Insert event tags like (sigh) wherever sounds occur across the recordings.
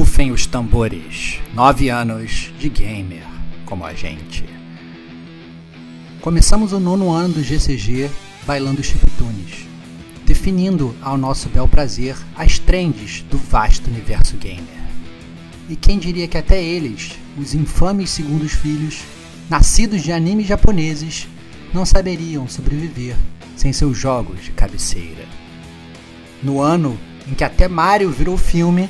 Rufem os tambores. Nove anos de gamer como a gente. Começamos o nono ano do GCG bailando chiptunes, definindo ao nosso bel prazer as trends do vasto universo gamer. E quem diria que até eles, os infames segundos filhos, nascidos de animes japoneses, não saberiam sobreviver sem seus jogos de cabeceira. No ano em que até Mario virou filme,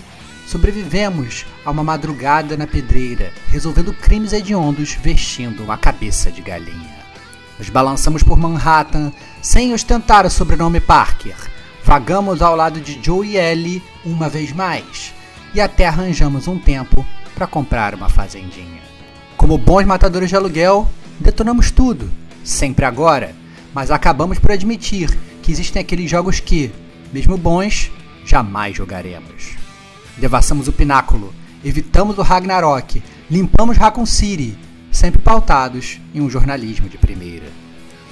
sobrevivemos a uma madrugada na pedreira, resolvendo crimes hediondos vestindo uma cabeça de galinha. Nos balançamos por Manhattan sem ostentar o sobrenome Parker. Vagamos ao lado de Joe e Ellie uma vez mais e até arranjamos um tempo para comprar uma fazendinha. Como bons matadores de aluguel, detonamos tudo, sempre agora, mas acabamos por admitir que existem aqueles jogos que, mesmo bons, jamais jogaremos. Devassamos o pináculo, evitamos o Ragnarok, limpamos Raccoon City, sempre pautados em um jornalismo de primeira.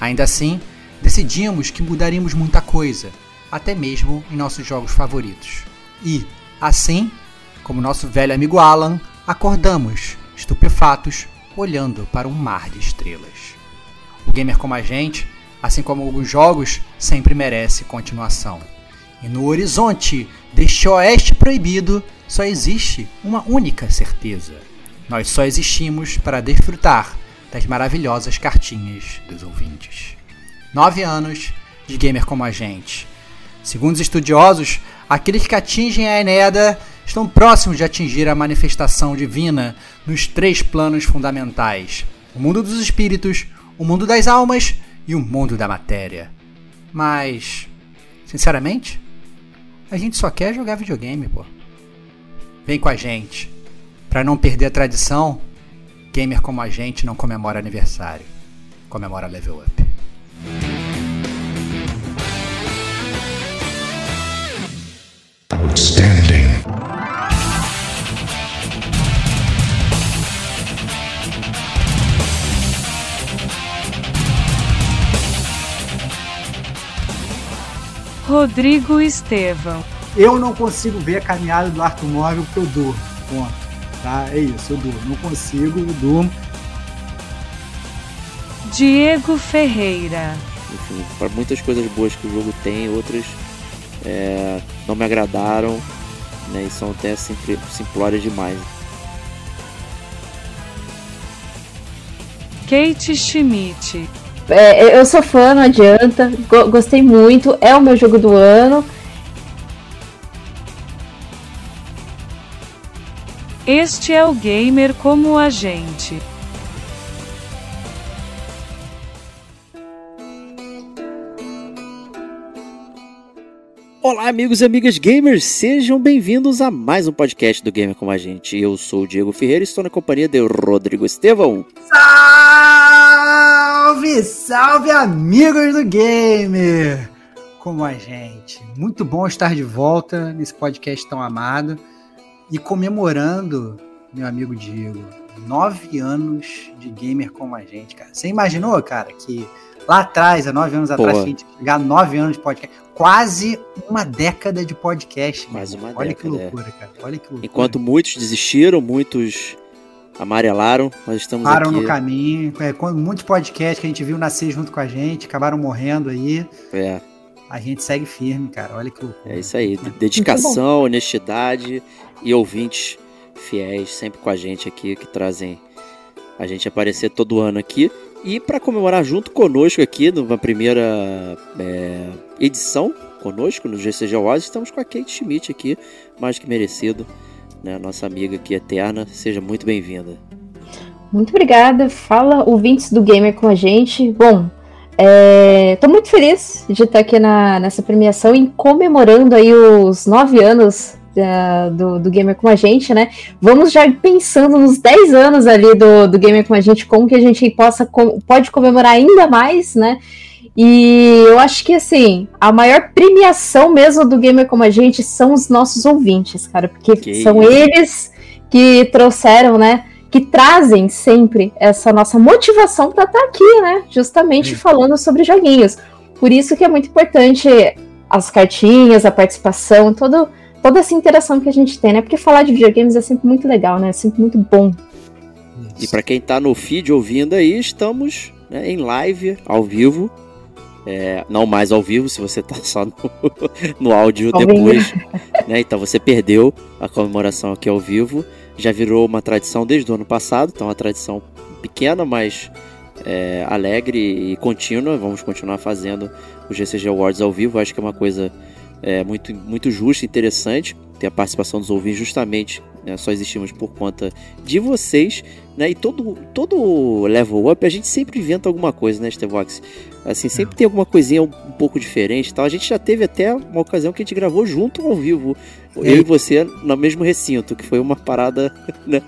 Ainda assim, decidimos que mudaríamos muita coisa, até mesmo em nossos jogos favoritos. E, assim, como nosso velho amigo Alan, acordamos, estupefatos, olhando para um mar de estrelas. O gamer como a gente, assim como alguns jogos, sempre merece continuação. E no horizonte deste oeste proibido só existe uma única certeza: nós só existimos para desfrutar das maravilhosas cartinhas dos ouvintes. Nove anos de gamer como a gente. Segundo os estudiosos, aqueles que atingem a Enéada estão próximos de atingir a manifestação divina nos três planos fundamentais: o mundo dos espíritos, o mundo das almas e o mundo da matéria. Mas, sinceramente, a gente só quer jogar videogame, pô. Vem com a gente. Para não perder a tradição, gamer como a gente não comemora aniversário, comemora level up. Outstanding. Rodrigo Estevão. Eu não consigo ver a caminhada do Arthur Morgan porque eu durmo. Ponto. Tá? É isso, eu durmo. Não consigo, eu durmo. Diego Ferreira. Enfim, para muitas coisas boas que o jogo tem, outras é, não me agradaram né, e são até simplórias demais. Kate Schmidt. É, eu sou fã, não adianta. Gostei muito. É o meu jogo do ano. Este é o gamer como a gente. Olá, amigos e amigas gamers, sejam bem-vindos a mais um podcast do Gamer com a gente. Eu sou o Diego Ferreira e estou na companhia de Rodrigo Estevão. Salve, salve, amigos do Gamer! Como a gente. Muito bom estar de volta nesse podcast tão amado e comemorando, meu amigo Diego, nove anos de gamer como a gente, cara. Você imaginou, cara, que lá atrás, há nove anos atrás, a gente chegar nove anos de podcast. Quase uma década de podcast. Quase uma Olha década. que loucura, é. cara. Olha que loucura. Enquanto muitos desistiram, muitos amarelaram, nós estamos Param aqui. no caminho. É, muitos podcasts que a gente viu nascer junto com a gente, acabaram morrendo aí. É. A gente segue firme, cara. Olha que loucura. É isso aí. Dedicação, honestidade e ouvintes fiéis sempre com a gente aqui, que trazem a gente aparecer todo ano aqui. E para comemorar junto conosco aqui, numa primeira é, edição conosco no GCG Awards, estamos com a Kate Schmidt aqui, mais que merecido, né? Nossa amiga aqui eterna. Seja muito bem-vinda. Muito obrigada. Fala ouvintes do Gamer com a gente. Bom, Estou é, muito feliz de estar aqui na, nessa premiação e comemorando aí os nove anos uh, do, do Gamer com a gente, né? Vamos já pensando nos 10 anos ali do, do Gamer com a gente, como que a gente possa com, pode comemorar ainda mais, né? E eu acho que assim, a maior premiação mesmo do Gamer como a gente são os nossos ouvintes, cara, porque Que são isso. eles que trouxeram, né? Que trazem sempre essa nossa motivação para estar aqui, né? Justamente falando sobre joguinhos. Por isso que é muito importante as cartinhas, a participação, todo, toda essa interação que a gente tem, né? Porque falar de videogames é sempre muito legal, né? É sempre muito bom. E para quem tá no feed ouvindo aí, estamos né, em live, ao vivo. É, não mais ao vivo, se você tá (laughs) só no, no áudio ao depois. Né, então você perdeu a comemoração aqui ao vivo. Já virou uma tradição desde o ano passado, então é uma tradição pequena, mas é, alegre e contínua. Vamos continuar fazendo o GCG Awards ao vivo. Acho que é uma coisa é, muito, muito justa e interessante ter a participação dos ouvintes justamente né, só existimos por conta de vocês, né? E todo, todo level up a gente sempre inventa alguma coisa, né, Stevox? Assim, sempre tem alguma coisinha um, um pouco diferente tal. A gente já teve até uma ocasião que a gente gravou junto ao vivo, é. eu e você no mesmo recinto, que foi uma parada (laughs) né?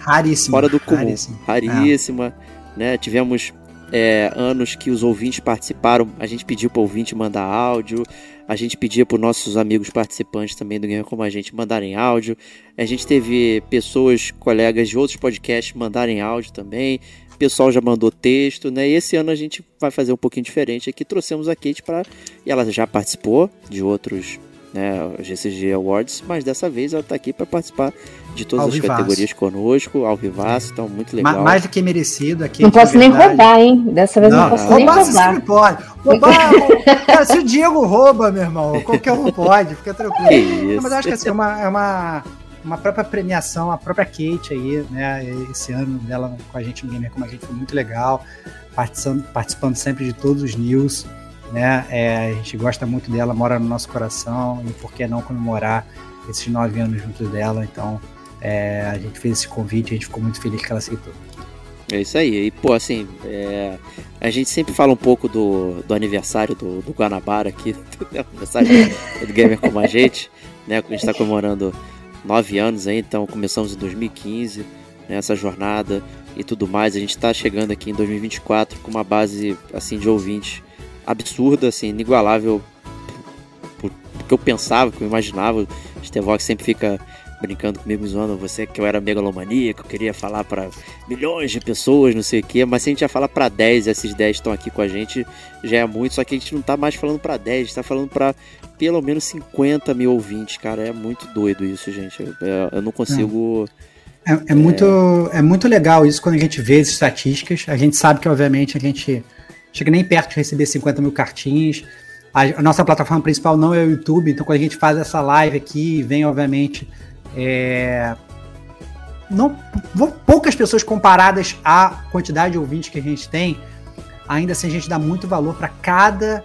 raríssima. Fora do comum. Raríssima. raríssima né? Tivemos é, anos que os ouvintes participaram, a gente pediu para o ouvinte mandar áudio, a gente pedia para os nossos amigos participantes também do Game Como a Gente mandarem áudio, a gente teve pessoas, colegas de outros podcasts mandarem áudio também, o pessoal já mandou texto, né? E esse ano a gente vai fazer um pouquinho diferente aqui, trouxemos a Kate para e ela já participou de outros né, GCG Awards, mas dessa vez ela está aqui para participar de todas as categorias conosco, ao vivaço, então muito legal. Ma mais do que merecido aqui. Não posso nem roubar, hein? Dessa vez não, não posso roubar, nem roubar. Você pode. Roubar, (laughs) cara, se o Diego rouba, meu irmão, qualquer um pode, fica tranquilo. (laughs) Isso. Não, mas eu acho que assim, é uma, é uma, uma própria premiação, a própria Kate aí, né, esse ano dela com a gente no Gamer Como a gente foi muito legal, participando, participando sempre de todos os news né? É, a gente gosta muito dela, mora no nosso coração e por que não comemorar esses nove anos juntos dela? Então é, a gente fez esse convite, a gente ficou muito feliz que ela aceitou. É isso aí. E, pô, assim, é, a gente sempre fala um pouco do, do aniversário do, do Guanabara aqui, (laughs) do aniversário do Gamer Como a Gente, né? A gente está comemorando nove anos aí, então começamos em 2015, né, essa jornada e tudo mais. A gente está chegando aqui em 2024 com uma base, assim, de ouvintes absurda, assim, inigualável que eu pensava, que eu imaginava. Stevox sempre fica brincando comigo, zoando você que eu era megalomaníaco, queria falar para milhões de pessoas, não sei o que, mas se a gente já fala para 10 e esses 10 estão aqui com a gente, já é muito, só que a gente não tá mais falando para 10, está falando para pelo menos 50 mil ouvintes, cara, é muito doido isso, gente, eu, eu não consigo... É, é, é, muito, é muito legal isso quando a gente vê as estatísticas, a gente sabe que obviamente a gente chega nem perto de receber 50 mil cartinhas. A, nossa plataforma principal não é o YouTube, então quando a gente faz essa live aqui, vem obviamente é, não, poucas pessoas comparadas à quantidade de ouvintes que a gente tem, ainda assim a gente dá muito valor para cada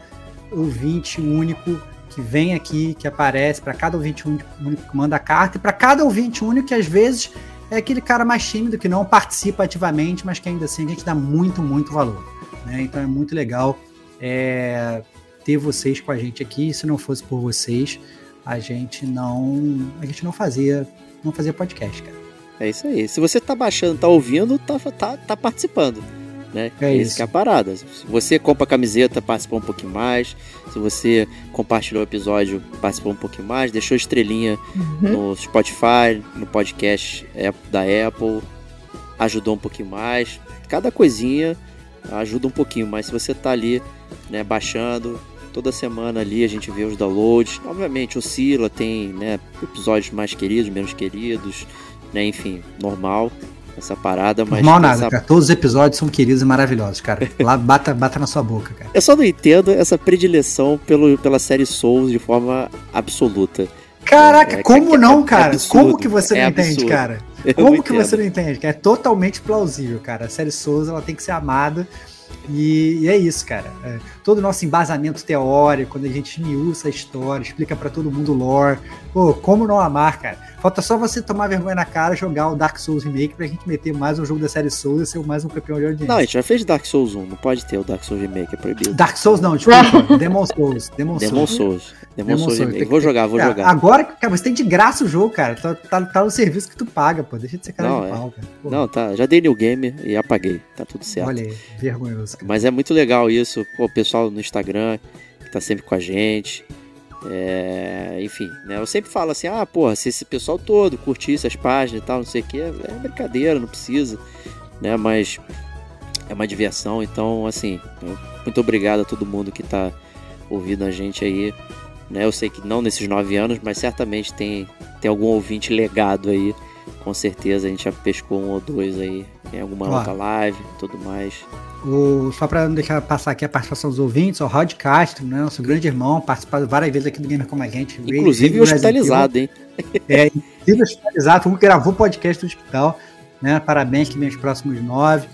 ouvinte único que vem aqui, que aparece, para cada ouvinte único que manda carta, e para cada ouvinte único que às vezes é aquele cara mais tímido que não participa ativamente, mas que ainda assim a gente dá muito, muito valor. Né? Então é muito legal é, ter vocês com a gente aqui. Se não fosse por vocês, a gente não a gente não fazia não fazia podcast, cara. É isso aí. Se você tá baixando, tá ouvindo, tá, tá, tá participando. Né? É isso. que é a parada. Se você compra a camiseta, participou um pouquinho mais. Se você compartilhou o episódio, participou um pouquinho mais. Deixou estrelinha uhum. no Spotify, no podcast da Apple. Ajudou um pouquinho mais. Cada coisinha ajuda um pouquinho, mas se você tá ali, né, baixando, toda semana ali a gente vê os downloads. Obviamente oscila, tem, né, episódios mais queridos, menos queridos, né, enfim, normal essa parada, mas. Normal nada, essa... cara. Todos os episódios são queridos e maravilhosos, cara. Lá (laughs) bata, bata na sua boca, cara. Eu só não entendo essa predileção pelo, pela série Souls de forma absoluta. Caraca, é, como é, não, é, cara? como que você não é entende, cara? Como que você não entende? Que é totalmente plausível, cara. A série Souza ela tem que ser amada. E, e é isso, cara. É, todo o nosso embasamento teórico, quando a gente miúça a história, explica para todo mundo o lore. Pô, como não amar, cara? Falta só você tomar vergonha na cara, jogar o Dark Souls Remake pra gente meter mais um jogo da série Souls e ser mais um campeão de audiência. Não, a gente já fez Dark Souls 1, não pode ter o Dark Souls Remake, é proibido. Dark Souls não, desculpa. (laughs) Demon Souls. Demon, Demon Souls. Souls. Demon, Souls Remake. Vou jogar, vou jogar. Agora, cara, você tem de graça o jogo, cara. Tá, tá, tá no serviço que tu paga, pô. Deixa de ser cara não, de é. pau, cara. Pô. Não, tá. Já dei new game e apaguei. Tá tudo certo. Olha aí, vergonhoso. Cara. Mas é muito legal isso. Pô, o pessoal no Instagram que tá sempre com a gente. É, enfim, né? Eu sempre falo assim, ah, porra, se esse pessoal todo curtisse as páginas e tal, não sei o que, é brincadeira, não precisa, né? Mas é uma diversão, então, assim, muito obrigado a todo mundo que tá ouvindo a gente aí. Né? Eu sei que não nesses nove anos, mas certamente tem, tem algum ouvinte legado aí. Com certeza a gente já pescou um ou dois aí em alguma Ó. outra live e tudo mais. O, só para não deixar passar aqui a participação dos ouvintes, o Rod Castro, né, nosso grande irmão, participado várias vezes aqui do Gamer Como a Gente. Inclusive hospitalizado, hein? É, inclusive hospitalizado, um gravou podcast do hospital. Né, parabéns que vem os próximos nove.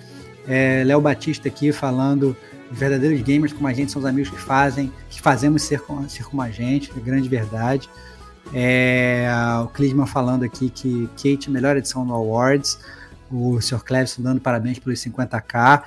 É, Léo Batista aqui falando os verdadeiros gamers como a gente são os amigos que fazem, que fazemos ser, com- ser como a gente, é grande verdade. É, o Clisman falando aqui que Kate, melhor edição no Awards. O Sr. Clevison dando parabéns pelos 50k.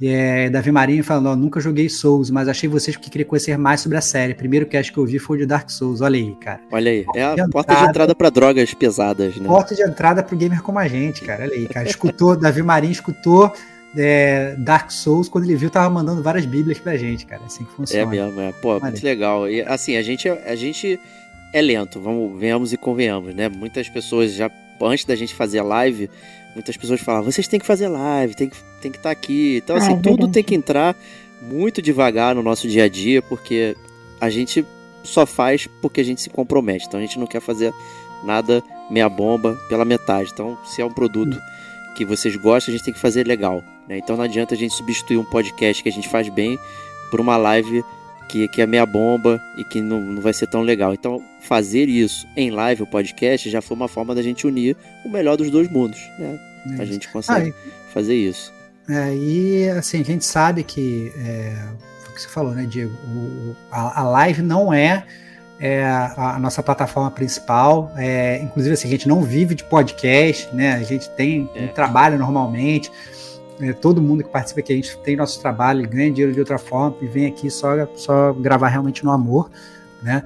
É, Davi Marinho falando, ó, nunca joguei Souls, mas achei vocês porque queria conhecer mais sobre a série. Primeiro cast que eu vi foi o de Dark Souls, olha aí, cara. Olha aí, é a De porta de entrada. entrada pra drogas pesadas, né? Porta de entrada pro gamer como a gente, cara. Olha aí, cara. Escutou, (laughs) Davi Marinho escutou é, Dark Souls, quando ele viu, tava mandando várias bíblias pra gente, cara. É assim que funciona. É mesmo, é. Pô, Olha. muito legal. E assim, a gente, a gente é lento, vamos, venhamos e convenhamos, né? Muitas pessoas já, antes da gente fazer a live, muitas pessoas falavam, vocês têm que fazer live, tem que estar tem que tá aqui. Então, Ah, assim, é tudo verdade. tem que entrar muito devagar no nosso dia a dia, porque a gente só faz porque a gente se compromete. Então a gente não quer fazer nada meia bomba pela metade. Então, se é um produto que vocês gostam, a gente tem que fazer legal. Né? Então não adianta a gente substituir um podcast que a gente faz bem por uma live que, que é meia bomba e que não, não vai ser tão legal. Então, fazer isso em live, o podcast, já foi uma forma da gente unir o melhor dos dois mundos. Né? A gente Ah, consegue e- fazer isso. É, e assim, a gente sabe que é, o que você falou, né, Diego? O- a, a live não é, é, a, a nossa plataforma principal. É, inclusive, assim, a gente não vive de podcast, né? A gente tem É. um trabalho normalmente. É, todo mundo que participa aqui, a gente tem nosso trabalho, ganha dinheiro de outra forma e vem aqui só, só gravar realmente no amor, né?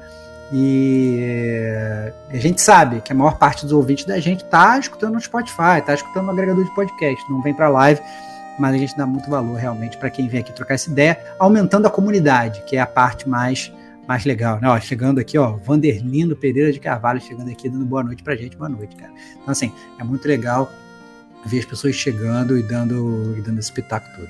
E é, a gente sabe que a maior parte dos ouvintes da gente tá escutando no Spotify, tá escutando no agregador de podcast, não vem pra live mas a gente dá muito valor realmente para quem vem aqui trocar essa ideia, aumentando a comunidade, que é a parte mais mais legal, né? Ó, chegando aqui, ó, Vanderlindo Pereira de Carvalho chegando aqui dando boa noite pra gente, boa noite, cara. Então assim, é muito legal ver as pessoas chegando e dando e dando esse espetáculo todo.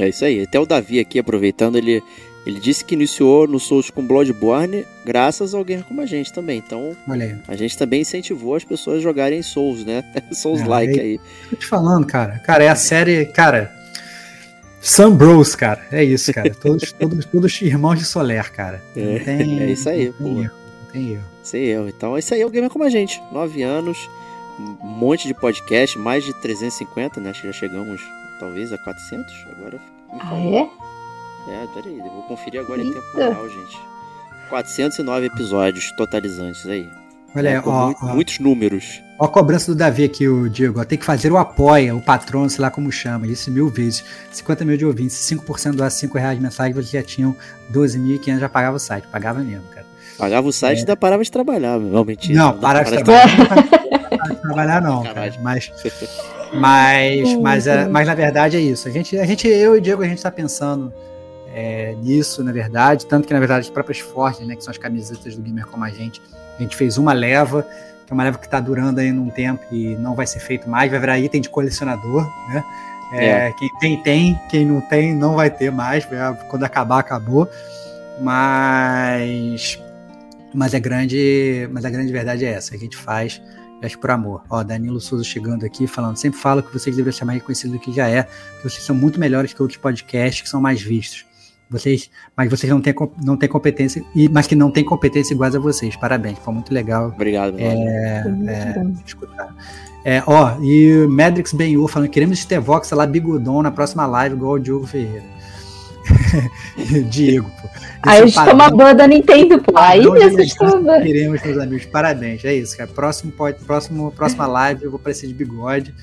É isso aí. Até o Davi aqui, aproveitando, ele, ele disse que iniciou no Souls com Bloodborne graças a alguém como a gente também. Então, Olha aí. a gente também incentivou as pessoas a jogarem Souls, né? (laughs) Souls-like É, aí. Tô te falando, cara. Cara, é a série, cara. Sun Bros, cara. É isso, cara. (laughs) Todos, todos, todos irmãos de Soler, cara. É, tem, é isso aí, não tem pô. erro, não tem erro. Sei eu. Então, esse aí é o Gamer Como a Gente. Nove anos, um monte de podcast, mais de 350, né? Acho que já chegamos, talvez, a 400. Agora, Ah, é? É, peraí, eu vou conferir agora em Eita. tempo real, gente. 409 episódios totalizantes aí. Olha aí, É, ó, mui- ó. muitos números. Ó a cobrança do Davi aqui, o Diego. ó, tem que fazer o apoia, o patrono, sei lá como chama. Disse mil vezes. 50 mil de ouvintes, 5% doasse 5 reais mensais, vocês já tinham 12.500, já pagava o site. Pagava mesmo, cara. Pagava o site e ainda parava de trabalhar. Não, mentira. não, dá para de trabalhar. (laughs) Trabalhar, não, cara. Mas, (laughs) mas, mas, é- Uhum. mas na verdade é isso. A gente, a gente eu e o Diego, a gente tá pensando é, nisso, na verdade. Tanto que, na verdade, as próprias Fortes, né, que são as camisetas do Gamer Como a Gente, a gente fez uma leva, que é uma leva que tá durando aí num tempo e não vai ser feito mais, vai virar item de colecionador, né? É, Quem tem, tem. Quem não tem, não vai ter mais. vai- Quando acabar, acabou. Mas. Mas a grande, mas a grande verdade é essa. A gente faz faz por amor. Ó, Danilo Souza chegando aqui falando. Sempre falo que vocês deveriam ser mais reconhecidos do que já é. Que vocês são muito melhores que outros podcasts que são mais vistos. Vocês, mas vocês não têm, não têm competência, e, mas que não têm competência iguais a vocês. Parabéns, foi muito legal Obrigado, é, é, bom. escutar. É, ó, e Medrix Benhur falando, queremos Stevox lá bigodão na próxima live, igual o Diogo Ferreira. (laughs) Diego, pô. Aí a gente é toma padrão- ban da Nintendo, pô. Aí de a toma ban. Queremos, meus amigos. Parabéns, é isso, cara. Próximo, próximo, próxima live eu vou aparecer de bigode.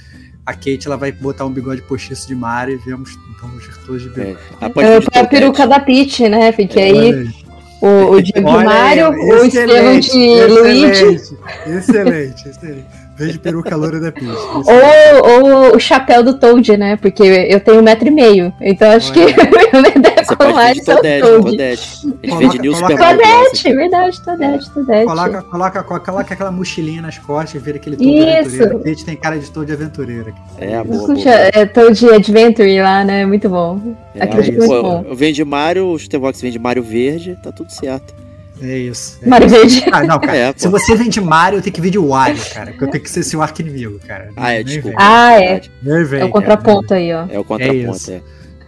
A Kate ela vai botar um bigode postiço de Mario e vemos vamos todos de É, bigode. a Eu pedir foi a peruca da Peach, né? Porque aí Olha o, o Diego de Olha Mario, o excelente, de Luigi, Excelente, excelente, Vejo peruca loura da Peach. (laughs) ou, ou o chapéu do Toad, né? Porque eu tenho um metro e meio. Então acho que Olha. (laughs) eu me Você deco pode mais pedir é o Toad. Gente Coloca- vende New coloca- Super Mario Bros. Todete, verdade, Todete, Todete. Coloca, coloca, coloca aquela mochilinha nas costas e vira aquele Toad Isso. aventureiro. A gente tem cara de Toad aventureiro aqui. É, a boa, boa. Puxa, é Toad Adventure lá, né? Muito bom. É, Aquilo é muito bom. eu vendi Mario, o Stevox vende Mario verde, tá tudo certo. É isso. É Mario isso. Verde. Ah, não, (laughs) cara. É, se você vem de Mario, eu tenho que vir de Wario, cara. Porque eu tenho que ser seu arqui-inimigo, cara. Ah, é, Nem desculpa. vem. Ah, é. vem, É o cara. contraponto aí, ó. É o contraponto, isso. é.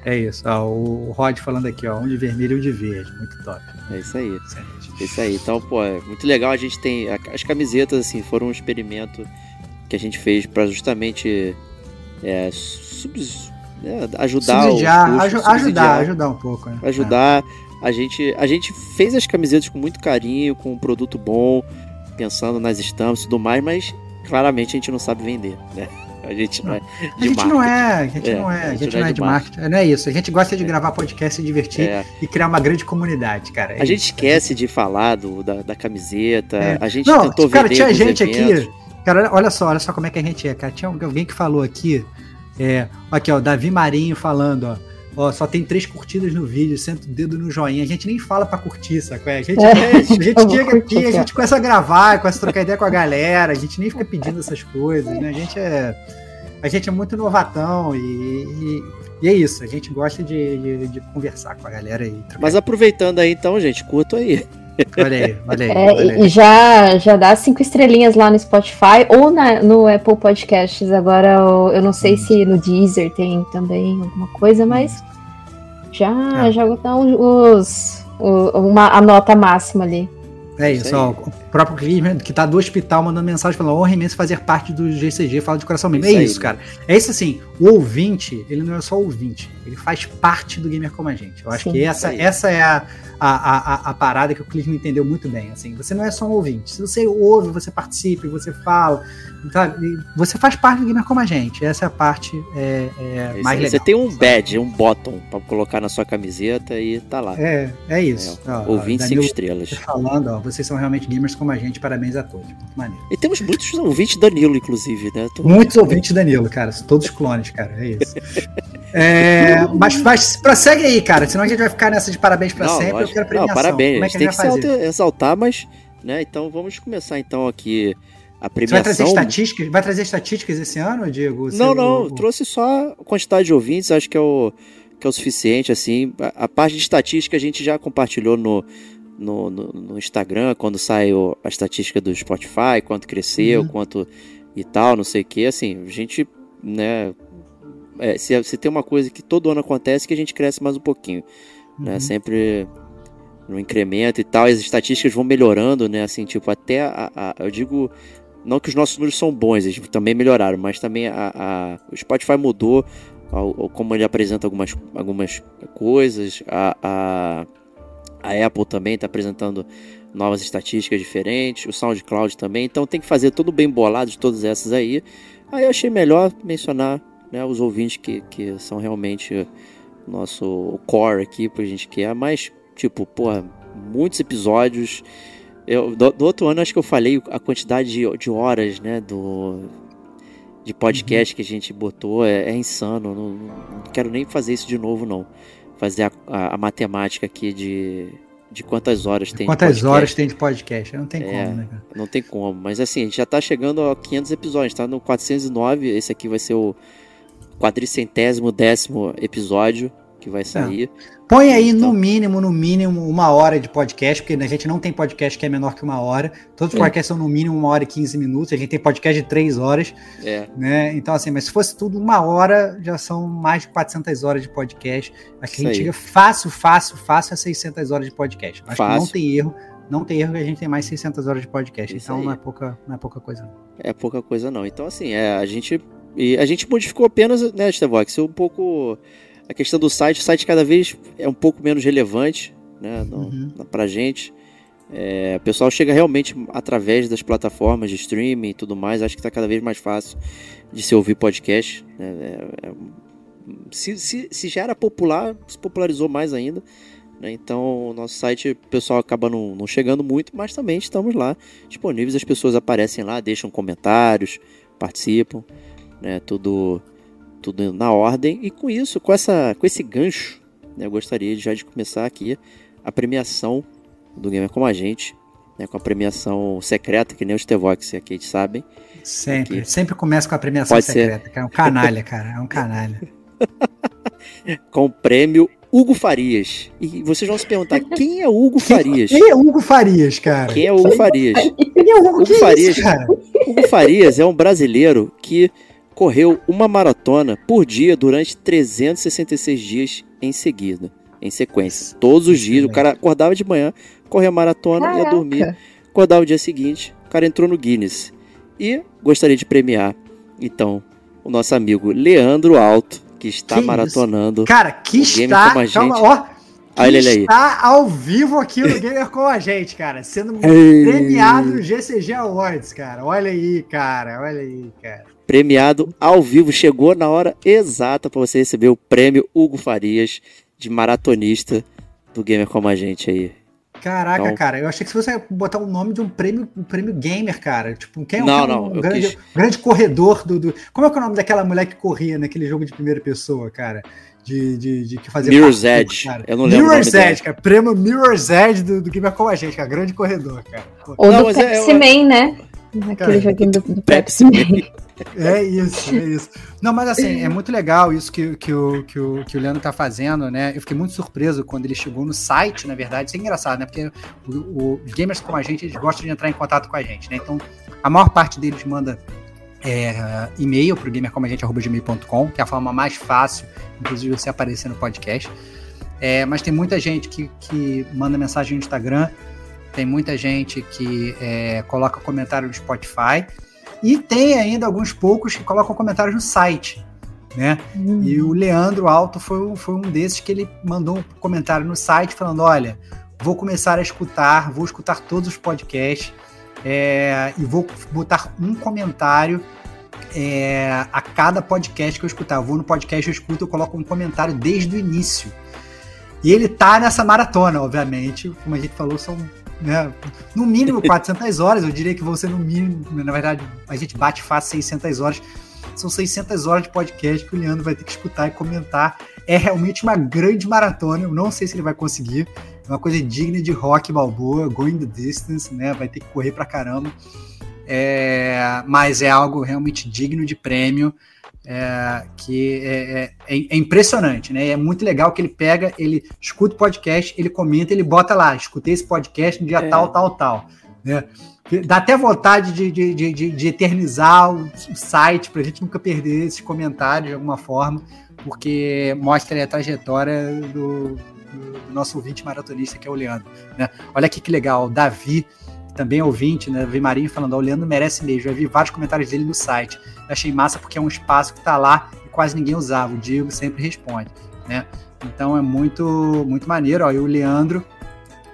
É isso. Ó, o Rod falando aqui, ó. Um de vermelho e um de verde. Muito top. É isso aí. Excelente. É isso aí. Então, pô, é muito legal. A gente tem. As camisetas, assim, foram um experimento que a gente fez pra justamente é, subs- né, ajudar Subsidiar, os custos, aju- subsidiar, ajudar, ajudar um pouco, né? ajudar. A gente, a gente fez as camisetas com muito carinho, com um produto bom, pensando nas estampas e tudo mais, mas claramente a gente não sabe vender, né? (laughs) A gente não é É. A de gente não marketing. é, a gente É, não é, a gente não é de marketing. Não é isso. A gente gosta de gravar podcast, se divertir É, e criar uma grande comunidade, cara. É a gente isso. esquece de falar do, da, da camiseta, É. a gente Não, tentou cara, vender tinha alguns gente eventos. aqui. Cara, olha só, olha só como é que a gente é, cara. Tinha alguém que falou aqui. É, aqui, ó, Davi Marinho falando, ó. Ó, só tem três curtidas no vídeo, senta o dedo no joinha. A gente nem fala pra curtir, saco? É, A gente, É, a (laughs) gente chega aqui, a gente começa a gravar, começa a trocar ideia com a galera, a gente nem fica pedindo essas coisas, né? A gente é. A gente é muito novatão e, e, e é isso. A gente gosta de, de, de conversar com a galera trocar. Mas aproveitando aí então, gente, curto aí. Olha aí, olha aí. É, olha e- aí. e já, já dá cinco estrelinhas lá no Spotify ou na- no Apple Podcasts. Agora eu, eu não sei Hum. se no Deezer tem também alguma coisa, mas já, É. já vou dar os, o- uma, a nota máxima ali. É Isso ó. Próprio Clisman, que tá do hospital, mandando mensagem falando: honra imenso fazer parte do GCG, fala de coração mesmo. Isso é isso, né? cara. É isso assim, o ouvinte, ele não é só ouvinte, ele faz parte do gamer como a gente. Eu acho Sim. que essa, aí. essa é a, a, a, a parada que o Clisman entendeu muito bem. Assim, você não é só um ouvinte. Se você ouve, você participa, você fala, sabe? Você faz parte do gamer como a gente. Essa é a parte é, é, É mais legal. Você tem um badge, um bottom pra colocar na sua camiseta e tá lá. É, é isso. Ó, ó, Ouvinte cinco Danilo estrelas. falando, ó, vocês são realmente gamers como a gente, parabéns a todos. Muito maneiro. E temos muitos ouvintes Danilo, inclusive, né? Tô- Muitos ouvintes Danilo, cara. Todos clones, cara. É isso. É, mas, mas prossegue aí, cara. Senão a gente vai ficar nessa de parabéns pra Não, sempre. lógico. Eu quero Não, premiação. parabéns. Como é que tem a que gente vai se fazer? exaltar, mas, né? Então vamos começar então aqui a Você vai trazer premiação. estatísticas? Vai trazer estatísticas esse ano, Diego? Não, não, o- trouxe só a quantidade de ouvintes, acho que é o, que é o suficiente, assim. A, a parte de estatística a gente já compartilhou no, no, no- no Instagram, quando saiu a estatística do Spotify, quanto cresceu, Uhum. quanto e tal, não sei o que, assim, a gente, né, é, se, se tem uma coisa que todo ano acontece, que a gente cresce mais um pouquinho, né, Uhum. sempre no incremento e tal, as estatísticas vão melhorando, né, assim, tipo, até a, a- eu digo, não que os nossos números são bons, eles também melhoraram, mas também a, a- o Spotify mudou ao- ao- como ele apresenta algumas, algumas coisas, a, a, a Apple também está apresentando novas estatísticas diferentes, o SoundCloud também, então tem que fazer tudo bem bolado de todas essas aí. Aí eu achei melhor mencionar né, os ouvintes que, que são realmente nosso core aqui, que a gente quer, mas, tipo, porra, muitos episódios. Eu, do, do outro ano, acho que eu falei a quantidade de, de horas, né, do, de podcast que a gente botou, é, é insano. Não, não quero nem fazer isso de novo, não. Fazer a, a- a matemática aqui de, de quantas horas tem de Quantas podcast. horas tem de podcast? Não tem É. como, né, cara? Não tem como. Mas assim, a gente já tá chegando a 500 episódios, tá no 409. Esse aqui vai ser o quadricentésimo décimo episódio que vai sair. Põe aí no mínimo, no mínimo, uma hora de podcast, porque a gente não tem podcast que é menor que uma hora. Todos os É. podcasts são no mínimo uma hora e 15 minutos. A gente tem podcast de três horas. É, né? Então, assim, mas se fosse tudo uma hora, já são mais de 400 horas de podcast. Isso a gente chega fácil, fácil, fácil a 600 horas de podcast. Acho que não Fácil. tem erro. Não tem erro que a gente tem mais 600 horas de podcast. Isso então aí. não é, pouca, não é pouca coisa. não. é pouca coisa não. Então assim, é, a gente e a gente modificou apenas, né, Stevox, um pouco a questão do site. O site cada vez é um pouco menos relevante, né, no, Uhum. pra gente. É, o pessoal chega realmente através das plataformas de streaming e tudo mais. Acho que está cada vez mais fácil de se ouvir podcast. né? É- é- se, se, se já era popular, se popularizou mais ainda. né? Então, o nosso site, o pessoal acaba não, não chegando muito, mas também estamos lá disponíveis. As pessoas aparecem lá, deixam comentários, participam, né? Tudo, tudo na ordem. E com isso, com, essa, com esse gancho, né? eu gostaria já de começar aqui a premiação do Gamer Como a Gente, né, com a premiação secreta, que nem os Tevox e a Kate sabem. Sempre. Aqui. Sempre começa com a premiação Pode ser. secreta. Que é um canalha, cara. É um canalha. (laughs) Com o prêmio Hugo Farias. E vocês vão se perguntar, quem é Hugo Farias? Quem é Hugo Farias, cara? Quem é Hugo Farias? Quem é Hugo, Hugo que é Farias. isso, cara? Hugo Farias é um brasileiro que correu uma maratona por dia durante 366 dias em seguida, em sequência. Todos os dias, o cara acordava de manhã, corria a maratona, ia Caraca. dormir, acordava o dia seguinte, o cara entrou no Guinness. E gostaria de premiar, então, o nosso amigo Leandro Alto, que está Que isso? maratonando. Cara, que O está. como a calma, gente. ó. Que Olha ele aí. está ao vivo aqui no (laughs) Gamer com a gente, cara. Sendo premiado no GCG Awards, cara. Olha aí, cara. Olha aí, cara. Premiado ao vivo, chegou na hora exata para você receber o prêmio Hugo Farias de maratonista do Gamer como a gente aí. Caraca, Então- cara, eu achei que se você botar o nome de um prêmio, um prêmio gamer, cara. Tipo, quem é um, Não, é um não, eu grande, quis- grande corredor do, do- Como é que é o nome daquela mulher que corria naquele jogo de primeira pessoa, cara? De, de, de que fazia Mirror's parkour, Edge. cara. Eu não lembro Mirror's. Edge, cara. Prêmio Mirror's Edge do, do Gamer com a gente, cara. Grande corredor, cara. Ou Não, do é- Pepsi eu- Man, né? Aquele Cara, joguinho do, do Pepsi Man. É isso, é isso. Não, mas assim, é muito legal isso que, que, o, que, o, que o Leandro tá fazendo, né? Eu fiquei muito surpreso quando ele chegou no site, na verdade. Isso é engraçado, né? Porque o- os gamers como a gente, eles gostam de entrar em contato com a gente, né? Então, a maior parte deles manda é, e-mail pro gamercomagente.gmail.com, que é a forma mais fácil, inclusive, você aparecer no podcast. É, mas tem muita gente que, que manda mensagem no Instagram, tem muita gente que é, coloca comentário no Spotify. E tem ainda alguns poucos que colocam comentários no site, né? Hum. E o Leandro Alto foi, um- foi um desses que ele mandou um comentário no site falando: olha, vou começar a escutar, vou escutar todos os podcasts é, e vou botar um comentário é, a cada podcast que eu escutar. Eu vou no podcast, eu escuto, eu coloco um comentário desde o início. E ele tá nessa maratona, obviamente. Como a gente falou, são né, no mínimo (laughs) 400 horas. Eu diria que vão ser no mínimo, na verdade, a gente bate fácil 600 horas. São 600 horas de podcast que o Leandro vai ter que escutar e comentar. É realmente uma grande maratona. Eu não sei se ele vai conseguir. É uma coisa digna de rock balboa, going the distance, né? Vai ter que correr pra caramba. É, mas é algo realmente digno de prêmio. É, que é, é- é impressionante, né? É muito legal que ele pega, ele escuta o podcast, ele comenta, ele bota lá, escutei esse podcast no dia É. tal, tal, tal. Né? Dá até vontade de, de, de, de- eternizar o, site para a gente nunca perder esses comentários de alguma forma, porque mostra a trajetória do, do- nosso ouvinte maratonista, que é o Leandro. Né? Olha aqui que legal, o Davi, também é ouvinte, né? Davi Marinho falando, ó, o Leandro merece mesmo. Já vi vários comentários dele no site. Eu achei massa porque é um espaço que está lá e quase ninguém usava. O Diego sempre responde, né? Então é muito, muito maneiro, ó. E o Leandro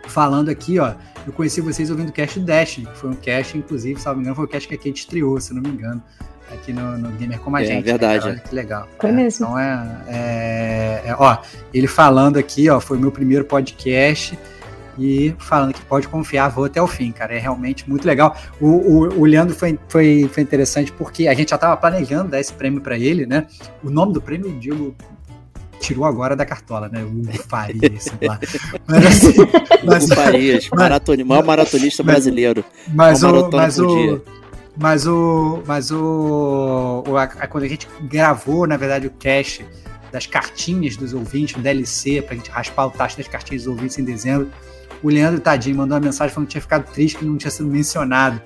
falando aqui, ó. Eu conheci vocês ouvindo o cast do Destiny, que foi um cast, inclusive, se não me engano, foi o cast que a Kate estreou, se não me engano, aqui no, no Gamer Como a É, Gente. né, verdade. cara? Olha que legal. Foi É, mesmo. Então é, é- é- Ó, ele falando aqui, ó, foi o meu primeiro podcast e falando que pode confiar, vou até o fim, cara. É realmente muito legal. O, o, o Leandro foi, foi, foi interessante porque a gente já estava planejando dar esse prêmio para ele, né? O nome do prêmio, o Diego tirou agora da cartola, né? O Faria, sei lá. (laughs) Mas assim, mas, Hugo Farias, (laughs) maratoni, maior maratonista mas- brasileiro. mas o, mas o, mas o, mas o, o- a- a- quando a gente gravou, na verdade, o cast das cartinhas dos ouvintes, o DLC, pra gente raspar o tacho das cartinhas dos ouvintes em dezembro, o Leandro Tadinho mandou uma mensagem falando que tinha ficado triste que não tinha sido mencionado.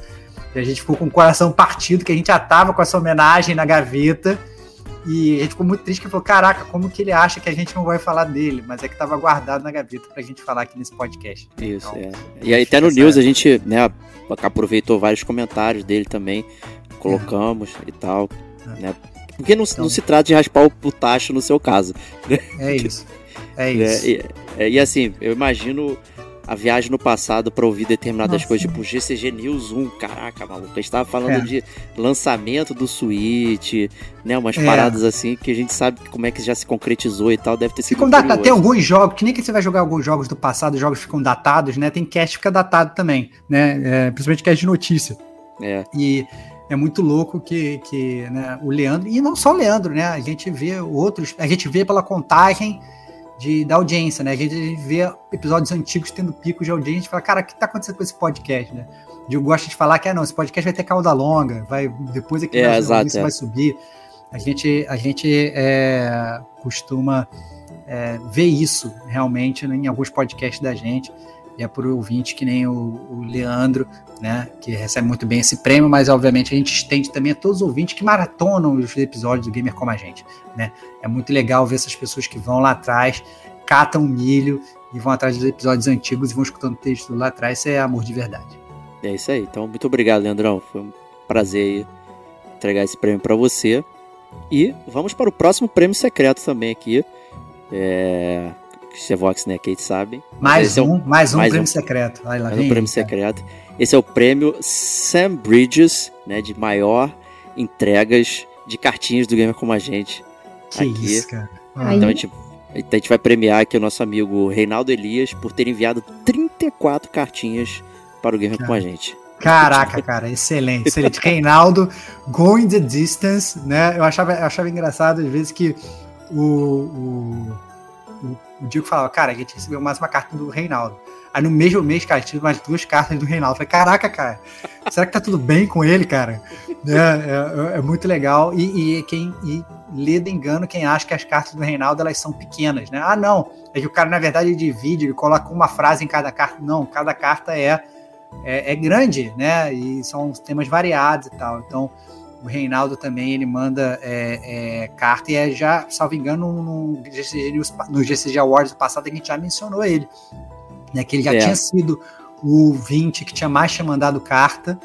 E a gente ficou com o coração partido, que a gente já tava com essa homenagem na gaveta. E a gente ficou muito triste, que falou, caraca, como que ele acha que a gente não vai falar dele? Mas é que tava guardado na gaveta pra gente falar aqui nesse podcast. Isso, Então, é. E aí até no News a gente, né, aproveitou vários comentários dele também, colocamos e tal, É. né? Porque não, Então- não se trata de raspar o, tacho no seu caso. É isso. É né? (laughs) isso. E, é, e assim, eu imagino a viagem no passado pra ouvir determinadas Nossa. coisas, tipo GCG News 1, caraca, maluco. A gente tava falando É. de lançamento do Switch, né? Umas É. paradas assim que a gente sabe como é que já se concretizou e tal, deve ter sido. Ficam datados. Tem alguns jogos, que nem que você vai jogar alguns jogos do passado, os jogos ficam datados, né? Tem cast que fica datado também, né? É, principalmente cast de notícia. É, E é muito louco que, que né, o Leandro, e não só o Leandro, né? A gente vê outros, a gente vê pela contagem de, da audiência, né? A gente vê episódios antigos tendo picos de audiência e fala, cara, o que tá acontecendo com esse podcast, né? Eu gosto de falar que, ah, não, esse podcast vai ter cauda longa, vai, depois é que É, vai, exato, isso é. vai subir. A gente, a gente é, costuma é, ver isso realmente em alguns podcasts da gente. E é por ouvinte que nem o, o, Leandro, né, que recebe muito bem esse prêmio, mas obviamente a gente estende também a todos os ouvintes que maratonam os episódios do Gamer como a gente, né? É muito legal ver essas pessoas que vão lá atrás, catam milho e vão atrás dos episódios antigos e vão escutando texto lá atrás, isso é amor de verdade. É isso aí. Então, muito obrigado, Leandrão. Foi um prazer entregar esse prêmio para você. E vamos para o próximo prêmio secreto também aqui. É... Vox, né? Kate sabe. Mais um, é um, mais um mais prêmio um, secreto. Aí, lá mais vem, um prêmio cara. secreto. Esse é o prêmio Sam Bridges, né? De maior entregas de cartinhas do Gamer Como a Gente. Que aqui. isso, cara. Ah. Então a gente, a gente vai premiar aqui o nosso amigo Reinaldo Elias por ter enviado 34 cartinhas para o Gamer Como a Gente. Caraca, cara, excelente, excelente. (laughs) Reinaldo, going the distance, né? Eu achava, eu achava engraçado às vezes que o, o, o, Diego falava, cara, a gente recebeu mais uma carta do Reinaldo. Aí no mesmo mês, cara, tive mais duas cartas do Reinaldo. falei, caraca, cara, será que tá tudo bem com ele, cara? (laughs) É, é, é muito legal. E, e quem e lê de engano quem acha que as cartas do Reinaldo elas são pequenas, né? Ah, não. É que o cara, na verdade, divide, ele coloca uma frase em cada carta. Não, cada carta é é, é, grande, né? E são temas variados e tal. Então, o Reinaldo também ele manda é, é, carta e é já, salvo engano, no GCG, News, no GCG Awards passado a gente já mencionou ele, né? Que ele já é. tinha sido o 20 que tinha mais tinha mandado carta,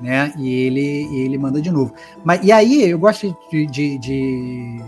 né? E ele, ele manda de novo. Mas, e aí, eu gosto de, de, de,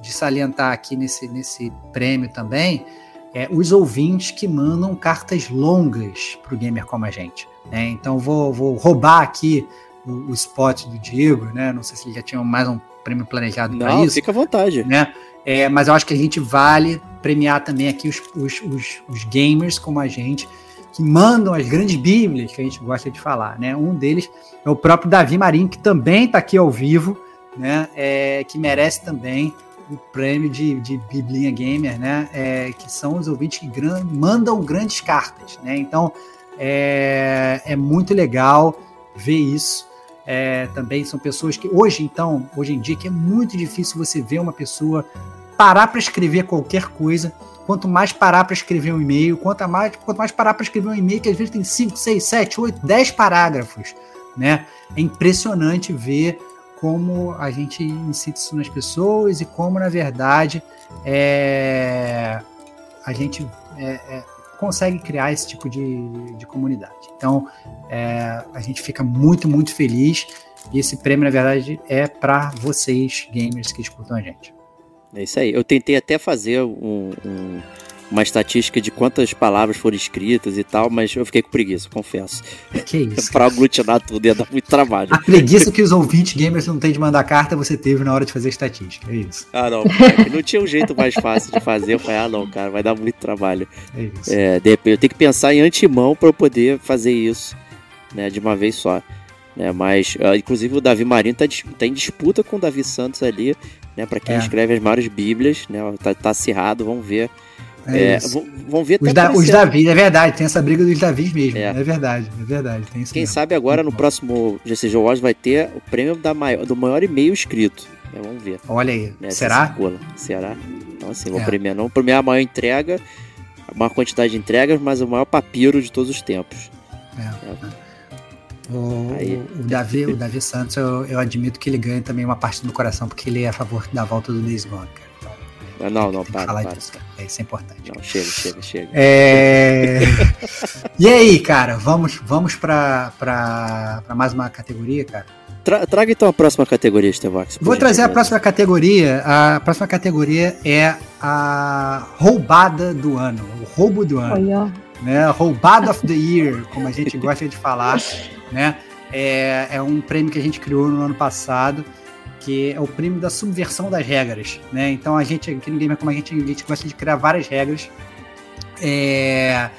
de salientar aqui nesse, nesse prêmio também é, os ouvintes que mandam cartas longas para o gamer como a gente. Né? Então vou, vou roubar aqui o, o, spot do Diego, né? Não sei se ele já tinha mais um prêmio planejado para isso. Fica à vontade. Né? É, mas eu acho que a gente vale premiar também aqui os, os, os, os, gamers como a gente, que mandam as grandes bíblias que a gente gosta de falar. Né? Um deles é o próprio Davi Marinho, que também está aqui ao vivo, né? É, que merece também o prêmio de, de Biblinha Gamer, né? É, que são os ouvintes que gran, mandam grandes cartas, né? Então, é, é muito legal ver isso. É, também são pessoas que hoje, então, hoje em dia, que é muito difícil você ver uma pessoa parar para escrever qualquer coisa. Quanto mais parar para escrever um e-mail, quanto mais, quanto mais parar para escrever um e-mail, que às vezes tem 5, 6, 7, 8, 10 parágrafos. Né? É impressionante ver como a gente incita isso nas pessoas e como, na verdade, é, a gente é, é, consegue criar esse tipo de, de comunidade. Então, é, a gente fica muito, muito feliz. E esse prêmio, na verdade, é para vocês, gamers que escutam a gente. É isso aí. Eu tentei até fazer um, um uma estatística de quantas palavras foram escritas e tal, mas eu fiquei com preguiça, confesso. Que isso? (laughs) pra aglutinar tudo ia dar muito trabalho. A preguiça que os ouvintes gamers não têm de mandar carta, você teve na hora de fazer estatística, é isso. Ah, não. Cara, não tinha um jeito mais fácil de fazer. Eu falei, ah, não, cara, vai dar muito trabalho. É isso. É, de repente, eu tenho que pensar em antemão para eu poder fazer isso, né, de uma vez só. Né, mas, uh, inclusive, o Davi Marinho tá, tá, em disputa com o Davi Santos ali, né, para quem é. escreve as maiores bíblias, né, tá, tá acirrado, vamos ver é, é vamos ver os, da, os Davi, é verdade, tem essa briga dos Davis mesmo. É, é verdade, é verdade. Quem mesmo. sabe agora no próximo GCG Awards vai ter o prêmio da maior, do maior e-mail escrito. É, vamos ver. Olha aí. Será? Circula. Será? Então assim, vou é. premiar não premiar a maior entrega, a maior quantidade de entregas, mas o maior papiro de todos os tempos. É. é. O, o, Davi, o Davi Santos, eu, eu admito que ele ganha também uma parte do coração, porque ele é a favor da volta do Days Gone, cara. Não, não, para, falar para. Disso, é, isso é importante. Não, chega, chega, chega. É... (laughs) e aí, cara, vamos, vamos para mais uma categoria, cara? Tra traga então a próxima categoria, Estevox. Vou trazer a próxima categoria. A próxima categoria é a roubada do ano, o roubo do ano. Olha. Né? Roubada of the Year, como a gente gosta de falar. Né? É, é um prêmio que a gente criou no ano passado que é o prêmio da subversão das regras, né? Então a gente aqui no Gamer como a gente, a gente gosta de criar várias regras é,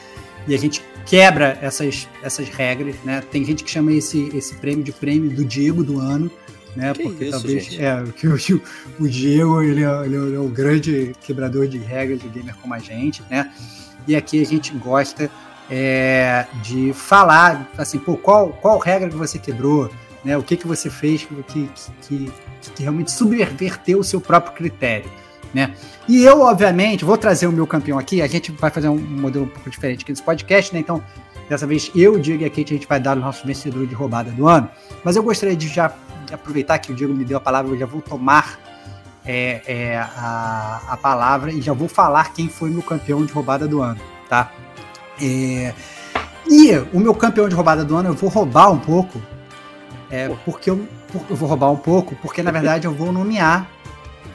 e a gente quebra essas, essas regras, né? Tem gente que chama esse, esse prêmio de prêmio do Diego do ano, né? Que Porque isso, talvez gente? é (laughs) que o, o Diego ele é, ele é o grande quebrador de regras de gamer como a gente, né? E aqui a gente gosta é, de falar assim, pô, qual, qual regra que você quebrou, né? O que que você fez que, que que realmente subverteu o seu próprio critério. né? E eu, obviamente, vou trazer o meu campeão aqui. A gente vai fazer um modelo um pouco diferente aqui nesse podcast, né? Então, dessa vez eu, Diego e a Kate, a gente vai dar o nosso vencedor de roubada do ano. Mas eu gostaria de já aproveitar que o Diego me deu a palavra, eu já vou tomar é, é, a, a palavra e já vou falar quem foi meu campeão de roubada do ano, tá? É, e o meu campeão de roubada do ano eu vou roubar um pouco, é, porque eu, eu vou roubar um pouco, porque na verdade eu vou nomear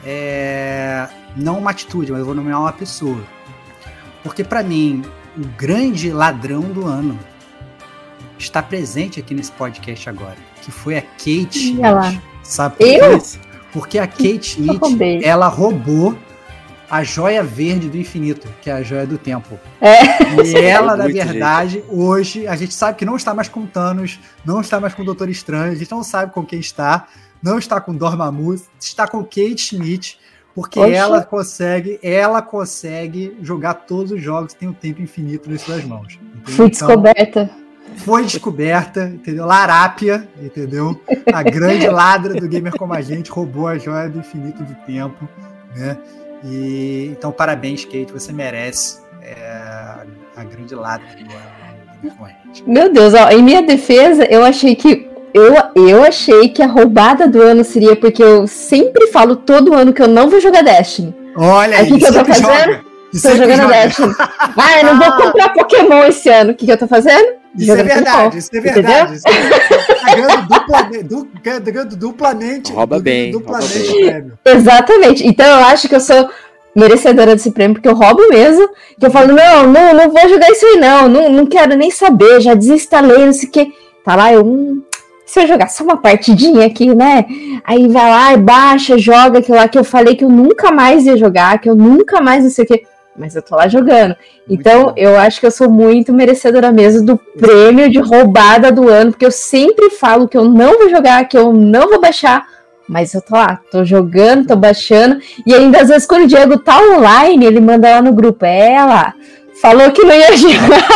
é, não uma atitude, mas eu vou nomear uma pessoa. Porque para mim, o grande ladrão do ano está presente aqui nesse podcast agora, que foi a Kate Schmidt. Sabe por quê? Porque a Kate Schmidt, ela roubou a joia verde do infinito, que é a joia do tempo. É. E ela, na verdade, jeito. hoje, a gente sabe que não está mais com Thanos, não está mais com o Doutor Estranho, a gente não sabe com quem está, não está com Dormammu, está com Kate Schmidt, porque Oxe. ela consegue, ela consegue jogar todos os jogos, tem o um tempo infinito nas suas mãos. Entendeu? Fui descoberta. Foi descoberta, entendeu? Larápia, entendeu? A grande ladra do gamer como a gente roubou a joia do infinito do tempo, né? E então parabéns, Kate, você merece é, a grande ladra do ano. Meu Deus, ó, em minha defesa, eu achei que eu, eu achei que a roubada do ano seria porque eu sempre falo todo ano que eu não vou jogar Destiny. Olha aí, o que, que eu tô fazendo? Joga. Tô jogando joga. Destiny. (laughs) Ah, eu não vou comprar Pokémon esse ano. O que, que eu tô fazendo? Isso jogando é verdade, isso é verdade. Isso é verdade. Tá ganhando duplamente. Rouba bem. Duplamente prêmio. Exatamente. Então eu acho que eu sou merecedora desse prêmio, porque eu roubo mesmo. Que eu falo, não, não, não vou jogar isso aí, não. Não, não quero nem saber, já desinstalei, não sei o que. Tá lá, eu. Hum, se eu jogar só uma partidinha aqui, né? Aí vai lá e baixa, joga aquilo lá que eu falei que eu nunca mais ia jogar, que eu nunca mais não sei o que. Mas eu tô lá jogando. Muito então, bom. eu acho que eu sou muito merecedora mesmo do prêmio de roubada do ano, porque eu sempre falo que eu não vou jogar, que eu não vou baixar, mas eu tô lá, tô jogando, tô baixando. E ainda às vezes quando o Diego tá online, ele manda lá no grupo, é lá Falou que não ia (laughs) jogar,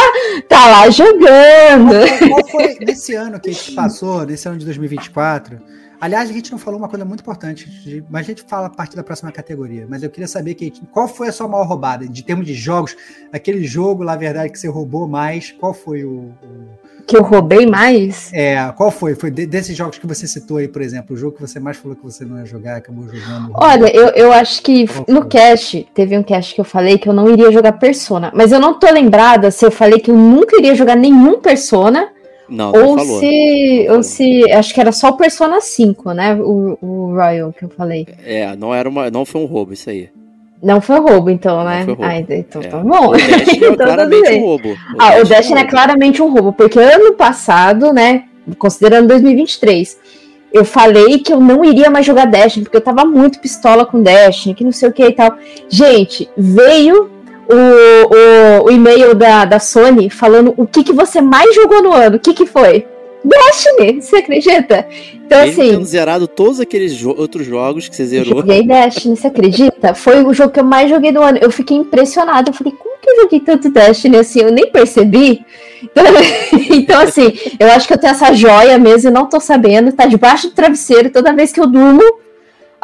tá lá jogando. Qual, qual foi nesse ano que a gente passou, nesse ano de 2024? Aliás, a gente não falou uma coisa muito importante, mas a gente fala a partir da próxima categoria. Mas eu queria saber que, qual foi a sua maior roubada, de termos de jogos, aquele jogo, na verdade, que você roubou mais, qual foi o, o que eu roubei mais? É, qual foi? Foi de, desses jogos que você citou aí, por exemplo, o jogo que você mais falou que você não ia jogar, acabou jogando? Olha, eu, eu acho que no cast, teve um cast que eu falei que eu não iria jogar Persona, mas eu não tô lembrada se eu falei que eu nunca iria jogar nenhum Persona. Não, ou não falou, se, ou se, acho que era só o Persona 5, né? O, o Royal que eu falei. É, não era uma, não foi um roubo isso aí. Não foi roubo, então, né? Roubo. Ah, então é. tá bom. O (laughs) é então, claramente um roubo. O ah, Destiny o é, é claramente um roubo, porque ano passado, né, considerando 2023, eu falei que eu não iria mais jogar Destiny, porque eu tava muito pistola com Destiny, que não sei o que e tal. Gente, veio o, o, o e-mail da, da Sony falando o que, que você mais jogou no ano. O que, que foi? Destiny, você acredita? Então, assim. Tendo zerado todos aqueles jo outros jogos que você zerou. Joguei Destiny, você acredita? Foi o jogo que eu mais joguei do ano. Eu fiquei impressionada. Eu falei, como que eu joguei tanto Destiny assim? Eu nem percebi. Então, (laughs) então, assim, eu acho que eu tenho essa joia mesmo e não tô sabendo. Tá debaixo do travesseiro. Toda vez que eu durmo,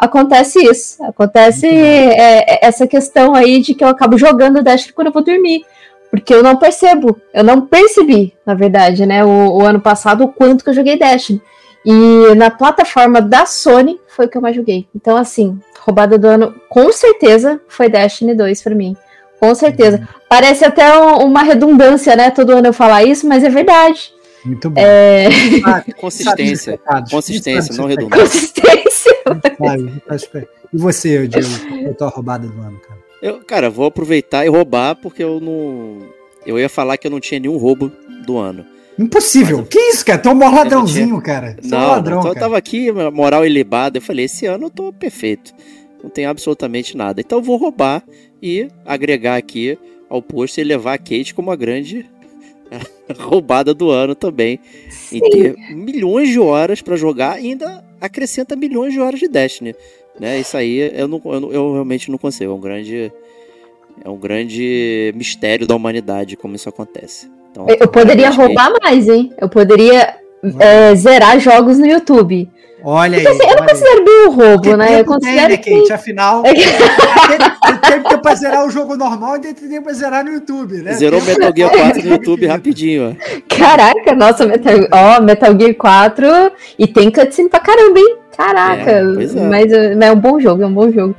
acontece isso. Acontece é, é, essa questão aí de que eu acabo jogando Destiny quando eu vou dormir porque eu não percebo, eu não percebi, na verdade, né, o, o, ano passado, o quanto que eu joguei Destiny. E na plataforma da Sony foi o que eu mais joguei. Então, assim, roubada do ano, com certeza, foi Destiny 2 para mim. Com certeza. Uhum. Parece até uma redundância, né? Todo ano eu falar isso, mas é verdade. Muito bom. É... Ah, (laughs) consistência. Consistência, não redundância. Consistência. E você, Diego, a tua roubada do ano, cara? Eu, cara, vou aproveitar e roubar porque eu não. Eu ia falar que eu não tinha nenhum roubo do ano. Impossível. Mas, que isso, cara? Tu é um ladrãozinho, tinha... cara. Você não, é um ladrão, então eu tava aqui, moral ilibada. Eu falei, esse ano eu tô perfeito. Não tem absolutamente nada. Então eu vou roubar e agregar aqui ao posto e levar a Kate como a grande (laughs) roubada do ano também. Sim. Em ter milhões de horas para jogar e ainda acrescenta milhões de horas de Destiny. Né? Isso aí eu, não, eu, eu realmente não consigo. É um grande. É um grande mistério da humanidade como isso acontece. Então, eu poderia roubar mais, hein? Eu poderia é, zerar jogos no YouTube. Olha aí. Assim, eu não olha aí. considero bem um roubo, Que né? Eu tempo tem, considero né, que. Kate? Afinal, tem tem tempo pra zerar o jogo normal e tem tempo pra zerar no YouTube, né? Zerou o Metal Gear 4 no YouTube rapidinho, ó. Caraca, nossa, Metal, ó, Metal Gear 4 e tem cutscene pra caramba, hein? Caraca, É, é. mas é, é um bom jogo, é um bom jogo.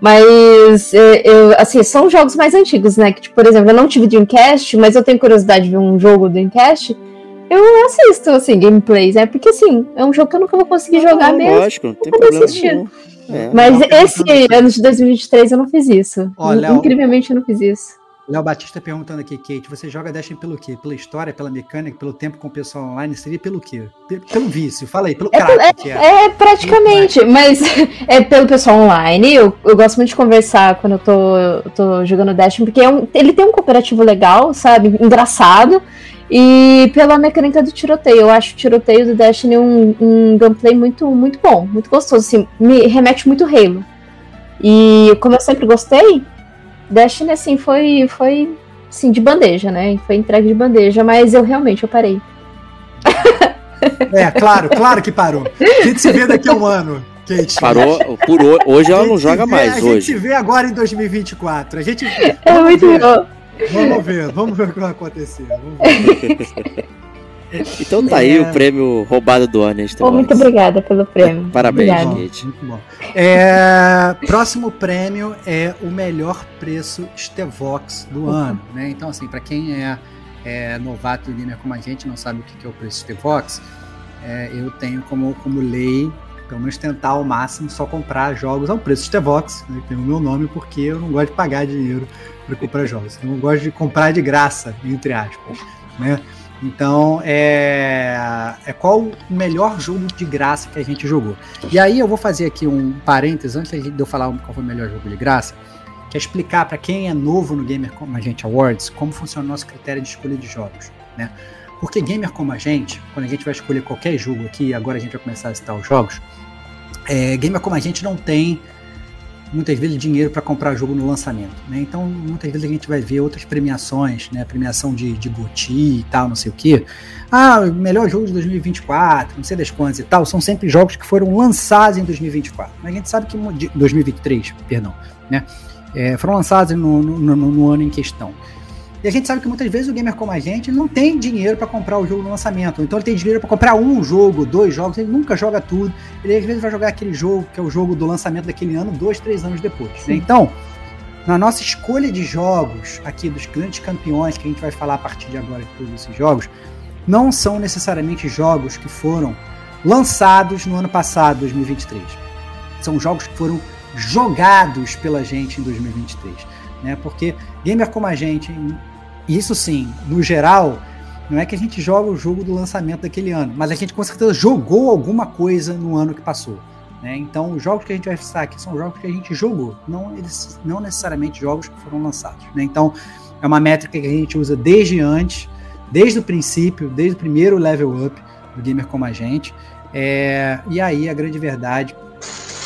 Mas é, eu, assim, são jogos mais antigos, né? Que, tipo, por exemplo, eu não tive Dreamcast, mas eu tenho curiosidade de ver um jogo do Dreamcast. Eu assisto, assim, gameplays, né? Porque, assim, é um jogo que eu nunca vou conseguir jogar Não, mesmo. Lógico, não tem problema nenhum. É. Mas Não, esse aqui. ano de 2023 eu não fiz isso. Ó, Léo. Incrivelmente eu não fiz isso. Léo Batista perguntando aqui, Kate, você joga Destiny pelo quê? Pela história, pela mecânica, pelo tempo com o pessoal online? Seria pelo quê? Pe- Pelo vício, fala aí, pelo É, crack que é. É, praticamente, mas (laughs) é pelo pessoal online. Eu, eu gosto muito de conversar quando eu tô, eu tô jogando Destiny, porque é um- ele tem um cooperativo legal, sabe? Engraçado. E pela mecânica do tiroteio. Eu acho o tiroteio do Destiny um, um gameplay muito, muito bom, muito gostoso. Assim, me remete muito Halo. E como eu sempre gostei, Destiny, assim, foi, foi assim, de bandeja, né? Foi entregue de bandeja, mas eu realmente eu parei. É, claro, claro que parou. A gente se vê daqui a um ano, Kate. Parou por hoje. Hoje ela não joga vê- mais A gente se hoje. vê agora em 2024. A gente. É muito bom. Vamos ver, vamos ver o que vai acontecer. Vamos ver. (laughs) Então tá aí É. o prêmio roubado do ano, Pô, muito obrigada pelo prêmio. Parabéns, Obrigada. Kate. Muito bom. É, próximo prêmio é o melhor preço Stevox do ano, né? Então, assim, para quem é, é novato gamer como a gente, não sabe o que que é o preço Stevox, é, eu tenho como, como lei, pelo menos tentar ao máximo só comprar jogos ao preço Stevox, né? Tem o meu nome porque eu não gosto de pagar dinheiro para comprar (laughs) jogos. Eu não gosto de comprar de graça, entre aspas, né? Então, é, é qual o melhor jogo de graça que a gente jogou. E aí eu vou fazer aqui um parênteses antes de eu falar qual foi o melhor jogo de graça, que é explicar para quem é novo no Gamer Como a Gente Awards como funciona o nosso critério de escolha de jogos, né? Porque gamer como a gente, quando a gente vai escolher qualquer jogo aqui, agora a gente vai começar a citar os jogos, é, gamer como a gente não tem muitas vezes dinheiro para comprar jogo no lançamento, né? Então muitas vezes a gente vai ver outras premiações, né? Premiação de, de e tal, não sei o quê. Ah, melhor jogo de 2024, não sei das quantas e tal, são sempre jogos que foram lançados em 2024. Mas a gente sabe que de 2023, perdão, né? É, foram lançados no, no, no, no ano em questão. E a gente sabe que muitas vezes o gamer como a gente não tem dinheiro para comprar o jogo no lançamento. Então ele tem dinheiro para comprar um jogo, dois jogos, ele nunca joga tudo. Ele às vezes vai jogar aquele jogo que é o jogo do lançamento daquele ano, dois, três anos depois. Né? Então, na nossa escolha de jogos aqui dos grandes campeões que a gente vai falar a partir de agora de todos esses jogos, não são necessariamente jogos que foram lançados no ano passado, 2023. São jogos que foram jogados pela gente em 2023, né? Porque gamer como a gente, isso sim, no geral, não é que a gente joga o jogo do lançamento daquele ano, mas a gente com certeza jogou alguma coisa no ano que passou. Né? Então, os jogos que a gente vai citar aqui são jogos que a gente jogou, não, eles, não necessariamente jogos que foram lançados. Né? Então, é uma métrica que a gente usa desde antes, desde o princípio, desde o primeiro level up do gamer como a gente. É, e aí, a grande verdade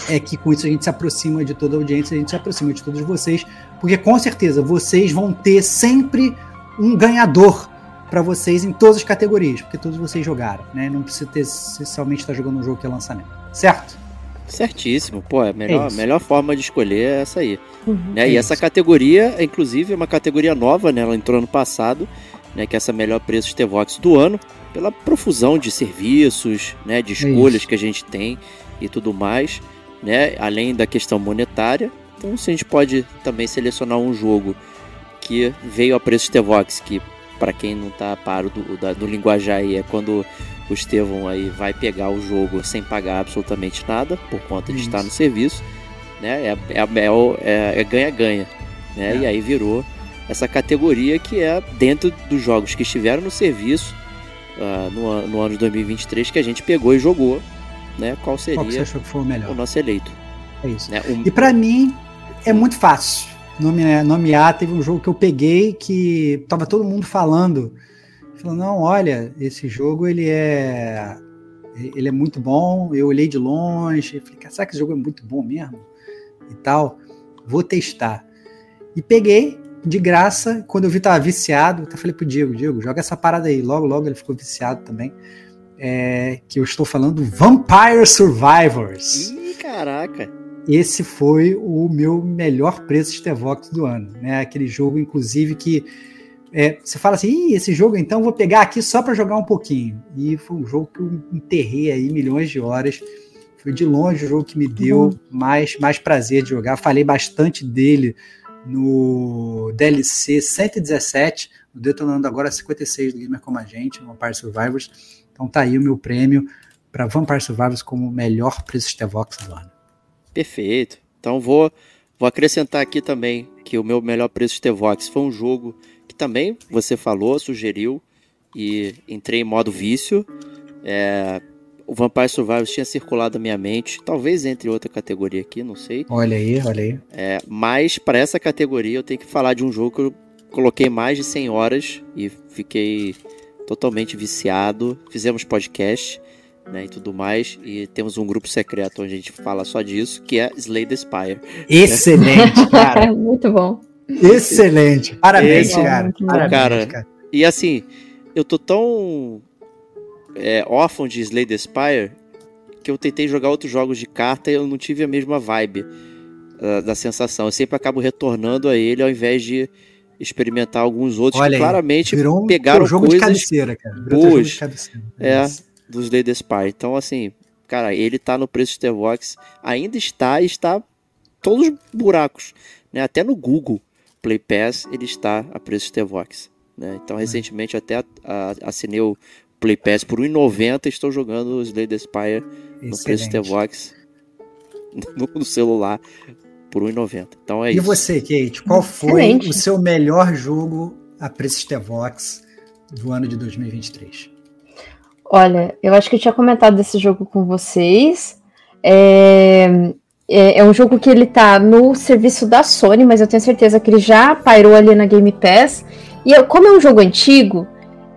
é que com isso a gente se aproxima de toda a audiência, a gente se aproxima de todos vocês, porque com certeza vocês vão ter sempre um ganhador para vocês em todas as categorias, porque todos vocês jogaram, né? Não precisa ter essencialmente estar jogando um jogo que é lançamento, certo? Certíssimo, pô, a melhor, É melhor forma de escolher é essa aí. Uhum. Né? É E isso. essa categoria, inclusive, é uma categoria nova, né? Ela entrou ano passado, né? Que é essa melhor preço Stevox do ano, pela profusão de serviços, né? De escolhas isso. que a gente tem e tudo mais, né? Além da questão monetária. Então, se a gente pode também selecionar um jogo que veio a preço Stevox, que para quem não tá a par do, da- do linguajar aí, é quando o Estevão aí vai pegar o jogo sem pagar absolutamente nada, por conta de Isso. estar no serviço, né? É é- é o- é- é ganha-ganha, né? É. E aí virou essa categoria que é dentro dos jogos que estiveram no serviço ah, no, no ano de 2023 que a gente pegou e jogou, né? Qual Qual que você seria achou que foi o melhor? o nosso eleito, É isso. né? Um- E para mim é muito fácil nomear, nomear. Teve um jogo que eu peguei que tava todo mundo falando, falando não, olha, esse jogo ele é ele é muito bom. Eu olhei de longe, falei, "Cara, será que esse jogo é muito bom mesmo? E tal, vou testar. E peguei de graça, quando eu vi que tava viciado, eu falei pro Diego, Diego, joga essa parada aí. Logo, logo ele ficou viciado também. é, que eu estou falando Vampire Survivors. Ih, caraca! Esse foi o meu melhor preço de Tevox do ano, né? Aquele jogo, inclusive, que é, você fala assim, esse jogo então vou pegar aqui só para jogar um pouquinho. E foi um jogo que eu enterrei aí milhões de horas. Foi de longe o jogo que me deu uhum. mais, mais prazer de jogar. Falei bastante dele no DLC 117, detonando agora 56 do Gamer Como a Gente, no Vampire Survivors. Então tá aí o meu prêmio para Vampire Survivors como melhor preço de Vox do ano. Perfeito. Então vou, vou acrescentar aqui também que o meu melhor preço de Vox foi um jogo que também você falou, sugeriu e entrei em modo vício. É, o Vampire Survivors tinha circulado na minha mente, talvez entre outra categoria aqui, não sei. Olha aí, olha aí. É, mas para essa categoria eu tenho que falar de um jogo que eu coloquei mais de 100 horas e fiquei totalmente viciado. Fizemos podcast né, e tudo mais, e temos um grupo secreto onde a gente fala só disso, que é Slay the Spire. Excelente, (laughs) cara. (laughs) Muito bom. Excelente. Parabéns, Esse, cara. Parabéns, cara. cara. E assim, eu tô tão é, órfão de Slay the Spire que eu tentei jogar outros jogos de carta e eu não tive a mesma vibe uh, da sensação. Eu sempre acabo retornando a ele ao invés de experimentar alguns outros Olha que claramente virou um, pegaram jogo coisas de cabeceira, cara. Virou boas. De cabeceira. É, dos the Spire. Então, assim, cara, ele tá no preço de Stevox, ainda está e está todos os buracos, né? Até no Google Play Pass ele está a preço de Stevox. Né? Então, recentemente até a, a, assinei o Play Pass por 1,90 estou jogando o Slay the Spire no preço de Stevox (laughs) no, no celular por 1,90. Então é e isso. E você, Kate, qual foi Excelente. o seu melhor jogo a preço de Stevox do ano de 2023? Olha, eu acho que eu tinha comentado desse jogo com vocês. É, é, é, um jogo que ele tá no serviço da Sony, mas eu tenho certeza que ele já pairou ali na Game Pass. E eu, como é um jogo antigo,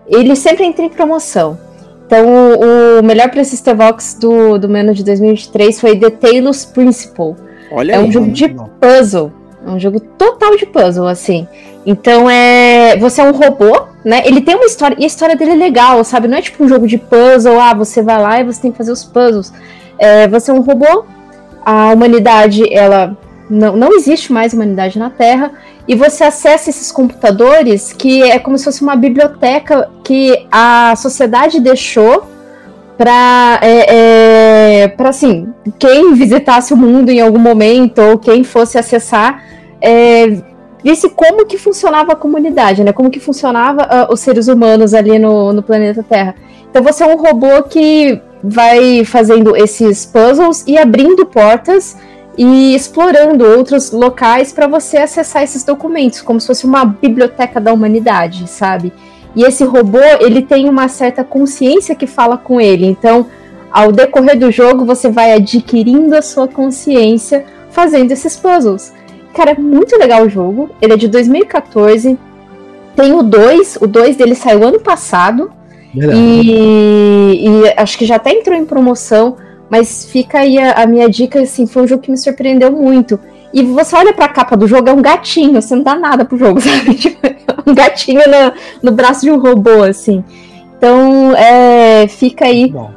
ele sempre entra em promoção. Então, o, o melhor preço Stevox do, do ano de 2023 foi The Talos Principle. Olha é um jogo de puzzle. É um jogo total de puzzle, assim. Então é. Você é um robô, né? Ele tem uma história. E a história dele é legal, sabe? Não é tipo um jogo de puzzle, ah, você vai lá e você tem que fazer os puzzles. É, você é um robô, a humanidade, ela. Não, não existe mais humanidade na Terra. E você acessa esses computadores que é como se fosse uma biblioteca que a sociedade deixou para é, é, para assim quem visitasse o mundo em algum momento ou quem fosse acessar é, visse como que funcionava a comunidade, né? Como que funcionava uh, os seres humanos ali no, no planeta Terra. Então você é um robô que vai fazendo esses puzzles e abrindo portas e explorando outros locais para você acessar esses documentos, como se fosse uma biblioteca da humanidade, sabe? E esse robô, ele tem uma certa consciência que fala com ele. Então, ao decorrer do jogo, você vai adquirindo a sua consciência fazendo esses puzzles. Cara, é muito legal o jogo. Ele é de 2014. Tem o 2, o 2 dele saiu ano passado. E, e, acho que já até entrou em promoção. Mas fica aí a, a minha dica, assim, foi um jogo que me surpreendeu muito. E você olha pra capa do jogo, é um gatinho, você não dá nada pro jogo, (laughs) sabe? Tipo, um gatinho no, no braço de um robô, assim. Então, é, fica aí. Bom.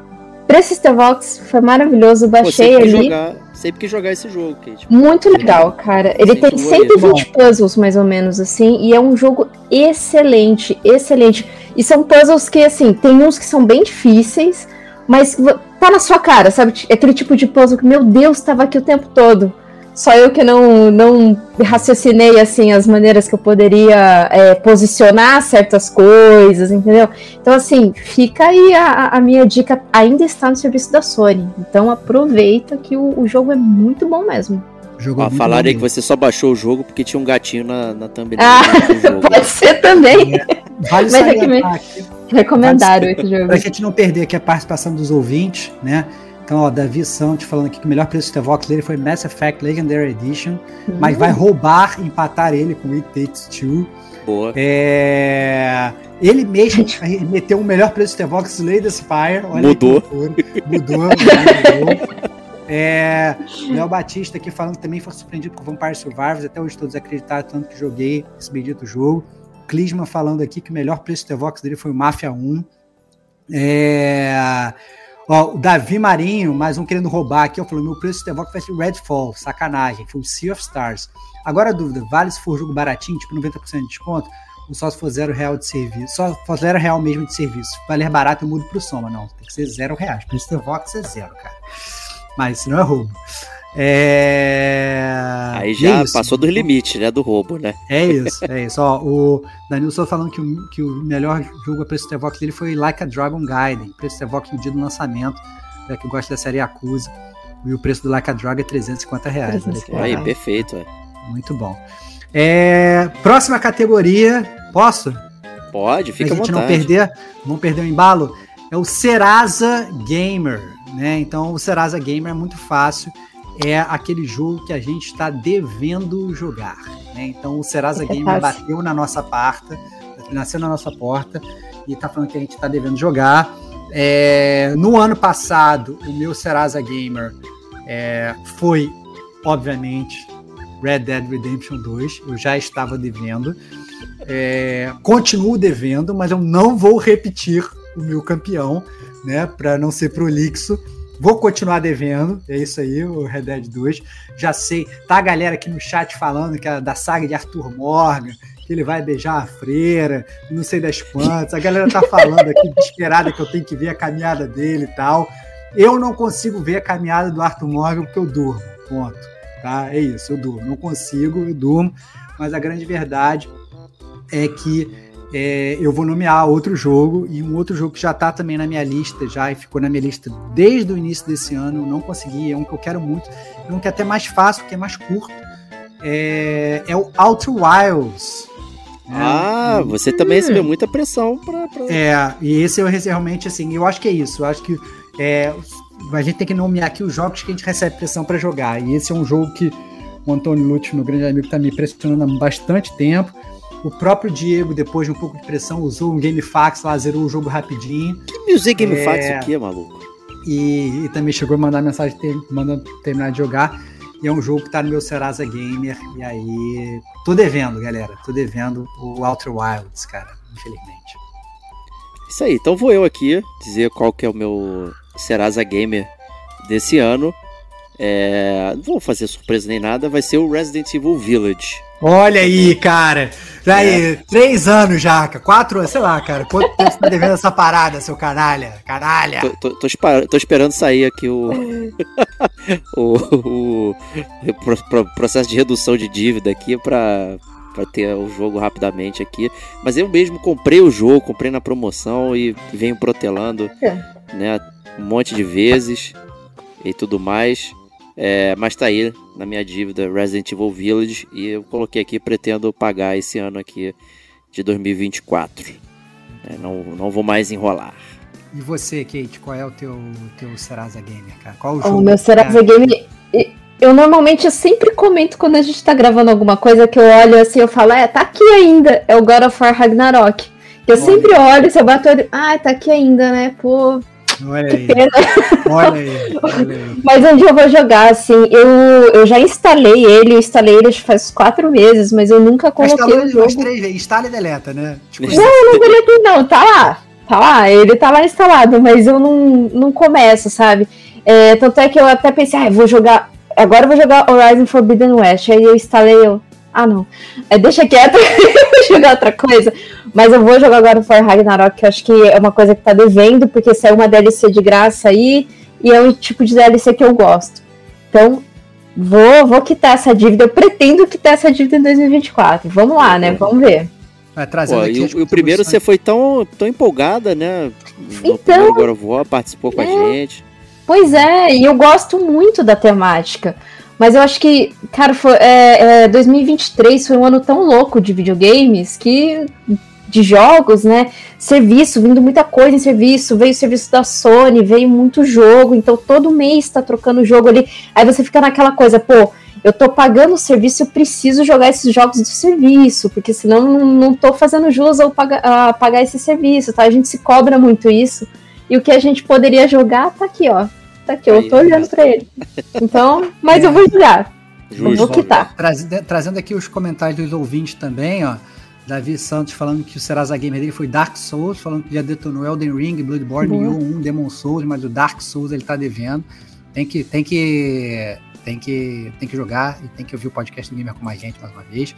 Pra System Vox foi maravilhoso, baixei Pô, ali. Jogar, sempre quis jogar esse jogo, Kate. Muito legal, cara. Ele tem 120 puzzles, mais ou menos, assim, e é um jogo excelente, excelente. E são puzzles que, assim, tem uns que são bem difíceis, mas tá na sua cara, sabe? É aquele tipo de puzzle que, meu Deus, tava aqui o tempo todo. Só eu que não, não raciocinei assim as maneiras que eu poderia é, posicionar certas coisas, entendeu? Então, assim, fica aí a, a, minha dica. Ainda está no serviço da Sony. Então aproveita que o, o jogo é muito bom mesmo. Jogo ah, falaram aí que você só baixou o jogo porque tinha um gatinho na, na thumbnail ah. (laughs) Pode ser também. É, vale Mas é que me recomendaram esse jogo. Pra gente não perder aqui a participação dos ouvintes, né? Então, ó, Davi Santos falando aqui que o melhor preço de Vox dele foi Mass Effect Legendary Edition, uhum. mas vai roubar, empatar ele com It Takes Two. Boa. É... Ele mesmo meteu o melhor preço de Vox Slay the Spire. Olha mudou. Mudou, mudou. É, Léo Batista aqui falando que também foi surpreendido com Vampire Survivors. Até hoje estou desacreditado tanto que joguei esse bendito jogo. Clisma falando aqui que o melhor preço de Vox dele foi o Mafia 1. É... Ó, o Davi Marinho, mais um querendo roubar aqui, ó, falou: meu preço de Evoque vai Redfall, sacanagem, foi o Sea of Stars. Agora a dúvida: vale se for jogo baratinho, tipo 90% de desconto? Ou só se for zero real de serviço? Só se for zero real mesmo de serviço. Se valer barato, eu mudo pro Soma. Não, tem que ser zero reais. Preço de Evoque é zero, cara. Mas isso não é roubo. É... Aí já é passou dos limites, né? Do roubo, né? É isso, é isso. Ó, o Danilson falando que o, que o melhor jogo a preço de Evoque dele foi Like a Dragon Gaiden. Preço de Evoque no dia do lançamento. É que gosta da série Yakuza. E o preço do Like a Dragon é 350 reais. Olha que Aí, perfeito. é. Muito bom. É, próxima categoria. Posso? Pode, fica a à gente não vontade. perder, não perder o embalo. É o Serasa Gamer, né? Então o Serasa Gamer é muito fácil. É aquele jogo que a gente está devendo jogar. Né? Então o Serasa É Gamer fácil. bateu na nossa porta, nasceu na nossa porta e está falando que a gente está devendo jogar. É, no ano passado, o meu Serasa Gamer é, foi, obviamente, Red Dead Redemption 2. Eu já estava devendo. É, continuo devendo, mas eu não vou repetir o meu campeão, né? Para não ser prolixo. Vou continuar devendo, é isso aí, o Red Dead 2. Já sei, tá a galera aqui no chat falando que é da saga de Arthur Morgan, que ele vai beijar a freira, não sei das quantas. A galera tá falando aqui (laughs) desesperada que eu tenho que ver a caminhada dele e tal. Eu não consigo ver a caminhada do Arthur Morgan porque eu durmo. Ponto. Tá? É isso, eu durmo. Não consigo, eu durmo. Mas a grande verdade é que é, eu vou nomear outro jogo e um outro jogo que já tá também na minha lista já e ficou na minha lista desde o início desse ano. Não consegui, é um que eu quero muito. É um que é até mais fácil, que é mais curto. É, é o Outer Wilds. Ah, você também recebeu muita pressão pra. pra- É, e esse eu realmente, assim, eu acho que é isso. Eu acho que é, a gente tem que nomear aqui os jogos que a gente recebe pressão para jogar. E esse é um jogo que o Antônio Lutz, meu grande amigo, tá me pressionando há bastante tempo. O próprio Diego, depois de um pouco de pressão, usou um GameFAQs lá, zerou o jogo rapidinho. Que Music Game É. Aqui, maluco? E, e também chegou a mandar mensagem ter, mandando terminar de jogar. E é um jogo que tá no meu Serasa Gamer. E aí. Tô devendo, galera. Tô devendo o Outer Wilds, cara. Infelizmente. Isso aí, então vou eu aqui dizer qual que é o meu Serasa Gamer desse ano. É, não vou fazer surpresa nem nada, vai ser o Resident Evil Village. Olha aí, cara. Aí, três anos já, cara. Quatro anos, sei lá, cara. Quanto tempo você tá devendo essa parada, seu canalha? Canalha. Tô, tô- tô tô esperando sair aqui o, (laughs) o, o- o pro- pro- processo de redução de dívida aqui pra, pra ter o jogo rapidamente aqui. Mas eu mesmo comprei o jogo, comprei na promoção e venho protelando É. né, um monte de vezes e tudo mais. É, mas tá aí na minha dívida Resident Evil Village e eu coloquei aqui, pretendo pagar esse ano aqui de 2024. É, não, não vou mais enrolar. E você, Kate, qual é o teu, teu Serasa Gamer, cara? Qual o O jogo? meu Serasa Game. e- Eu normalmente eu sempre comento quando a gente tá gravando alguma coisa que eu olho assim, eu falo, é, tá aqui ainda. É o God of War Ragnarok. Eu Olha. sempre olho, se eu bato o olho, ah, tá aqui ainda, né? Pô, Olha que aí, pena. olha aí, olha aí. Mas um dia eu vou jogar, assim. Eu, eu já instalei ele, eu instalei ele faz quatro meses, mas eu nunca coloquei Instalou o jogo. umas três vezes. Instala e deleta, né? Tipo, Não, Não, não deletei não, tá lá. Tá lá, ele tá lá instalado, mas eu não, não começo, sabe? É, tanto é que eu até pensei, ah, eu vou jogar. Agora eu vou jogar Horizon Forbidden West. Aí eu instalei, eu. Ah, não. É, deixa quieto, eu (laughs) (laughs) jogar outra coisa. Mas eu vou jogar agora o For Ragnarok, que eu acho que é uma coisa que tá devendo, porque saiu uma DLC de graça aí, e é um tipo de DLC que eu gosto. Então, vou, vou quitar essa dívida. Eu pretendo quitar essa dívida em 2024. Vamos lá, né? Vamos ver. vai trazendo Pô, aqui e, o, o primeiro você foi tão, tão empolgada, né? No Então- of War, participou com a É. gente. Pois é, e eu gosto muito da temática. Mas eu acho que, cara, foi, é, é, 2023 foi um ano tão louco de videogames que. de jogos, né? Serviço, vindo muita coisa em serviço, veio o serviço da Sony, veio muito jogo, então todo mês tá trocando jogo ali. Aí você fica naquela coisa, pô, eu tô pagando o serviço, eu preciso jogar esses jogos do serviço, porque senão não, não tô fazendo jus ao a pagar esse serviço, tá? A gente se cobra muito isso. E o que a gente poderia jogar tá aqui, ó. Tá aqui, eu Aí, tô olhando exato. pra ele. Então, mas eu vou jogar. Justo. vou quitar. Trazendo, trazendo aqui os comentários dos ouvintes também, ó. Davi Santos falando que o Serasa Gamer dele foi Dark Souls, falando que já detonou Elden Ring, Bloodborne, Boa. Nioh 1, Demon Souls, mas o Dark Souls ele tá devendo. Tem que, tem que, tem que, tem que jogar e tem que ouvir o podcast do Gamer com mais gente mais uma vez.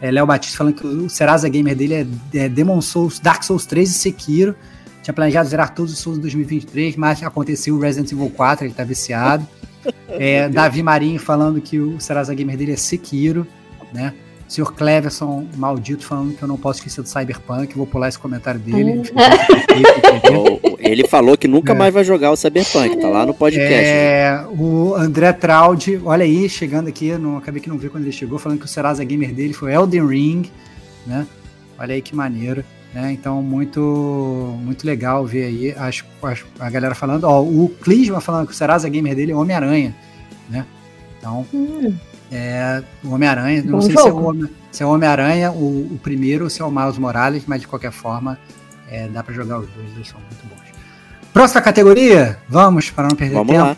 É, Léo Batista falando que o Serasa Gamer dele é, é Demon Souls, Dark Souls 3 e Sekiro. Tinha planejado zerar todos os Souls em 2023, mas aconteceu o Resident Evil 4, ele tá viciado. (laughs) É, Davi Marinho falando que o Serasa Gamer dele é Sekiro, né? Senhor Cleverson, maldito, falando que eu não posso esquecer do Cyberpunk, vou pular esse comentário dele. ele? (laughs) O- o- Ele falou que nunca É. mais vai jogar o Cyberpunk, tá lá no podcast. É, o André Traude, olha aí, chegando aqui, não, acabei que não vi quando ele chegou, falando que o Serasa Gamer dele foi Elden Ring, né? Olha aí que maneiro, né? Então, muito muito legal ver aí as, as- a galera falando. Ó, o Clisma falando que o Serasa Gamer dele é Homem-Aranha, né? Então, Hum, é o Homem-Aranha, não Bom sei se é o, jogo. Homem- se é o Homem-Aranha o, o primeiro ou se é o Miles Morales, mas de qualquer forma, é, dá pra jogar os dois, dois são muito bons. Próxima categoria, vamos, para não perder Vamos tempo. lá.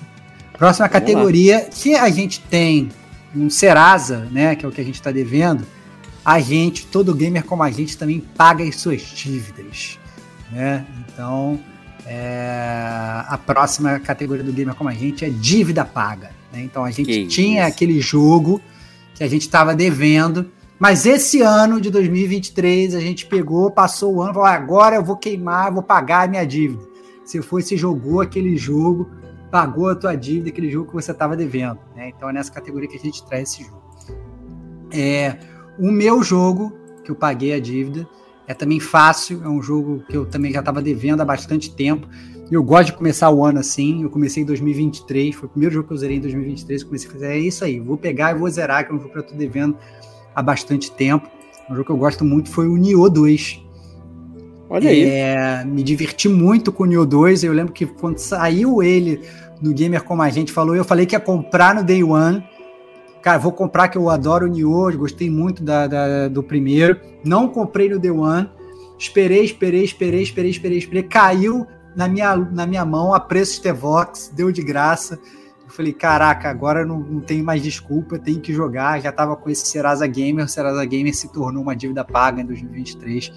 Próxima Vamos categoria, se a gente tem um Serasa, né, que é o que a gente está devendo, a gente, todo gamer como a gente, também paga as suas dívidas, né? Então, é, a próxima categoria do gamer como a gente é dívida paga. né? Então, a gente Que tinha isso. aquele jogo que a gente estava devendo, mas esse ano de 2023 a gente pegou, passou o ano, falou: "Ah, agora eu vou queimar, vou pagar a minha dívida. Você foi, se jogou aquele jogo, pagou a tua dívida, aquele jogo que você estava devendo. Né? Então é nessa categoria que a gente traz esse jogo. É, o meu jogo, que eu paguei a dívida, é também fácil, é um jogo que eu também já estava devendo há bastante tempo. Eu gosto de começar o ano assim. Eu comecei em 2023, foi o primeiro jogo que eu zerei em 2023. Eu comecei a fazer, é isso aí, vou pegar e vou zerar, que é um jogo que eu estou devendo há bastante tempo. Um jogo que eu gosto muito foi o Nioh 2. Olha aí. É, me diverti muito com o Nioh 2. Eu lembro que quando saiu ele no Gamer Como a Gente falou, eu falei que ia comprar no Day One. Cara, vou comprar que eu adoro o Nioh, gostei muito da, da- do primeiro. Não comprei no Day One. Esperei, esperei, esperei, esperei, esperei, esperei. Caiu na minha, na minha mão a preço de Vox, deu de graça. Eu falei, caraca, agora não, não tem mais desculpa, tem que jogar. Já tava com esse Serasa Gamer, o Serasa Gamer se tornou uma dívida paga em 2023.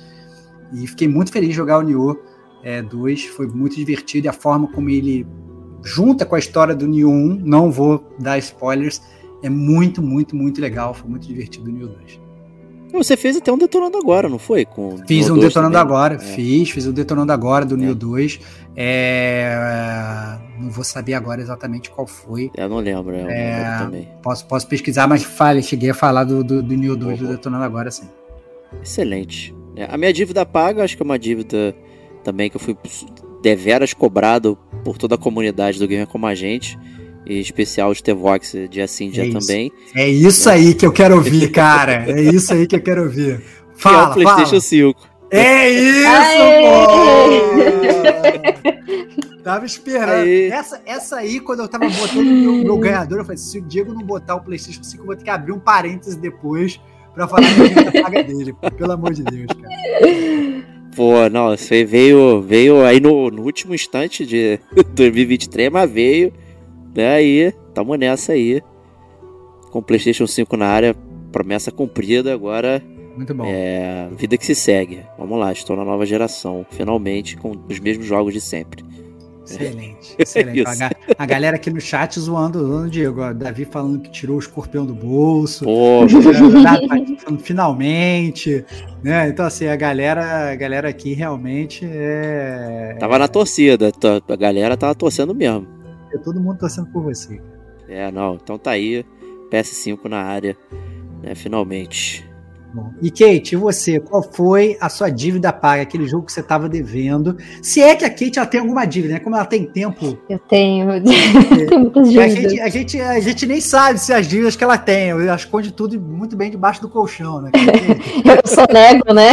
E fiquei muito feliz de jogar o Nioh é, 2, foi muito divertido e a forma como ele junta com a história do Nioh 1, não vou dar spoilers, é muito, muito, muito legal, foi muito divertido o Nioh 2. Você fez até um detonando agora, não foi? Com Fiz um 2 Detonando também. Agora, É. fiz, fiz o Detonando Agora do É. Nioh 2, é, não vou saber agora exatamente qual foi, Eu não lembro, eu não É. lembro também. posso, posso pesquisar, mas fale, cheguei a falar do, do, do Nioh 2 do Uhum. Detonando Agora, sim. Excelente. É, A minha dívida paga, acho que é uma dívida também que eu fui deveras cobrado por toda a comunidade do Gamer Como a Gente, especial os T-Vox dia sim, dia É também. É isso aí que eu quero ouvir, (laughs) cara, é isso aí que eu quero ouvir. que é o Fala, PlayStation fala. 5. É isso, pô! Tava esperando. Aê. Essa, essa aí, quando eu tava botando o meu, meu ganhador, eu falei: se o Diego não botar o PlayStation 5, eu vou ter que abrir um parêntese depois pra falar da paga dele. pô. Pelo amor de Deus, cara. Pô, não, você veio, veio aí no, no último instante de (laughs) 2023, mas veio. Né, aí, tamo nessa aí. Com o PlayStation 5 na área, promessa cumprida, agora Muito bom. é vida que se segue. Vamos lá, estou na nova geração, finalmente, com os mesmos jogos de sempre. Excelente, (laughs) excelente. Isso. A, a galera aqui no chat zoando, zoando o Diego. ó, Davi falando que tirou o escorpião do bolso. Pô, falando, finalmente, né? Então assim, a galera, a galera aqui realmente é, tava na torcida, a galera tava torcendo mesmo. É todo mundo torcendo por você. É, não, então tá aí, PS5 na área, né, finalmente. Bom, E Kate, e você, qual foi a sua dívida paga, aquele jogo que você estava devendo? Se é que a Kate ela tem alguma dívida, né? Como ela tem tempo, Eu tenho. (laughs) tenho muitas a dívidas. gente, a, gente, a gente nem sabe se as dívidas que ela tem. Ela esconde tudo muito bem debaixo do colchão, né? (laughs) Eu só nego, né?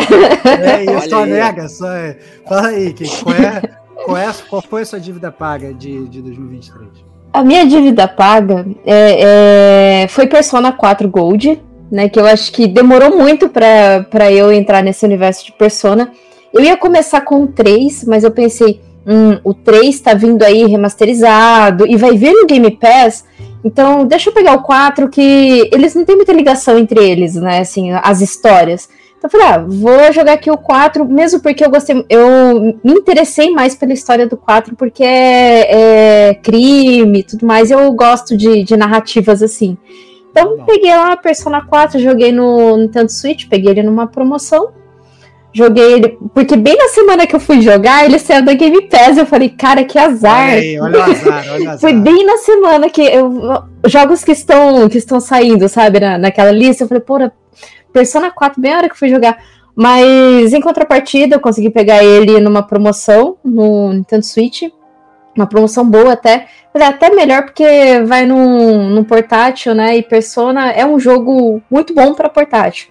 É, e Olha só aí. nega, só é. Fala aí, Kate, qual, é, qual, é, qual foi a sua dívida paga de, de 2023? A minha dívida paga é, é, foi Persona 4 Gold, né? Que eu acho que demorou muito pra eu entrar nesse universo de Persona. Eu ia começar com o 3, mas eu pensei, hum, o 3 tá vindo aí remasterizado e vai vir no Game Pass. Então, deixa eu pegar o 4, que eles não têm muita ligação entre eles, né? Assim, as histórias. Então eu falei, ah, vou jogar aqui o 4, mesmo porque eu gostei, eu me interessei mais pela história do 4, porque é, é crime e tudo mais, eu gosto de, de narrativas assim. Então peguei lá a Persona 4, joguei no Nintendo Switch, peguei ele numa promoção. Joguei ele, porque bem na semana que eu fui jogar, ele saiu da Game Pass. Eu falei, cara, que azar. Olha, aí, olha o azar, olha o (laughs) azar. Foi bem na semana que eu. Jogos que estão, que estão saindo, sabe, na, naquela lista. Eu falei, pô, Persona 4, bem a hora que fui jogar. Mas em contrapartida, eu consegui pegar ele numa promoção no Nintendo Switch. Uma promoção boa até. Mas é até melhor porque vai num, num portátil, né? E Persona é um jogo muito bom para portátil.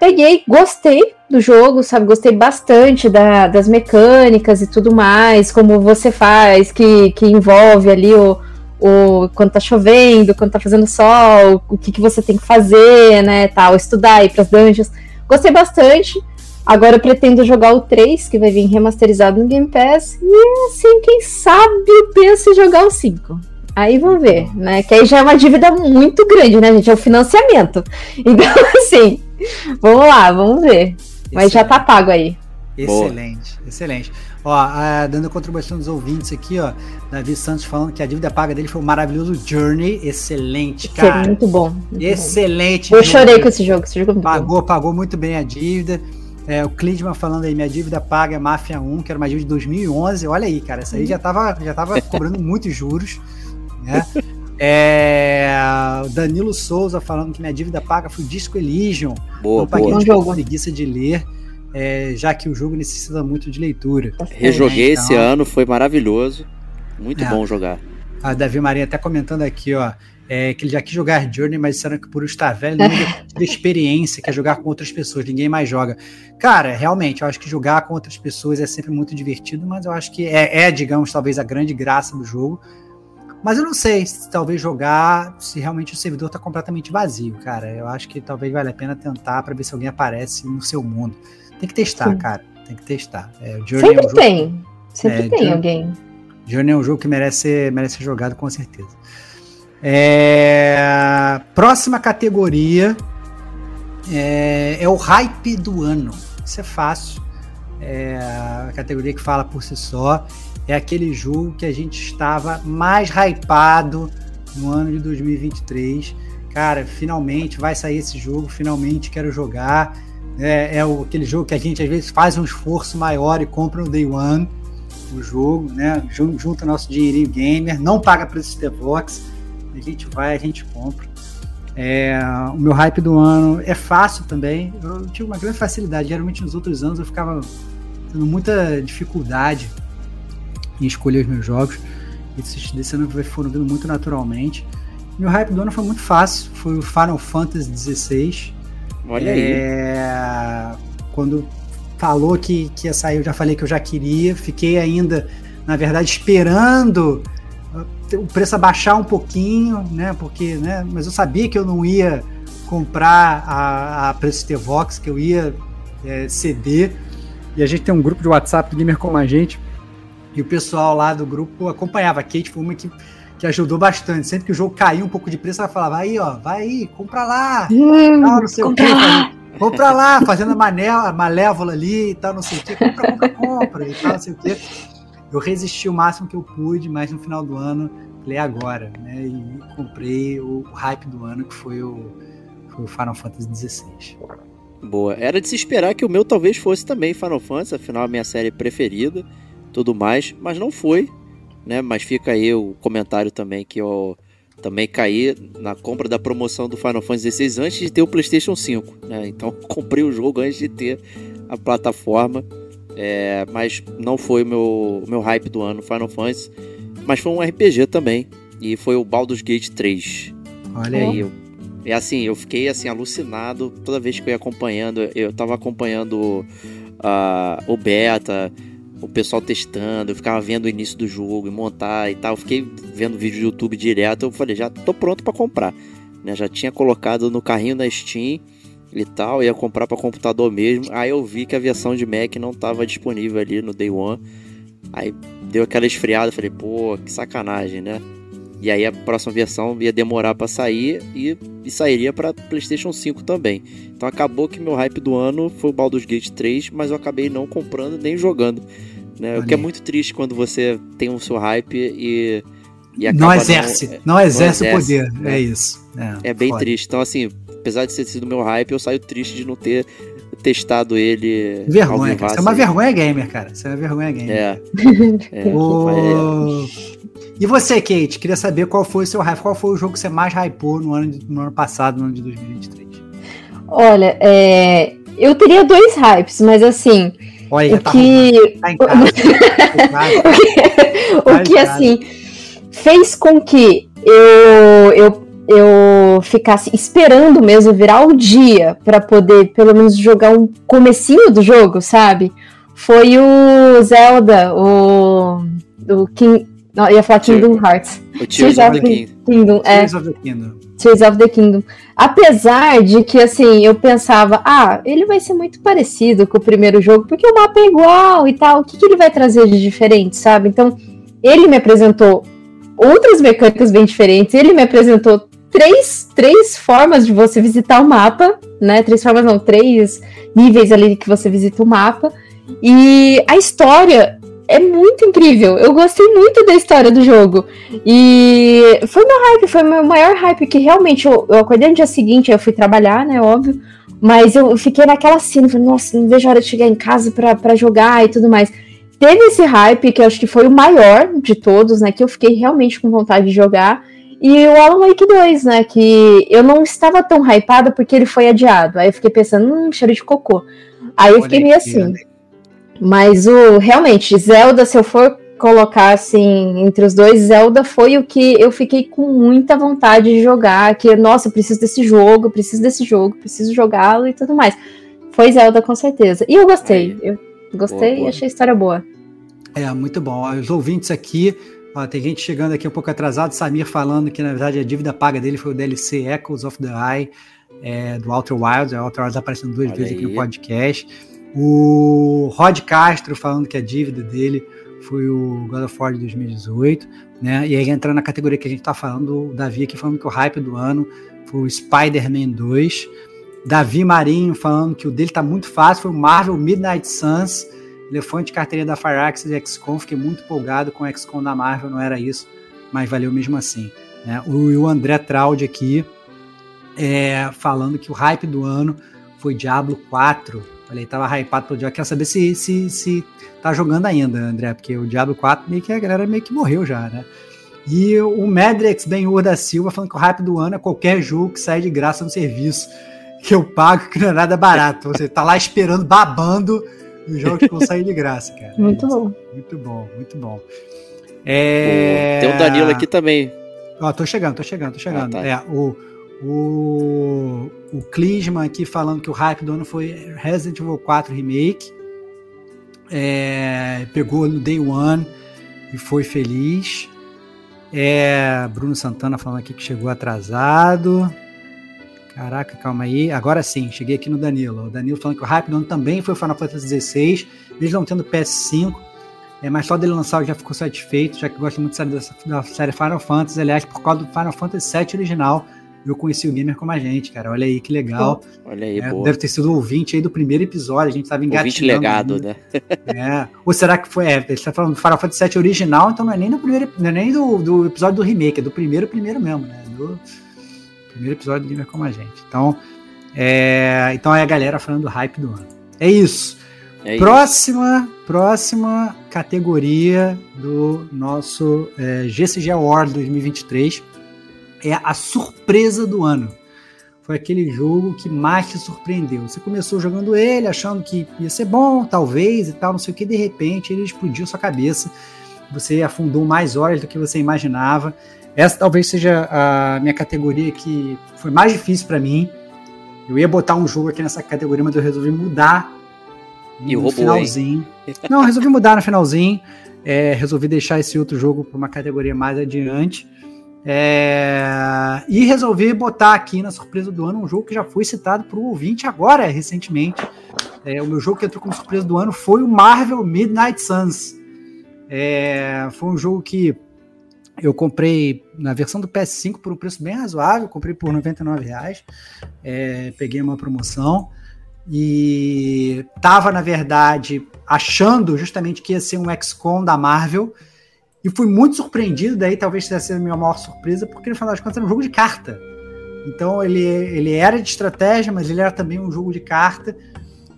Peguei, gostei do jogo, sabe? Gostei bastante da, das mecânicas e tudo mais, como você faz, que, que envolve ali o, o quando tá chovendo, quando tá fazendo sol, o que, que você tem que fazer, né? Tal, estudar, ir pras dungeons. Gostei bastante. Agora eu pretendo jogar o 3, que vai vir remasterizado no Game Pass. E assim, quem sabe eu penso em jogar o 5. Aí vamos ver, né? Que aí já é uma dívida muito grande, né, gente? É o financiamento. (laughs) Então, assim, vamos lá, vamos ver. Mas já tá pago aí. Excelente, Boa. excelente. Ó, a, dando contribuição dos ouvintes aqui, ó, Davi Santos falando que a dívida paga dele foi um maravilhoso Journey, excelente, cara. Sim, muito bom. Muito excelente. Bom. Eu chorei com esse jogo, esse jogo é Pagou, bom. pagou muito bem a dívida. É, o Clintman falando aí, minha dívida paga é Máfia 1, que era uma dívida de 2011. Olha aí, cara, essa aí já tava, já tava (laughs) cobrando muitos juros. Né? (laughs) É, Danilo Souza falando que minha dívida paga foi Disco Elysium. Boa, não paguei boa. de preguiça de ler, é, já que o jogo necessita muito de leitura. Rejoguei então, esse ano, foi maravilhoso. Muito é, bom jogar. A Davi Maria até comentando aqui, ó é, que ele já quis jogar Journey, mas disseram que por estar velho não de experiência, quer jogar com outras pessoas, ninguém mais joga. Cara, realmente, eu acho que jogar com outras pessoas é sempre muito divertido, mas eu acho que é, é digamos, talvez a grande graça do jogo. Mas eu não sei se talvez jogar se realmente o servidor está completamente vazio, cara. Eu acho que talvez vale a pena tentar para ver se alguém aparece no seu mundo. Tem que testar, Sim. cara. Tem que testar. É, Sempre é um jogo, tem. Sempre é, tem Journey, alguém. Journey é um jogo que merece ser, merece ser jogado com certeza. É, próxima categoria é, é, o hype do ano. Isso é fácil. É a categoria que fala por si só. É aquele jogo que a gente estava mais hypado no ano de 2023. Cara, finalmente vai sair esse jogo, finalmente quero jogar. É, é aquele jogo que a gente às vezes faz um esforço maior e compra no Day One o jogo, né? Junta nosso dinheirinho gamer, não paga preço de Vox a gente vai, a gente compra. É, o meu hype do ano é fácil também. Eu tive uma grande facilidade. Geralmente nos outros anos eu ficava tendo muita dificuldade em escolher os meus jogos. Esse, desse ano foram vindo muito naturalmente. Meu hype do ano foi muito fácil. Foi o Final Fantasy XVI. Olha é, aí. Quando falou que, que ia sair, eu já falei que eu já queria. Fiquei ainda, na verdade, esperando o preço abaixar um pouquinho, né? Porque, né? Mas eu sabia que eu não ia comprar a, a preço de Vox, que eu ia é, ceder. E a gente tem um grupo de WhatsApp do Gamer como a gente. E o pessoal lá do grupo acompanhava. A Kate foi uma que, que ajudou bastante. Sempre que o jogo caiu um pouco de preço, ela falava: aí, ó, vai aí, compra lá. Hum, tal, não sei compra o quê. Lá. Compra lá, fazendo a malévola ali e tal, não sei o quê. Compra, compra, compra e tal, não sei o quê eu resisti o máximo que eu pude, mas no final do ano, falei agora, né? E comprei o, hype do ano, que foi o, foi o Final Fantasy XVI. Boa. Era de se esperar que o meu talvez fosse também Final Fantasy, afinal é a minha série preferida, tudo mais, mas não foi, né? Mas fica aí o comentário também que eu também caí na compra da promoção do Final Fantasy XVI antes de ter o PlayStation 5, né? Então (laughs) comprei o jogo antes de ter a plataforma. É, mas não foi o meu, meu hype do ano, Final Fantasy. Mas foi um RPG também. E foi o Baldur's Gate 3. Olha aí. Eu, é assim, eu fiquei assim alucinado toda vez que eu ia acompanhando. Eu tava acompanhando uh, o beta, o pessoal testando, eu ficava vendo o início do jogo e montar e tal. Eu fiquei vendo vídeo do YouTube direto. Eu falei, já tô pronto para comprar. Né? Já tinha colocado no carrinho da Steam e tal, ia comprar para computador mesmo. Aí eu vi que a versão de Mac não estava disponível ali no Day One. Aí deu aquela esfriada, falei, pô, que sacanagem, né? E aí a próxima versão ia demorar para sair e, e sairia para PlayStation 5 também. Então acabou que meu hype do ano foi o Baldur's Gate 3, mas eu acabei não comprando nem jogando. Né? O que é muito triste quando você tem o seu hype e, e não exerce, não, não exerce, o poder. Né? É isso. É, é bem foda. triste. Então, assim, apesar de ter sido meu hype, eu saio triste de não ter testado ele. Vergonha, cara. Você é uma vergonha gamer, cara. Você é uma vergonha gamer. É. (laughs) é. o... E você, Kate? Queria saber qual foi o seu hype. Qual foi o jogo que você mais hypou no ano, de, no ano passado, no ano de 2023? Olha, é... eu teria dois hypes, mas assim. Olha, o tá que. Tá casa. (laughs) o que, (laughs) o que assim, fez com que eu, eu eu ficasse esperando mesmo virar o dia para poder pelo menos jogar um comecinho do jogo, sabe? Foi o Zelda, o o King, não, ia falar Kingdom Hearts. O Tears, Tears of, the Kingdom. Kingdom é. Tears of the Kingdom. Tears of the Kingdom. Apesar de que, assim, eu pensava, ah, ele vai ser muito parecido com o primeiro jogo, porque o mapa é igual e tal, o que, que ele vai trazer de diferente, sabe? Então, ele me apresentou outras mecânicas bem diferentes, ele me apresentou três, três formas de você visitar o mapa, né? Três formas, não, três níveis ali que você visita o mapa. E a história é muito incrível. Eu gostei muito da história do jogo. E foi meu hype, foi meu maior hype, que realmente eu, eu acordei no dia seguinte, eu fui trabalhar, né? Óbvio. Mas eu fiquei naquela cena, falei, nossa, não vejo a hora de chegar em casa para jogar e tudo mais. Teve esse hype, que eu acho que foi o maior de todos, né? Que eu fiquei realmente com vontade de jogar. E o Alan Wake 2, né? Que eu não estava tão hypada porque ele foi adiado. Aí eu fiquei pensando, hum, cheiro de cocô. Aí eu fiquei meio assim. Mas o realmente, Zelda, se eu for colocar assim entre os dois, Zelda foi o que eu fiquei com muita vontade de jogar. Que, nossa, eu preciso desse jogo, preciso desse jogo, preciso jogá-lo e tudo mais. Foi Zelda com certeza. E eu gostei. Eu gostei boa, boa. e achei a história boa. É, muito bom. Os ouvintes aqui Ó, tem gente chegando aqui um pouco atrasado, Samir falando que na verdade a dívida paga dele foi o DLC Echoes of the Eye é, do Outer Wilds. O Outer Wilds aparecendo duas Olha vezes aí. aqui no podcast. O Rod Castro falando que a dívida dele foi o God of War de 2018, né? E aí entrando na categoria que a gente tá falando, o Davi aqui falando que o hype do ano foi o Spider-Man 2. Davi Marinho falando que o dele tá muito fácil, foi o Marvel Midnight Suns. Elefante carteirinha da Firaxis e XCOM, fiquei muito empolgado com o XCOM da Marvel, não era isso, mas valeu mesmo assim. Né? O, o André Traud aqui é, falando que o hype do ano foi Diablo 4. Falei, tava hypado pelo Diablo. Quero saber se, se, se tá jogando ainda, André, porque o Diablo 4 meio que a galera meio que morreu já, né? E o Medrex Benhur da Silva falando que o hype do ano é qualquer jogo que sai de graça no serviço. Que eu pago, que não é nada barato. Você tá lá esperando, babando os jogos que vão sair de graça, cara. (laughs) Muito é bom. Muito bom, muito bom. É... Tem o Danilo aqui também. Ó, tô chegando, tô chegando, tô chegando. Ah, tá. É, o, o, o Klisman aqui falando que o hype do ano foi Resident Evil 4 Remake. É, pegou no Day One e foi feliz. É, Bruno Santana falando aqui que chegou atrasado. Caraca, calma aí. Agora sim, cheguei aqui no Danilo. O Danilo falando que o hype do ano também foi o Final Fantasy XVI, mesmo não tendo PS5. É, mas só dele lançar já ficou satisfeito, já que gosta muito da série Final Fantasy. Aliás, por causa do Final Fantasy VII original, eu conheci o gamer como a gente, cara. Olha aí que legal. Olha aí, é, Deve ter sido o ouvinte aí do primeiro episódio. A gente tava engatinhando. Ouvinte legado, né? é. Ou será que foi? É, ele tá falando do Final Fantasy VII original, então não é nem do primeiro, não é nem do, do episódio do remake, é do primeiro, primeiro mesmo, né? Do, Primeiro episódio do Gamer Como a Gente. Então, é, então é a galera falando do hype do ano. É isso. É próxima, isso. próxima categoria do nosso é, GCG Award 2023 é a surpresa do ano. Foi aquele jogo que mais te surpreendeu. Você começou jogando ele, achando que ia ser bom, talvez e tal, não sei o que, de repente ele explodiu sua cabeça. Você afundou mais horas do que você imaginava. Essa talvez seja a minha categoria que foi mais difícil para mim. Eu ia botar um jogo aqui nessa categoria, mas eu resolvi mudar e no finalzinho. Hein? Não, eu resolvi mudar no finalzinho. É, resolvi deixar esse outro jogo para uma categoria mais adiante. É, e resolvi botar aqui na surpresa do ano um jogo que já foi citado para o ouvinte agora, recentemente. É, o meu jogo que entrou como surpresa do ano foi o Marvel Midnight Suns. É, foi um jogo que Eu comprei na versão do PS5 por um preço bem razoável, comprei por R$ 99,00. É, peguei uma promoção e tava, na verdade, achando justamente que ia ser um XCOM da Marvel. E fui muito surpreendido, daí talvez tenha sido a minha maior surpresa, porque no final das contas era um jogo de carta. Então ele, ele era de estratégia, mas ele era também um jogo de carta.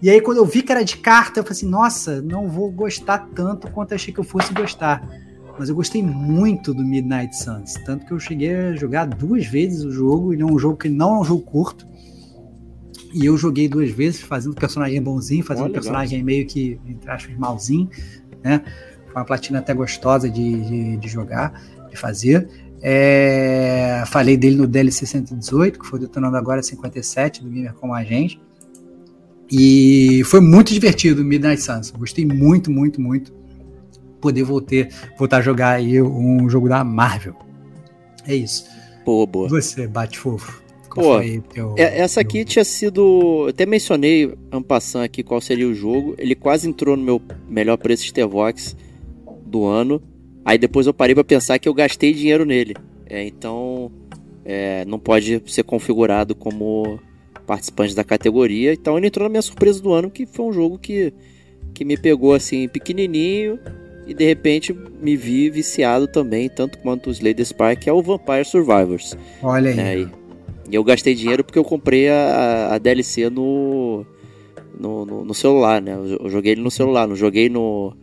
E aí, quando eu vi que era de carta, eu falei assim: nossa, não vou gostar tanto quanto achei que eu fosse gostar. Mas eu gostei muito do Midnight Suns. Tanto que eu cheguei a jogar duas vezes o jogo. Ele é um jogo que não é um jogo curto. E eu joguei duas vezes, fazendo personagem bonzinho, fazendo personagem meio que, entre aspas, malzinho. Né? Uma platina até gostosa de, de, de jogar, de fazer. É, falei dele no DLC 118, que foi detonando agora 57 do Gamer com a gente. E foi muito divertido o Midnight Suns. Gostei muito, muito, muito poder voltar, voltar a jogar aí um jogo da Marvel. É isso. Boa, boa. Você, bate fofo. Pô, teu, é, essa aqui teu... tinha sido. Até mencionei Ampassan aqui qual seria o jogo. Ele quase entrou no meu melhor preço Stevox do ano. Aí depois eu parei para pensar que eu gastei dinheiro nele. É, então é, não pode ser configurado como participantes da categoria. Então ele entrou na minha surpresa do ano, que foi um jogo que, que me pegou assim, pequenininho. E de repente me vi viciado também, tanto quanto os Lady Spy, que é o Vampire Survivors. Olha aí. É, e eu gastei dinheiro porque eu comprei a, a DLC no, no, no, no, celular, né? Eu joguei ele no celular, não joguei no,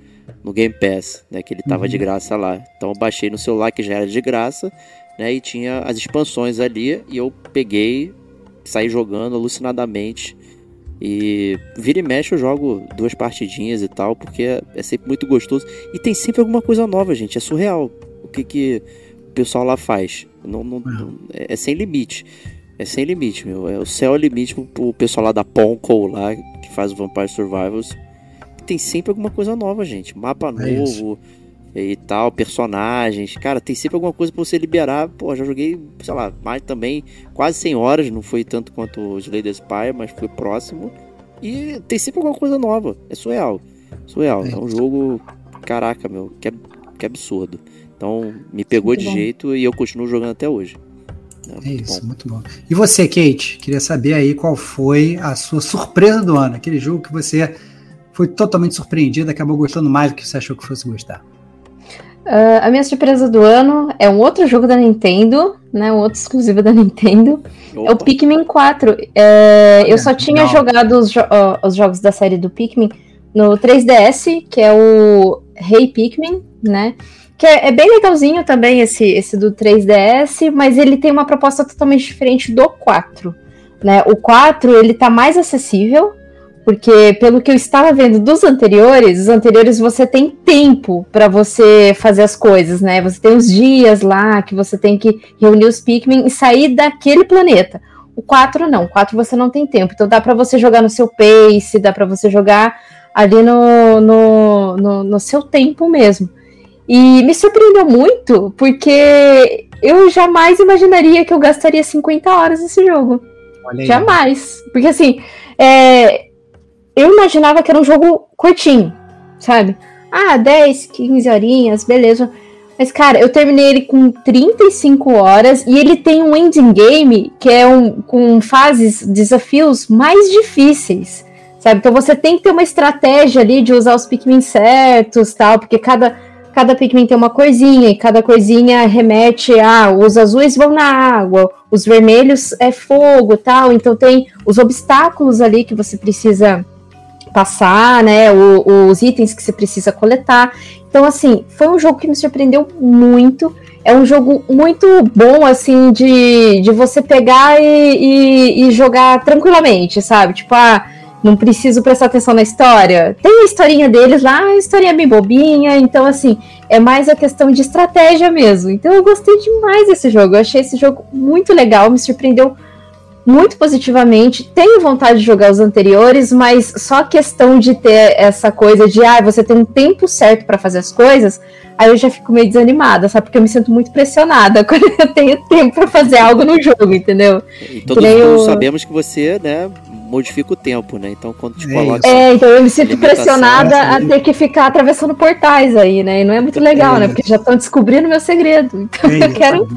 no Game Pass, né? Que ele tava uhum. de graça lá. Então eu baixei no celular, que já era de graça, né? E tinha as expansões ali, e eu peguei, saí jogando alucinadamente. E vira e mexe eu jogo duas partidinhas e tal, porque é sempre muito gostoso. E tem sempre alguma coisa nova, gente. É surreal o que, que o pessoal lá faz. Não, não, não é, é, sem limite. É sem limite, meu. É o céu é o limite pro, pessoal lá da Ponko lá, que faz o Vampire Survivors. Tem sempre alguma coisa nova, gente. Mapa é novo. Isso e tal, personagens. Cara, tem sempre alguma coisa pra você liberar. Pô, já joguei, sei lá, mais também, quase 100 horas. Não foi tanto quanto o Slay Spire, mas foi próximo. E tem sempre alguma coisa nova. É surreal. Surreal. É, é um jogo, caraca, meu, que, que absurdo. Então, me pegou muito de bom. jeito e eu continuo jogando até hoje. É, é isso, bom. muito bom. E você, Kate? Queria saber aí qual foi a sua surpresa do ano. Aquele jogo que você foi totalmente surpreendido, acabou gostando mais do que você achou que fosse gostar. Uh, a minha surpresa do ano é um outro jogo da Nintendo, né? Um outro exclusivo da Nintendo. Opa. É o Pikmin 4. É, eu só tinha não. jogado os, jo uh, os, jogos da série do Pikmin no 3DS, que é o Hey Pikmin, né? Que é, é, bem legalzinho também esse, esse do 3DS, mas ele tem uma proposta totalmente diferente do 4. Né? O 4 ele tá mais acessível, porque, pelo que eu estava vendo dos anteriores, os anteriores você tem tempo para você fazer as coisas, né? Você tem os dias lá que você tem que reunir os Pikmin e sair daquele planeta. O 4 não, o 4 você não tem tempo. Então dá para você jogar no seu pace, dá para você jogar ali no, no, no, no seu tempo mesmo. E me surpreendeu muito, porque eu jamais imaginaria que eu gastaria 50 horas nesse jogo. Jamais. Porque assim, é, eu imaginava que era um jogo curtinho, sabe? Ah, 10, 15 horinhas, beleza. Mas, cara, eu terminei ele com 35 horas e ele tem um ending game que é um com fases, desafios mais difíceis, sabe? Então você tem que ter uma estratégia ali de usar os Pikmin certos, tal, porque cada, cada Pikmin tem uma corzinha e cada corzinha remete a os azuis vão na água, os vermelhos é fogo, tal. Então tem os obstáculos ali que você precisa passar, né? O, os itens que você precisa coletar. Então, assim, foi um jogo que me surpreendeu muito. É um jogo muito bom, assim, de, de você pegar e, e, e jogar tranquilamente, sabe? Tipo, ah, não preciso prestar atenção na história. Tem a historinha deles lá, a historinha é bem bobinha, então assim, é mais a questão de estratégia mesmo. Então eu gostei demais desse jogo, eu achei esse jogo muito legal, me surpreendeu muito positivamente. Tenho vontade de jogar os anteriores, mas só a questão de ter essa coisa de ah, você tem um tempo certo para fazer as coisas, aí eu já fico meio desanimada, sabe? Porque eu me sinto muito pressionada (laughs) quando eu tenho tempo para fazer algo no jogo, entendeu? E todos eu... sabemos que você, né, modifica o tempo, né? Então quando te é coloca. É, então eu me sinto pressionada a ter que ficar atravessando portais aí, né? E não é muito legal, é. né? Porque já estão descobrindo meu segredo. Então é, eu quero.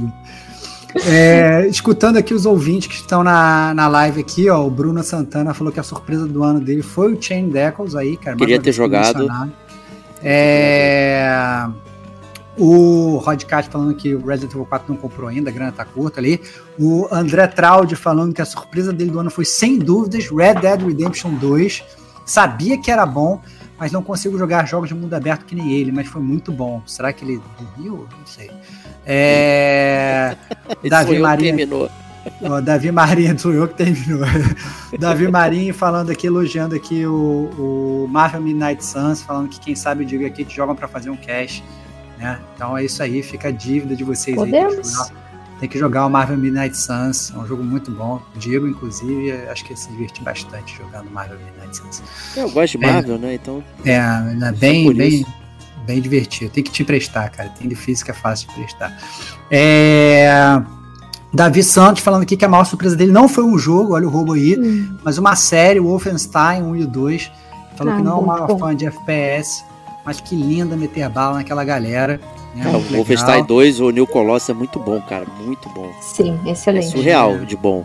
É, escutando aqui os ouvintes que estão na, na live aqui, ó, o Bruno Santana falou que a surpresa do ano dele foi o Chain Deckles aí, cara. Queria ter jogado. É, o Rodcast falando que o Resident Evil 4 não comprou ainda, a grana tá curta ali. O André Traude falando que a surpresa dele do ano foi, sem dúvidas, Red Dead Redemption 2. Sabia que era bom, mas não consigo jogar jogos de mundo aberto que nem ele, mas foi muito bom. Será que ele dormiu? Não sei. É... Davi Marinha. Terminou. Ó, Davi Marinha, sou eu que terminou. (laughs) Davi Marinha falando aqui, elogiando aqui o, o Marvel Midnight Suns, falando que quem sabe o Digo aqui te jogam para fazer um cash. Né? Então é isso aí, fica a dívida de vocês Podemos. aí. Tem que, jogar, tem que jogar o Marvel Midnight Suns, é um jogo muito bom. O Diego, inclusive, acho que se divertiu bastante jogando Marvel Midnight Suns. Eu gosto de Marvel, é, né? Então. É, é bem, bem, bem divertido. Tem que te emprestar, cara. Tem difícil que é fácil de emprestar. É. Davi Santos falando aqui que a maior surpresa dele não foi um jogo, olha o roubo aí, hum. mas uma série, o Wolfenstein 1 e o 2. Falou ah, que não é uma fã de FPS, mas que linda meter bala naquela galera. Né? É, o Wolfenstein 2, o New Colossus é muito bom, cara, muito bom. Sim, excelente. É surreal de bom.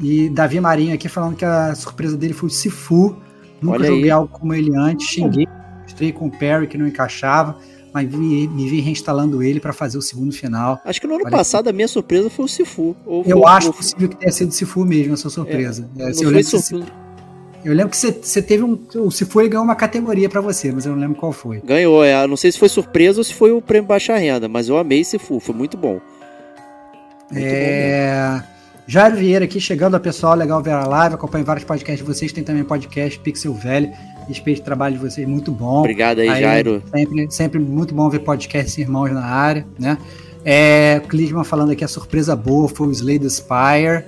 E Davi Marinho aqui falando que a surpresa dele foi o Sifu. Nunca olha joguei aí. algo como ele antes, xinguei mostrei com o Perry que não encaixava, mas me, me vi reinstalando ele para fazer o segundo final. Acho que no ano Olha passado a minha surpresa foi o Sifu. eu foi, acho ou... possível que tenha sido o Sifu mesmo, a sua surpresa. É, é, eu, lembro você, eu, lembro que você, você teve um. O Sifu ele ganhou uma categoria para você, mas eu não lembro qual foi. Ganhou, é. Não sei se foi surpresa ou se foi o prêmio Baixa Renda, mas eu amei Sifu, foi muito bom. Muito é. Bom Jairo Vieira aqui, chegando a pessoal, legal ver a live, acompanha vários podcasts de vocês, tem também podcast Pixel Velho, respeito o trabalho de vocês, muito bom. Obrigado aí, aí Jairo. Sempre, sempre muito bom ver podcasts irmãos na área, né? É, Clisman falando aqui, a surpresa boa foi o Slay the Spire,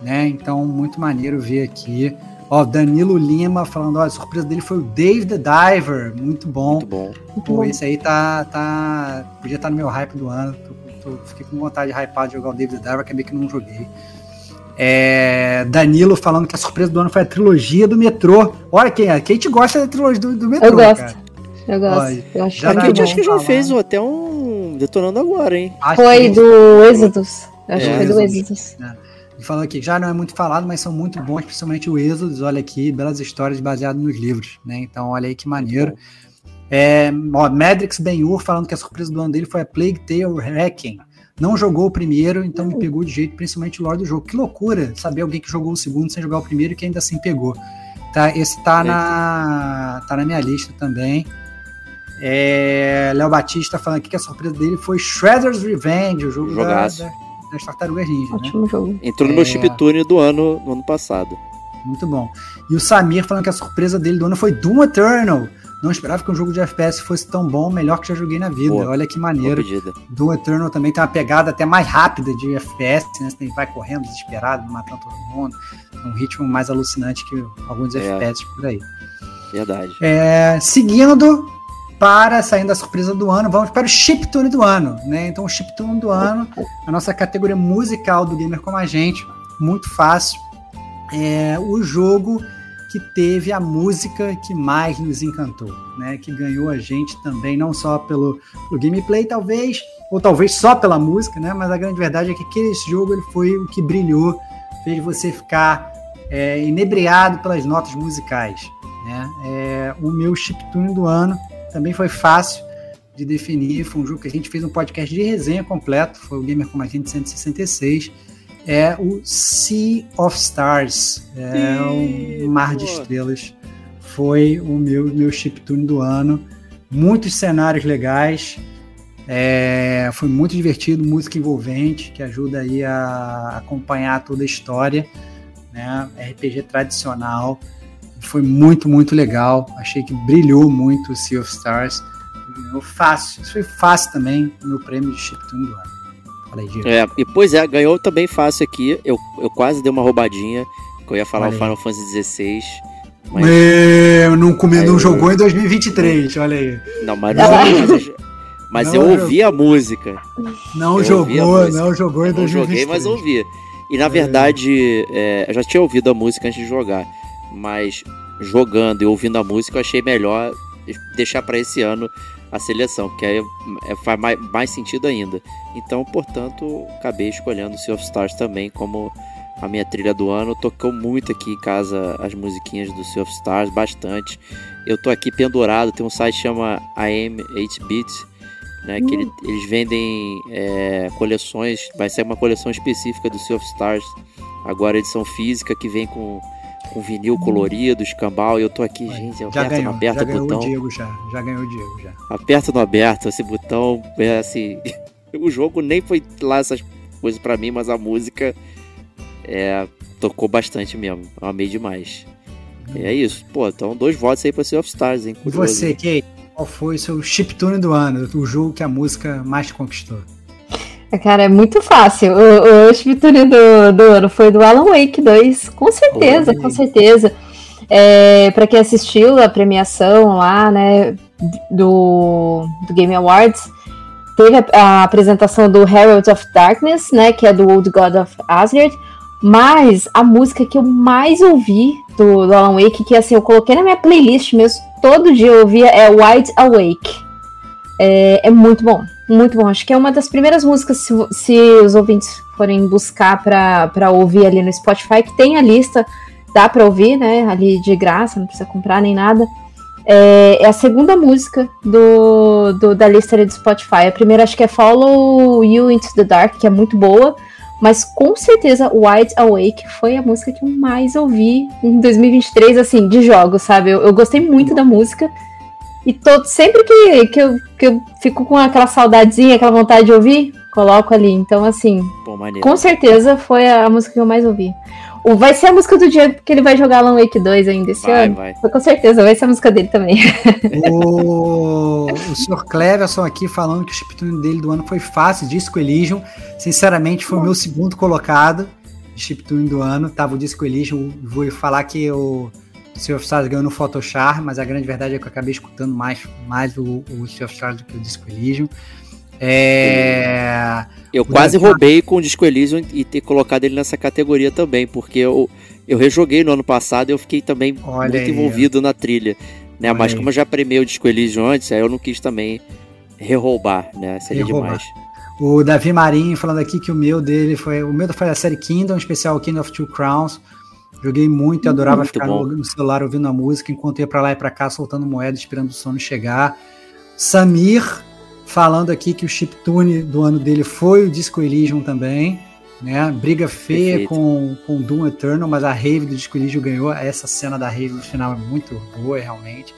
né? Então, muito maneiro ver aqui. Ó, Danilo Lima falando, ó, a surpresa dele foi o Dave the Diver, muito bom. Muito bom. Pô, esse aí tá, tá, podia estar tá no meu hype do ano, tô, tô, fiquei com vontade de hypar de jogar o Dave the Diver, acabei que não joguei. É, Danilo falando que a surpresa do ano foi a trilogia do metrô. Olha quem é. Quem te gosta da trilogia do, do metrô? Eu gosto. Cara. Eu gosto. Olha, eu acho já que a acho que já fez até um detonando agora, hein? Acho foi do Êxodos. Acho é, que foi do Êxodos. É. Ele falou aqui, já não é muito falado, mas são muito bons, principalmente o Êxodos. Olha aqui, belas histórias baseadas nos livros, né? Então, olha aí que maneiro. É, ó, Medrix Ben-Hur falando que a surpresa do ano dele foi a Plague Tale Hacking não jogou o primeiro, então me pegou de jeito, principalmente o lore do jogo. Que loucura saber alguém que jogou o segundo sem jogar o primeiro e que ainda assim pegou. Tá, esse tá, na, tá na minha lista também. É, Léo Batista falando aqui que a surpresa dele foi Shredder's Revenge, o jogo da, da, das Tartarugas Ninja. Né? Ótimo né? jogo. Entrou no é, meu chiptune do ano, no ano passado. Muito bom. E o Samir falando que a surpresa dele do ano foi Doom Eternal. Não esperava que um jogo de FPS fosse tão bom, melhor que já joguei na vida. Boa, Olha que maneiro. Do Eternal também tem uma pegada até mais rápida de FPS, né? Você vai correndo desesperado, matando todo mundo. Um ritmo mais alucinante que alguns é. FPS por aí. Verdade. É, seguindo para saindo da surpresa do ano, vamos para o Chiptune do ano, né? Então, o Chiptune do ano, a nossa categoria musical do Gamer Como a Gente, muito fácil. É o jogo que teve a música que mais nos encantou, né? Que ganhou a gente também, não só pelo, pelo gameplay, talvez, ou talvez só pela música, né? Mas a grande verdade é que aquele jogo ele foi o que brilhou, fez você ficar é, inebriado pelas notas musicais, né? É, o meu chiptune do ano também foi fácil de definir, foi um jogo que a gente fez um podcast de resenha completo, foi o Gamer Como a Gente 166, é o Sea of Stars, é um mar de estrelas. Foi o meu, meu chiptune do ano. Muitos cenários legais. É, foi muito divertido, música envolvente, que ajuda aí a acompanhar toda a história. Né? RPG tradicional. Foi muito, muito legal. Achei que brilhou muito o Sea of Stars. Ganhou fácil. Isso foi fácil também, o meu prêmio de chiptune do ano. Fala aí, Diego. É, e pois é, ganhou também fácil aqui. Eu, eu quase dei uma roubadinha, que eu ia falar Olha o. Final Fantasy XVI. Mas, Meu, não, come, não eu- jogou em 2023, olha aí. não, mas, Ah. mas, mas Não, eu eu- ouvi a música. Não Eu jogou, música. não jogou em Eu não 2023. joguei, mas ouvi. E na verdade, é, eu já tinha ouvido a música antes de jogar. Mas jogando e ouvindo a música, eu achei melhor deixar pra esse ano a seleção, porque aí é, faz mais, mais sentido ainda. Então, portanto, acabei escolhendo Sea of Stars também como a minha trilha do ano. Tocou muito aqui em casa as musiquinhas do Sea of Stars, bastante. Eu tô aqui pendurado, tem um site que chama AM8Bit, né, que ele- eles vendem é, coleções, vai ser uma coleção específica do Sea of Stars, agora edição física, que vem com, com vinil colorido, escambau, e eu tô aqui, gente, Já aperta ganhou, não aperta já o ganhou botão, o Diego já. Já ganhou o Diego já. aperta no aberto, esse botão, é assim, (laughs) o jogo nem foi lá essas coisas pra mim, mas a música é, tocou bastante mesmo, eu amei demais. E é isso, pô, então dois votos aí pra Sea of Stars, hein, E você, Kay, qual foi o seu chiptune do ano? O jogo que a música mais conquistou? Cara, é muito fácil. O, o chiptune do, do ano foi do Alan Wake 2. Com certeza, Olha. com certeza. É, para quem assistiu a premiação lá, né, do, do Game Awards, teve a, a apresentação do Herald of Darkness, né, que é do Old God of Asgard. Mas a música que eu mais ouvi do, do Alan Wake, que assim, eu coloquei na minha playlist mesmo, todo dia eu ouvia, é Wide Awake. É, é muito bom, muito bom. Acho que é uma das primeiras músicas, se, se os ouvintes forem buscar pra ouvir ali no Spotify, que tem a lista, dá pra ouvir, né? Ali de graça, não precisa comprar nem nada. É, é a segunda música do, do- da lista ali do Spotify. A primeira acho que é Follow You Into the Dark, que é muito boa. Mas com certeza Wide Awake foi a música que eu mais ouvi em 2023, assim, de jogos, sabe? Eu, eu gostei muito da música. E todo, sempre que, que, eu, que eu fico com aquela saudadezinha, aquela vontade de ouvir, coloco ali. Então, assim, Pô, com certeza foi a, a música que eu mais ouvi. O, vai ser a música do Diego, porque ele vai jogar Alan Wake 2 ainda esse Vai, ano. vai. Com certeza, vai ser a música dele também. (laughs) O, o Sr. Cleverson aqui falando que o chiptune dele do ano foi fácil, Disco Elysium. Sinceramente, foi o meu segundo colocado de chiptune do ano. Tava o Disco Elysium. Vou falar que o Sea of Stars ganhou no Photoshop, mas a grande verdade é que eu acabei escutando mais, mais o, o Sea of Stars do que o Disco Elysium. É, Eu quase roubei com o Disco Elysium e ter colocado ele nessa categoria também, porque eu, eu rejoguei no ano passado e eu fiquei também Olha muito aí, envolvido na trilha. Né? Olha Mas aí. como eu já premiei o Disco Elysium antes, aí eu não quis também reroubar, né? Seria Reroubar. demais. O Davi Marinho falando aqui que o meu dele foi. O meu foi da série Kingdom, especial Kingdom of Two Crowns. Joguei muito e adorava Muito ficar no, no celular ouvindo a música enquanto ia pra lá e pra cá soltando moeda, esperando o sono chegar. Samir falando aqui que o chiptune do ano dele foi o Disco Elysium também. Né? Briga feia Perfeito. com, com Doom Eternal, mas a rave do Disco Elysium ganhou. Essa cena da rave no final é muito boa, realmente.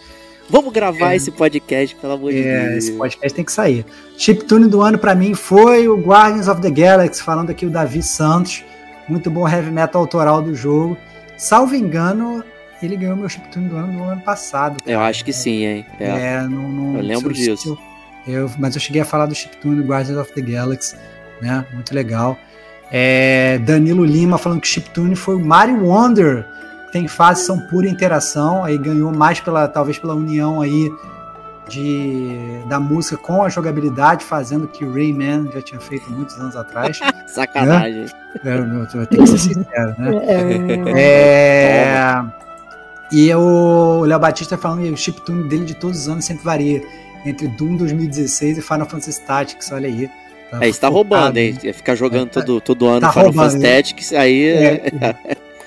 Vamos gravar É. esse podcast, pelo amor de É, Deus. esse podcast tem que sair. Chiptune do ano pra mim foi o Guardians of the Galaxy, falando aqui o Davi Santos. Muito bom heavy metal autoral do jogo. Salvo engano, ele ganhou meu chiptune do ano no ano passado. Eu acho que sim, hein? É. É, não, não- Eu lembro disso. eu- mas eu cheguei a falar do chiptune do Guardians of the Galaxy, né? Muito legal. É, Danilo Lima falando que o chiptune foi o Mario Wonder. Tem fases são pura interação, aí ganhou mais pela talvez pela união aí de, da música com a jogabilidade, fazendo o que o Rayman já tinha feito muitos anos atrás. (laughs) Sacanagem. É, eu, eu tenho que ser sincero, né? (laughs) É, É, e o Léo Batista falando que o chiptune dele de todos os anos sempre varia entre Doom 2016 e Final Fantasy Tactics, olha aí. Você tá focado, roubando, hein? né? Ficar jogando Tá- todo, todo ano tá Final Fantasy né? Tactics, aí...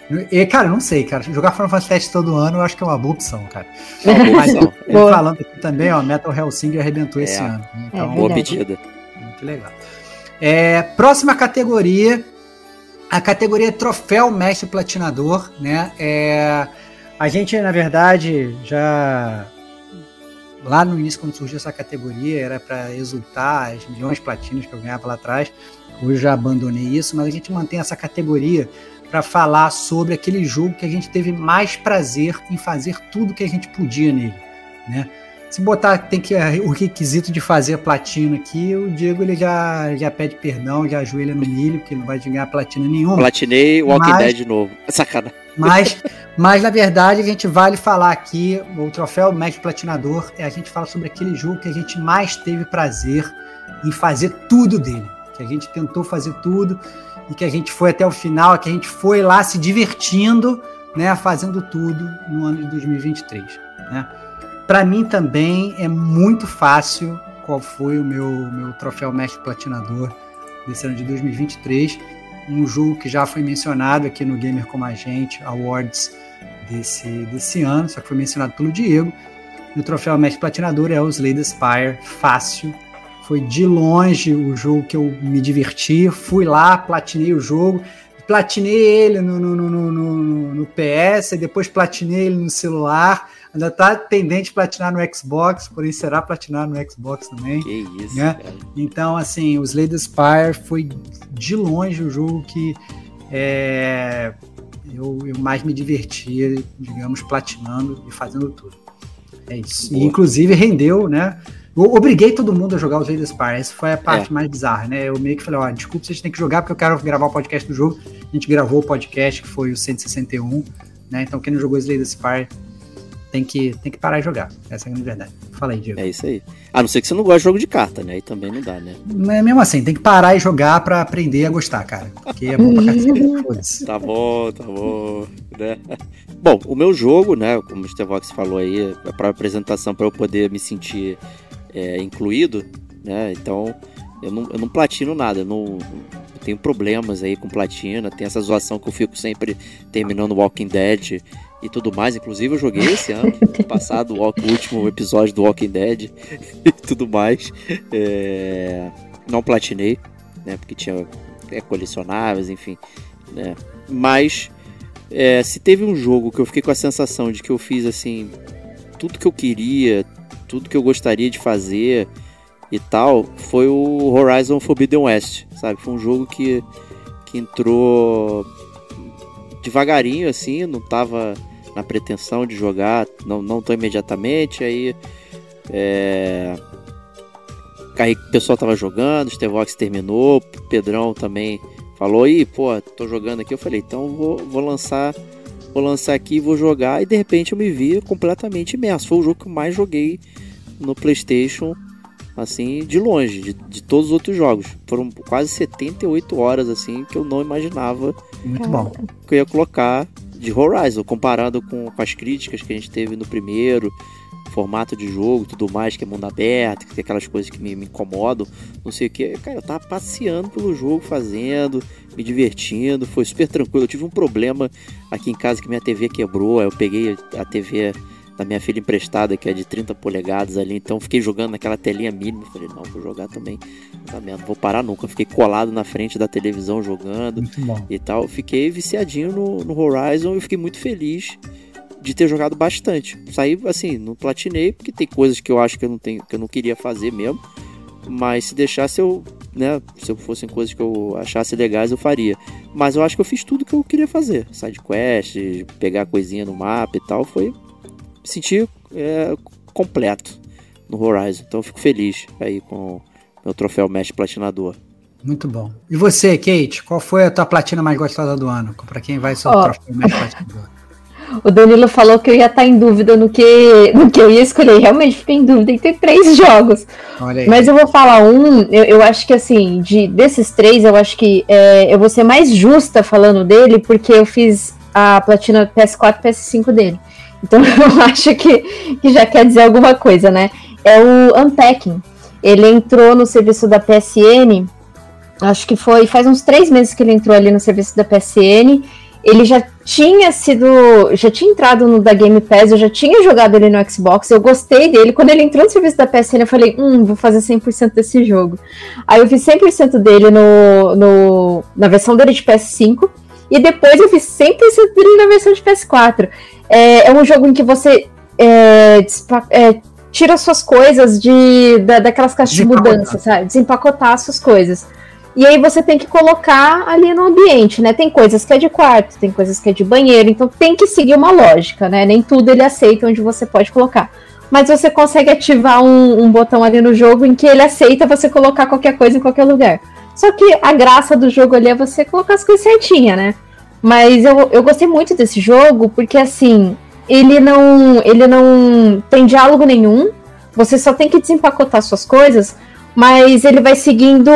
É, e, cara, não sei, cara. Jogar Final Fantasy Tactics todo ano eu acho que é uma boa opção, cara. É uma boa Mas opção. (laughs) Boa. falando aqui também, ó, Metal Hellsinger arrebentou esse É. ano. Então, Boa verdade. pedida. Muito legal. É, próxima categoria, a categoria Troféu Mestre Platinador, né? É, a gente, na verdade, já lá no início, quando surgiu essa categoria, era para exultar as milhões de platinas que eu ganhava lá atrás. Hoje eu já abandonei isso, mas a gente mantém essa categoria para falar sobre aquele jogo que a gente teve mais prazer em fazer tudo que a gente podia nele, né? Se botar tem que o requisito de fazer platina aqui, o Diego ele já, já pede perdão, já ajoelha no milho, porque ele não vai ganhar platina nenhuma. Platinei o Walking mas, Dead de novo. (laughs) Sacana. Mas, mas na verdade a gente vale falar aqui, o troféu Mestre Platinador é a gente fala sobre aquele jogo que a gente mais teve prazer em fazer tudo dele. Que a gente tentou fazer tudo e que a gente foi até o final, que a gente foi lá se divertindo, né, fazendo tudo no ano de 2023, né? Para mim também é muito fácil qual foi o meu, meu troféu mestre platinador desse ano de 2023. Um jogo que já foi mencionado aqui no Gamer Como a Gente Awards desse, desse ano, só que foi mencionado pelo Diego. E o troféu mestre platinador é o Slay the Spire, fácil. Foi de longe o jogo que eu me diverti. Fui lá, platinei o jogo platinei ele no, no, no, no, no PS, depois platinei ele no celular. Ainda tá pendente platinar no Xbox, porém será platinar no Xbox também. Que isso, né? Então, assim, o Slay Spire foi de longe o jogo que é, eu, eu mais me divertia, digamos, platinando e fazendo tudo. É isso. E, inclusive rendeu, né? Eu obriguei todo mundo a jogar o Slay Spire. Essa foi a parte é. mais bizarra, né? Eu meio que falei, ó, desculpa, vocês têm que jogar porque eu quero gravar o podcast do jogo. A gente gravou o podcast, que foi o 161, né? Então quem não jogou Slay the Spire tem que, tem que parar de jogar. Essa é a grande verdade. Fala aí, Diego. É isso aí. A não ser que você não goste de jogo de carta, né? Aí também não dá, né? É mesmo assim, tem que parar e jogar pra aprender a gostar, cara. Porque é bom pra cacete. (laughs) tá bom, tá bom. Né? Bom, o meu jogo, né? Como o Stevox falou aí, a própria apresentação para eu poder me sentir é, incluído, né? Então, eu não, eu não platino nada, eu não, eu tenho problemas aí com platina, tem essa zoação que eu fico sempre terminando Walking Dead e tudo mais. Inclusive eu joguei esse ano, (laughs) passado o último episódio do Walking Dead (laughs) e tudo mais. É... Não platinei, né? Porque tinha é, colecionáveis, enfim. Né? Mas é, se teve um jogo que eu fiquei com a sensação de que eu fiz assim tudo que eu queria, tudo que eu gostaria de fazer e tal, foi o Horizon Forbidden West, sabe? Foi um jogo que, que entrou devagarinho, assim, não tava na pretensão de jogar, não, não tô imediatamente, aí é... o pessoal tava jogando, o Stevox terminou, o Pedrão também falou, aí, pô, tô jogando aqui, eu falei, então vou, vou lançar vou lançar aqui, vou jogar, e de repente eu me vi completamente imerso, foi o jogo que eu mais joguei no Playstation assim, de longe, de, de todos os outros jogos. Foram quase 78 horas, assim, que eu não imaginava Muito bom. que eu ia colocar de Horizon, comparado com, com as críticas que a gente teve no primeiro, formato de jogo tudo mais, que é mundo aberto, que tem aquelas coisas que me, me incomodam, não sei o que. Cara, eu tava passeando pelo jogo, fazendo, me divertindo, foi super tranquilo. Eu tive um problema aqui em casa que minha TV quebrou, aí eu peguei a TV da minha filha emprestada, que é de 30 polegadas ali. Então fiquei jogando naquela telinha mínima. Falei, não, vou jogar também. Tá não vou parar nunca. Fiquei colado na frente da televisão jogando e tal. Fiquei viciadinho no, no Horizon e fiquei muito feliz de ter jogado bastante. Saí assim, não platinei, porque tem coisas que eu acho que eu não tenho, que eu não queria fazer mesmo. Mas se deixasse eu, né, se eu fossem coisas que eu achasse legais, eu faria. Mas eu acho que eu fiz tudo que eu queria fazer. Side quest, pegar coisinha no mapa e tal, foi me senti é, completo no Horizon. Então eu fico feliz aí com meu troféu Mestre Platinador. Muito bom. E você, Kate, qual foi a tua platina mais gostosa do ano? Para quem vai ser o oh. troféu Mestre Platinador? O Danilo falou que eu ia estar em dúvida no que, no que eu ia escolher. Realmente fiquei em dúvida entre três jogos. Mas eu vou falar um, eu, eu acho que assim, de, desses três, eu acho que é, eu vou ser mais justa falando dele, porque eu fiz a platina PS4 e PS5 dele. Então (laughs) eu acho que, que já quer dizer alguma coisa, né? É o Unpacking. Ele entrou no serviço da PSN, acho que foi faz uns três meses que ele entrou ali no serviço da PSN. Ele já tinha sido, já tinha entrado no da Game Pass, eu já tinha jogado ele no Xbox, eu gostei dele. Quando ele entrou no serviço da PSN, eu falei, hum, vou fazer 100% desse jogo. Aí eu fiz 100% dele no, no, na versão dele de PS5, e depois eu fiz 100% dele na versão de PS4. É, é um jogo em que você é, é, tira suas coisas de, da, daquelas caixas de mudança, sabe? Desempacotar suas coisas. E aí você tem que colocar ali no ambiente, né? Tem coisas que é de quarto, tem coisas que é de banheiro, então tem que seguir uma lógica, né? Nem tudo ele aceita onde você pode colocar. mas você consegue ativar um, um, botão ali no jogo em que ele aceita você colocar qualquer coisa em qualquer lugar. Só que a graça do jogo ali é você colocar as coisas certinhas, né? Mas eu, eu gostei muito desse jogo porque, assim, ele não, ele não tem diálogo nenhum, você só tem que desempacotar suas coisas, mas ele vai seguindo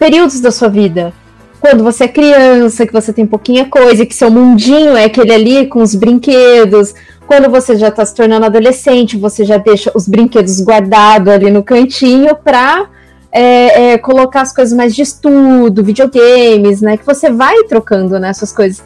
períodos da sua vida. Quando você é criança, que você tem pouquinha coisa, que seu mundinho é aquele ali com os brinquedos, quando você já está se tornando adolescente, você já deixa os brinquedos guardados ali no cantinho para é, é, colocar as coisas mais de estudo, videogames, né? Que você vai trocando nessas né, coisas.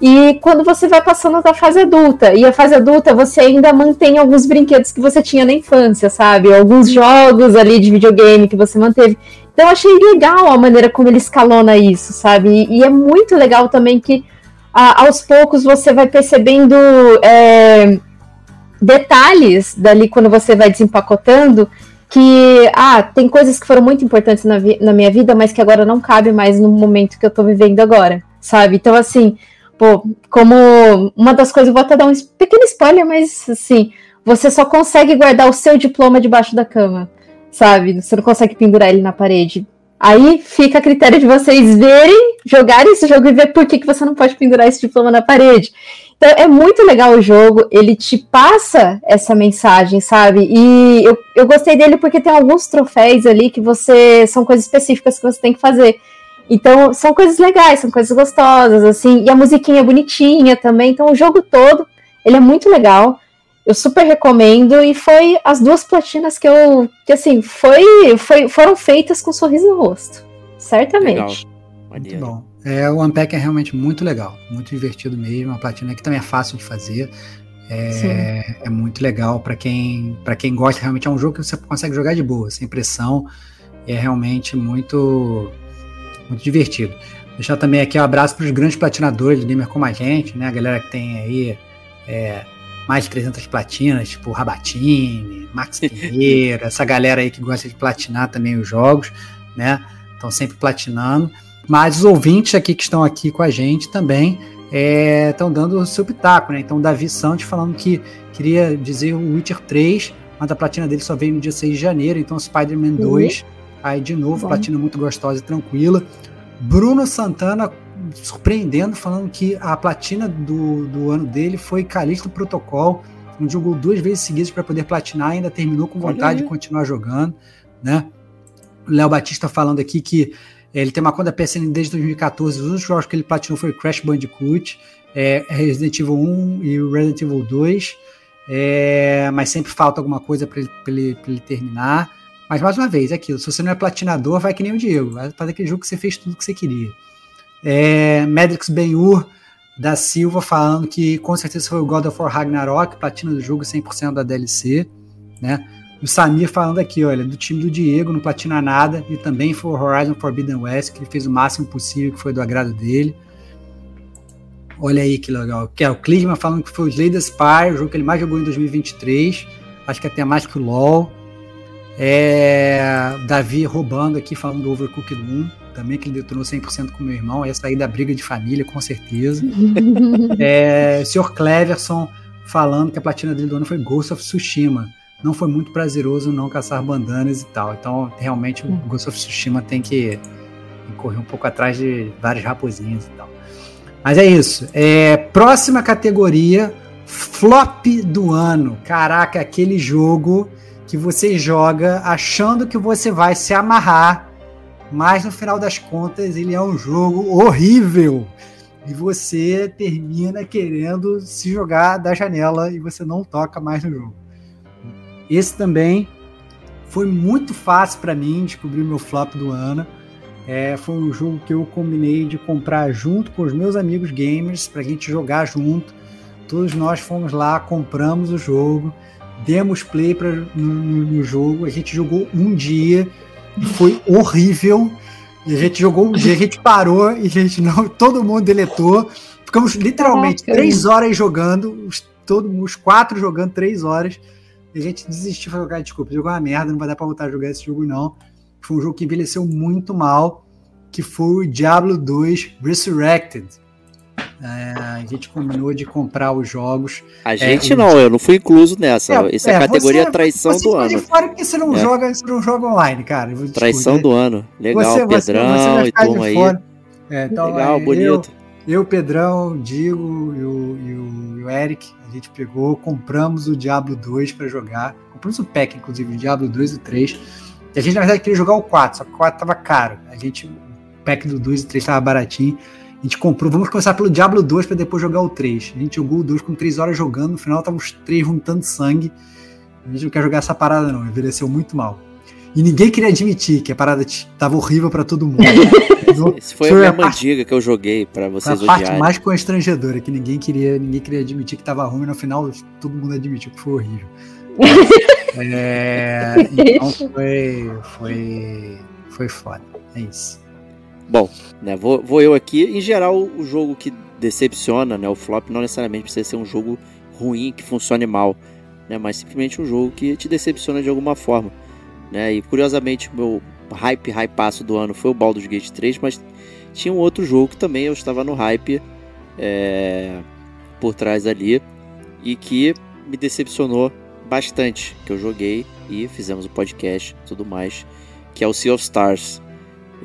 E quando você vai passando da fase adulta, e a fase adulta você ainda mantém alguns brinquedos que você tinha na infância, sabe? Alguns jogos ali de videogame que você manteve. Então eu achei legal a maneira como ele escalona isso, sabe? E, e é muito legal também que aos poucos você vai percebendo é, detalhes dali quando você vai desempacotando que ah, tem coisas que foram muito importantes na, na, minha vida, mas que agora não cabe mais no momento que eu tô vivendo agora, sabe? Então, assim, pô, como uma das coisas, vou até dar um pequeno spoiler, mas assim, você só consegue guardar o seu diploma debaixo da cama, sabe? Você não consegue pendurar ele na parede. Aí fica a critério de vocês verem, jogarem esse jogo e ver por que, que você não pode pendurar esse diploma na parede. Então é muito legal o jogo, ele te passa essa mensagem, sabe? E eu, eu gostei dele porque tem alguns troféus ali que você. são coisas específicas que você tem que fazer. Então são coisas legais, são coisas gostosas, assim, e a musiquinha é bonitinha também. Então o jogo todo, ele é muito legal. Eu super recomendo e foi as duas platinas que eu, que assim, foi, foi foram feitas com um sorriso no rosto, certamente. Legal. Muito bom. É, o Unpack é realmente muito legal, muito divertido mesmo. A platina que também é fácil de fazer. É, é muito legal para quem para quem gosta. Realmente é um jogo que você consegue jogar de boa, sem pressão. É realmente muito muito divertido. Deixar também aqui um abraço para os grandes platinadores do gamer como a gente, né? A galera que tem aí é, mais de 300 platinas, tipo Rabatini, Max (laughs) Pinheiro, essa galera aí que gosta de platinar também os jogos, né? Estão sempre platinando. Mas os ouvintes aqui que estão aqui com a gente também estão é, dando o seu pitaco, né? Então, Davi Santos falando que queria dizer o Witcher 3, mas a platina dele só veio no dia 6 de janeiro, então Spider-Man 2, uhum. aí de novo, Bom. platina muito gostosa e tranquila. Bruno Santana surpreendendo, falando que a platina do, do ano dele foi Calixto Protocol, onde jogou duas vezes seguidas para poder platinar e ainda terminou com vontade de continuar jogando, né? Léo Batista falando aqui que é, ele tem uma conta PSN desde 2014, os únicos jogos que ele platinou foi Crash Bandicoot, é, Resident Evil 1 e Resident Evil 2, é, mas sempre falta alguma coisa para ele, ele, ele, terminar. Mas mais uma vez, é aquilo, se você não é platinador, vai que nem o Diego, vai fazer aquele jogo que você fez tudo que você queria. É, Benhur da Silva falando que com certeza foi o God of War Ragnarok, platina do jogo 100% da DLC, né? O Samir falando aqui, olha, do time do Diego, não platina nada, e também foi o Horizon Forbidden West, que ele fez o máximo possível, que foi do agrado dele. Olha aí que legal. Que é o Kligman falando que foi o Slay the Spire, o jogo que ele mais jogou em 2023. Acho que até mais que o LoL. É, Davi roubando aqui, falando do Overcooked 1 também, que ele detonou 100% com meu irmão, essa aí da briga de família, com certeza. (laughs) é, Sr. Cleverson falando que a platina dele do ano foi Ghost of Tsushima. Não foi muito prazeroso não caçar bandanas e tal. Então, realmente, o Ghost of Tsushima tem que correr um pouco atrás de vários raposinhos e tal. Mas é isso. É, próxima categoria, flop do ano. Caraca, aquele jogo que você joga achando que você vai se amarrar mas no final das contas ele é um jogo horrível e você termina querendo se jogar da janela e você não toca mais no jogo. Esse também foi muito fácil para mim descobrir meu flop do ano. É, foi um jogo que eu combinei de comprar junto com os meus amigos gamers para a gente jogar junto. Todos nós fomos lá, compramos o jogo, demos play pra, no, no jogo. A gente jogou um dia foi horrível. E a gente jogou um dia, a gente parou e a gente não, (laughs) todo mundo deletou. Ficamos literalmente Caraca. três horas jogando, os, todo, os quatro jogando três horas. E a gente desistiu de jogar, desculpa, jogou uma merda, não vai dar pra voltar a jogar esse jogo, não. Foi um jogo que envelheceu muito mal, que foi o Diablo 2 Resurrected. É, a gente combinou de comprar os jogos. A gente é, não, eu não fui incluso nessa. É, Essa é a categoria você, traição você do ano. De fora porque você não, é. joga, você não joga online, cara. Traição do ano. Legal, você, Pedrão e turma aí. É, então, Legal, bonito. Eu, Pedrão, Digo e o, e, o, e o Eric, a gente pegou, compramos o Diablo 2 para jogar. Compramos o pack, inclusive, o Diablo 2 e o 3. E a gente, na verdade, queria jogar o 4, só que o 4 tava caro. A gente, o pack do 2 e 3 tava baratinho. A gente comprou, vamos começar pelo Diablo 2 para depois jogar o 3. A gente jogou o 2 com 3 horas jogando, no final tava os 3 juntando sangue. A gente não quer jogar essa parada não, envelheceu muito mal. E ninguém queria admitir que a parada tava horrível para todo mundo. (laughs) Isso foi, foi a minha mandiga que eu joguei para vocês odiarem. A parte mais constrangedora, que ninguém queria, ninguém queria admitir que tava ruim, no final todo mundo admitiu que foi horrível. (laughs) é, então foi, foi, foi foda. É isso. Bom, né, vou, vou eu aqui. Em geral, o jogo que decepciona, né, o flop não necessariamente precisa ser um jogo ruim, que funcione mal, né, mas simplesmente um jogo que te decepciona de alguma forma. Né, e curiosamente, meu hype, hypaço do ano foi o Baldur's Gate 3, mas tinha um outro jogo que também eu estava no hype é, por trás ali e que me decepcionou bastante, que eu joguei e fizemos o podcast tudo mais, que é o Sea of Stars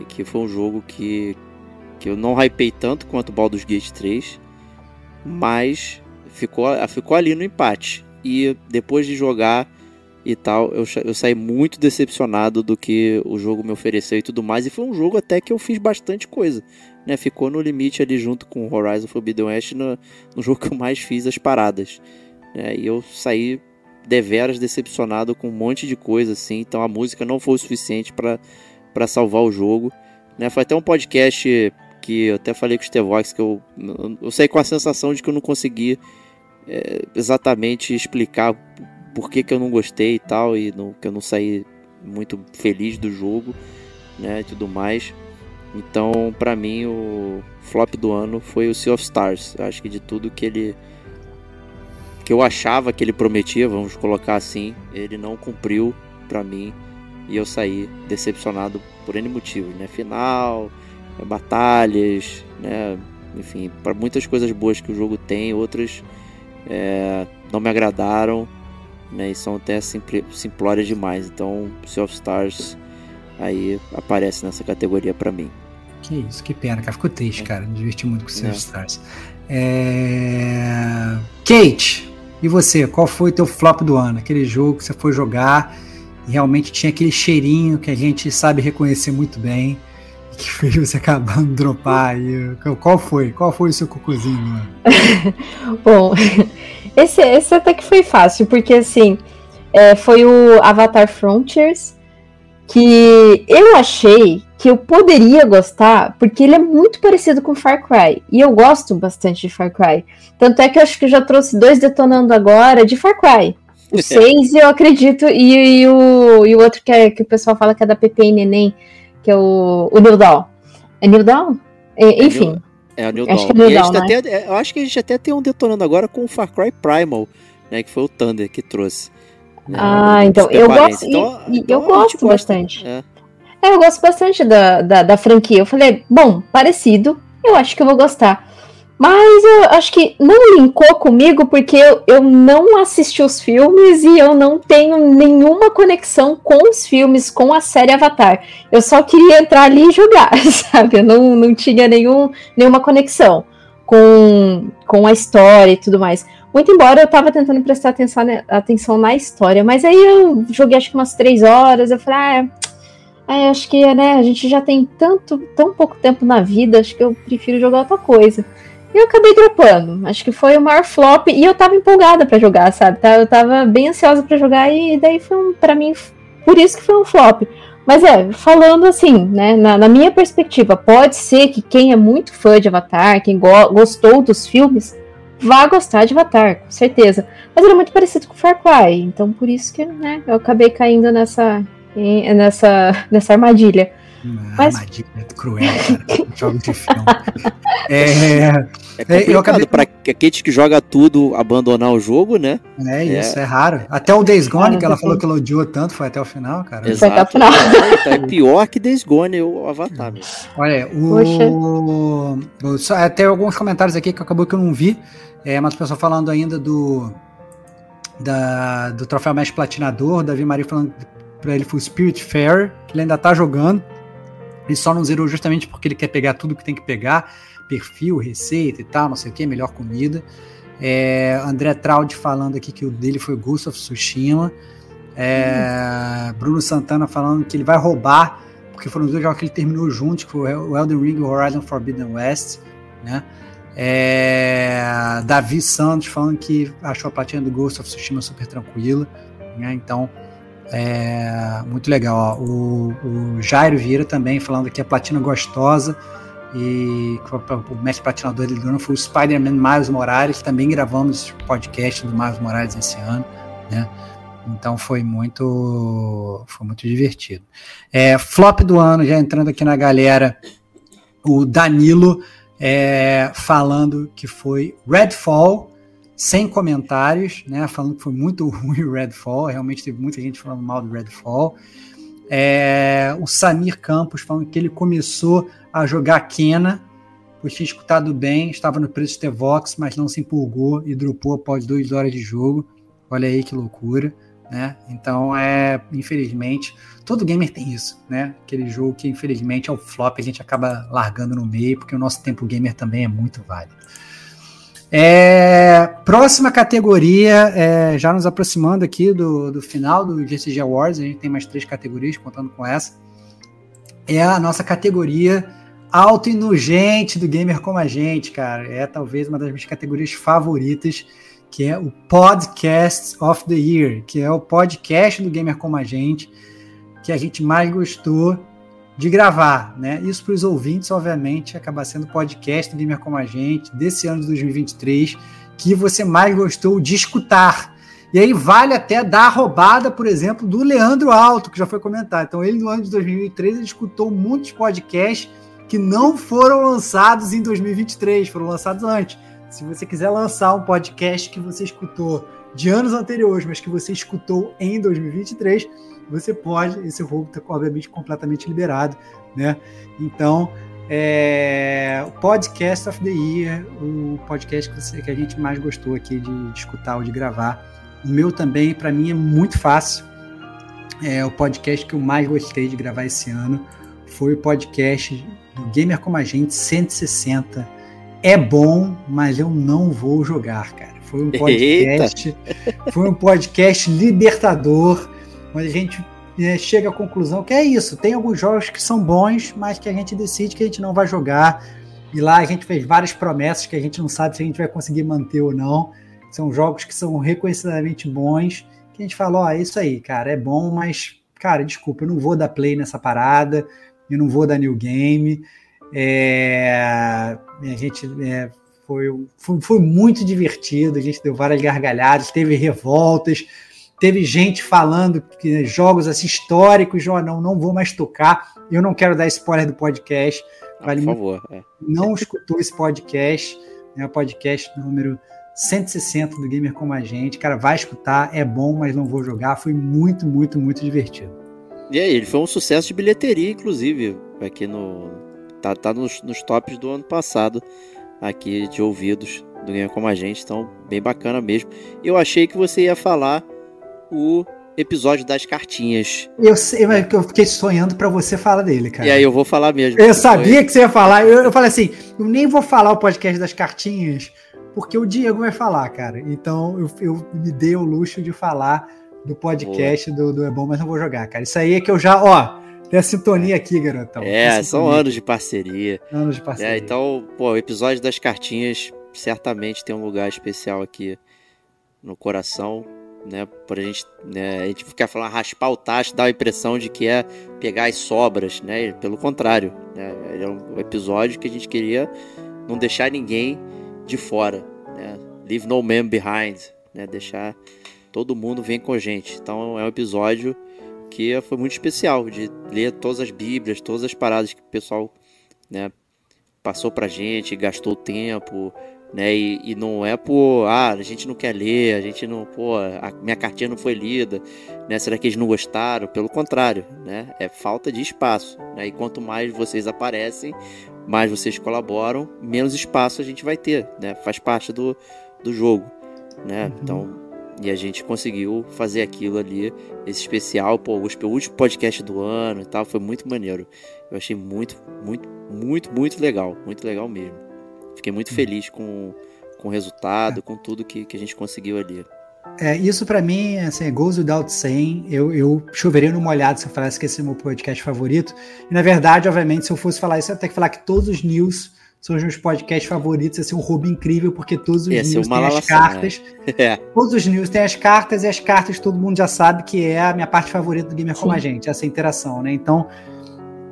que foi um jogo que, que eu não hypei tanto quanto o Baldur's Gate 3, mas ficou, ficou ali no empate. E depois de jogar e tal, eu, eu saí muito decepcionado do que o jogo me ofereceu e tudo mais. E foi um jogo até que eu fiz bastante coisa. Né? Ficou no limite ali junto com Horizon Forbidden West no, no jogo que eu mais fiz as paradas. Né? E eu saí deveras decepcionado com um monte de coisa assim. Então a música não foi o suficiente para para salvar o jogo. Né? Foi até um podcast que eu até falei com o Stevox que eu, eu saí com a sensação de que eu não consegui é, exatamente explicar por que, que eu não gostei e tal, e não, que eu não saí muito feliz do jogo né, e tudo mais. Então, para mim, o flop do ano foi o Sea of Stars. Eu acho que de tudo que ele que eu achava que ele prometia, vamos colocar assim, ele não cumpriu para mim e eu saí decepcionado por N motivos, né? Final, batalhas, né? Enfim, para muitas coisas boas que o jogo tem, outras é, não me agradaram, né? E são até simplórias demais. Então, Sea of Stars aí aparece nessa categoria para mim. Que isso, que pena, cara. Ficou triste, é. cara. Me diverti muito com Sea of é. Stars. É... Kate, e você? Qual foi o teu flop do ano? Aquele jogo que você foi jogar realmente tinha aquele cheirinho que a gente sabe reconhecer muito bem e que fez você acabando de dropar. E, qual foi? Qual foi o seu cocôzinho? (laughs) Bom, (laughs) esse, esse até que foi fácil, porque assim, é, foi o Avatar Frontiers que eu achei que eu poderia gostar, porque ele é muito parecido com Far Cry. E eu gosto bastante de Far Cry. Tanto é que eu acho que eu já trouxe dois detonando agora de Far Cry. O 6 eu acredito, e, e, o, e o outro que, é, que o pessoal fala que é da PP e Neném, que é o, o New Dawn. É New Dawn? É, enfim. É, o New Dawn. Acho que é Dawn, né? até, eu acho que a gente até tem um detonando agora com o Far Cry Primal, né? Que foi o Thunder que trouxe. Né, ah, então eu gosto, então, e, então, eu gosto bastante. É. é. eu gosto bastante da, da, da franquia. Eu falei, bom, parecido, eu acho que eu vou gostar. Mas eu acho que não linkou comigo porque eu, eu não assisti os filmes e eu não tenho nenhuma conexão com os filmes, com a série Avatar. Eu só queria entrar ali e jogar, (laughs) sabe? Eu não, não tinha nenhum, nenhuma conexão com, com a história e tudo mais. Muito embora eu tava tentando prestar atenção, atenção na história, mas aí eu joguei acho que umas três horas, eu falei, ah, é, acho que né, a gente já tem tanto, tão pouco tempo na vida, acho que eu prefiro jogar outra coisa. E eu acabei dropando. Acho que foi o maior flop. E eu tava empolgada para jogar, sabe? Tá, eu tava bem ansiosa para jogar. E daí foi um, pra mim, por isso que foi um flop. Mas é, falando assim, né? Na, na minha perspectiva, pode ser que quem é muito fã de Avatar, quem go gostou dos filmes, vá gostar de Avatar, com certeza. Mas ele é muito parecido com Far Cry. Então por isso que, né, eu acabei caindo nessa, nessa, nessa armadilha. Uma Mas- armadilha cruel, cara. Jogo de filme. (laughs) É, É complicado eu acabei- pra aqueles que joga tudo abandonar o jogo, né? é isso, é raro. Até o Days Gone, que ela falou que ela odiou tanto, foi até o final, cara. Foi até o final. Então, é pior que Days Gone, o Avatar mesmo. Olha, o, o- só- é, tem alguns comentários aqui que acabou que eu não vi, é, mas o pessoal falando ainda do da, do troféu mais platinador, Davi Maria falando pra ele foi o Spirit Fair, que ele ainda tá jogando, ele só não zerou justamente porque ele quer pegar tudo que tem que pegar, perfil, receita e tal, não sei o que, melhor comida. É, André Traud falando aqui que o dele foi Ghost of Tsushima. É, Bruno Santana falando que ele vai roubar, porque foram os dois jogos que ele terminou juntos, que foi o Elden Ring e o Horizon Forbidden West. Né? É, Davi Santos falando que achou a platina do Ghost of Tsushima super tranquila. Né? Então, é, muito legal. Ó. O, o Jairo Vieira também falando que a platina gostosa. E o mestre platinador dele ano foi o Spider-Man Miles Morales. Também gravamos podcast do Miles Morales esse ano. Né? Então foi muito, foi muito divertido. É, flop do ano, já entrando aqui na galera, o Danilo é, falando que foi Redfall, sem comentários, né? Falando que foi muito (laughs) ruim o Redfall. Realmente teve muita gente falando mal do Redfall. É, o Samir Campos falando que ele começou a jogar Kena, pois tinha escutado bem, estava no preço de T-Vox, mas não se empolgou e dropou após duas horas de jogo. Olha aí que loucura. Né? Então, é, infelizmente, todo gamer tem isso, né? Aquele jogo que, infelizmente, é o flop, a gente acaba largando no meio, porque o nosso tempo gamer também é muito válido. É, próxima categoria, é, já nos aproximando aqui do, do final do GCG Awards, a gente tem mais três categorias, contando com essa. É a nossa categoria alto e nugente do gamer como a gente, cara. É talvez uma das minhas categorias favoritas que é o Podcast of the Year, que é o podcast do Gamer Como a Gente, que a gente mais gostou de gravar, né? Isso para os ouvintes, obviamente, acaba sendo o podcast Gamer Como a Gente desse ano de 2023, que você mais gostou de escutar. E aí vale até dar a roubada, por exemplo, do Leandro Alto, que já foi comentado. Então, ele no ano de 2023 ele escutou muitos podcasts que não foram lançados em 2023, foram lançados antes. Se você quiser lançar um podcast que você escutou de anos anteriores, mas que você escutou em 2023, você pode. Esse roubo está, obviamente, completamente liberado, né? Então, é, o Podcast of the Year, o podcast que, você, que a gente mais gostou aqui de, de escutar ou de gravar. O meu também, para mim, é muito fácil. É o podcast que eu mais gostei de gravar esse ano foi o podcast do Gamer Como a Gente 160 é bom, mas eu não vou jogar, cara. Foi um (laughs) podcast, foi um podcast libertador, onde a gente né, chega à conclusão que é isso. Tem alguns jogos que são bons, mas que a gente decide que a gente não vai jogar. E lá a gente fez várias promessas que a gente não sabe se a gente vai conseguir manter ou não. São jogos que são reconhecidamente bons, que a gente fala, ó, oh, é isso aí, cara, é bom, mas, cara, desculpa, eu não vou dar play nessa parada, eu não vou dar new game. É, a gente é, foi, foi, foi, muito divertido, a gente deu várias gargalhadas, teve revoltas, teve gente falando que jogos assim, históricos, oh, não, não vou mais tocar. Eu não quero dar spoiler do podcast. Vale Por favor. É. Não escutou esse podcast, é o podcast número 160 do Gamer Como a Gente. Cara, vai escutar, é bom, mas não vou jogar. Foi muito, muito, muito divertido. E aí, ele foi um sucesso de bilheteria, inclusive, aqui no, tá, tá nos, nos, tops do ano passado aqui de ouvidos do Gamer Como a Gente, então bem bacana mesmo. Eu achei que você ia falar o episódio das cartinhas. Eu sei, mas eu fiquei sonhando para você falar dele, cara. E aí eu vou falar mesmo. Eu sabia foi... que você ia falar. Eu, eu falei assim, eu nem vou falar o podcast das cartinhas, porque o Diego vai falar, cara. Então eu, eu me dei o luxo de falar do podcast do, do É Bom, mas não vou jogar, cara. Isso aí é que eu já, ó, tem a sintonia aqui, garotão. É, são anos de parceria. Anos de parceria. É, então, pô, o episódio das cartinhas certamente tem um lugar especial aqui no coração, né? Por a gente, né, a gente ficar falando raspar o tacho, dá a impressão de que é pegar as sobras, né? Pelo contrário, né? É um episódio que a gente queria não deixar ninguém de fora, né? Leave no man behind, né? Deixar todo mundo vem com a gente. Então é um episódio porque foi muito especial de ler todas as Bíblias, todas as paradas que o pessoal né, passou pra gente, gastou tempo, né? E, e, não é por, ah, a gente não quer ler, a gente não, pô, a minha cartinha não foi lida, né? Será que eles não gostaram? Pelo contrário, né? É falta de espaço, né? E quanto mais vocês aparecem, mais vocês colaboram, menos espaço a gente vai ter, né? Faz parte do, do jogo, né? Uhum. Então, e a gente conseguiu fazer aquilo ali, esse especial, pô, o último podcast do ano e tal, foi muito maneiro. Eu achei muito, muito, muito, muito legal, muito legal mesmo. Fiquei muito hum. feliz com, com o resultado, é. com tudo que, que a gente conseguiu ali. É, isso para mim, assim, goes without saying. Eu, eu choveria no molhado se eu falasse que esse é o meu podcast favorito. E na verdade, obviamente, se eu fosse falar isso, eu ia ter que falar que todos os news são os meus podcasts favoritos. Ia ser um roubo incrível, porque todos os news têm as cartas. Né? (laughs) É. Todos os news têm as cartas, e as cartas todo mundo já sabe que é a minha parte favorita do Gamer Sim. Como a Gente, essa interação, né? Então,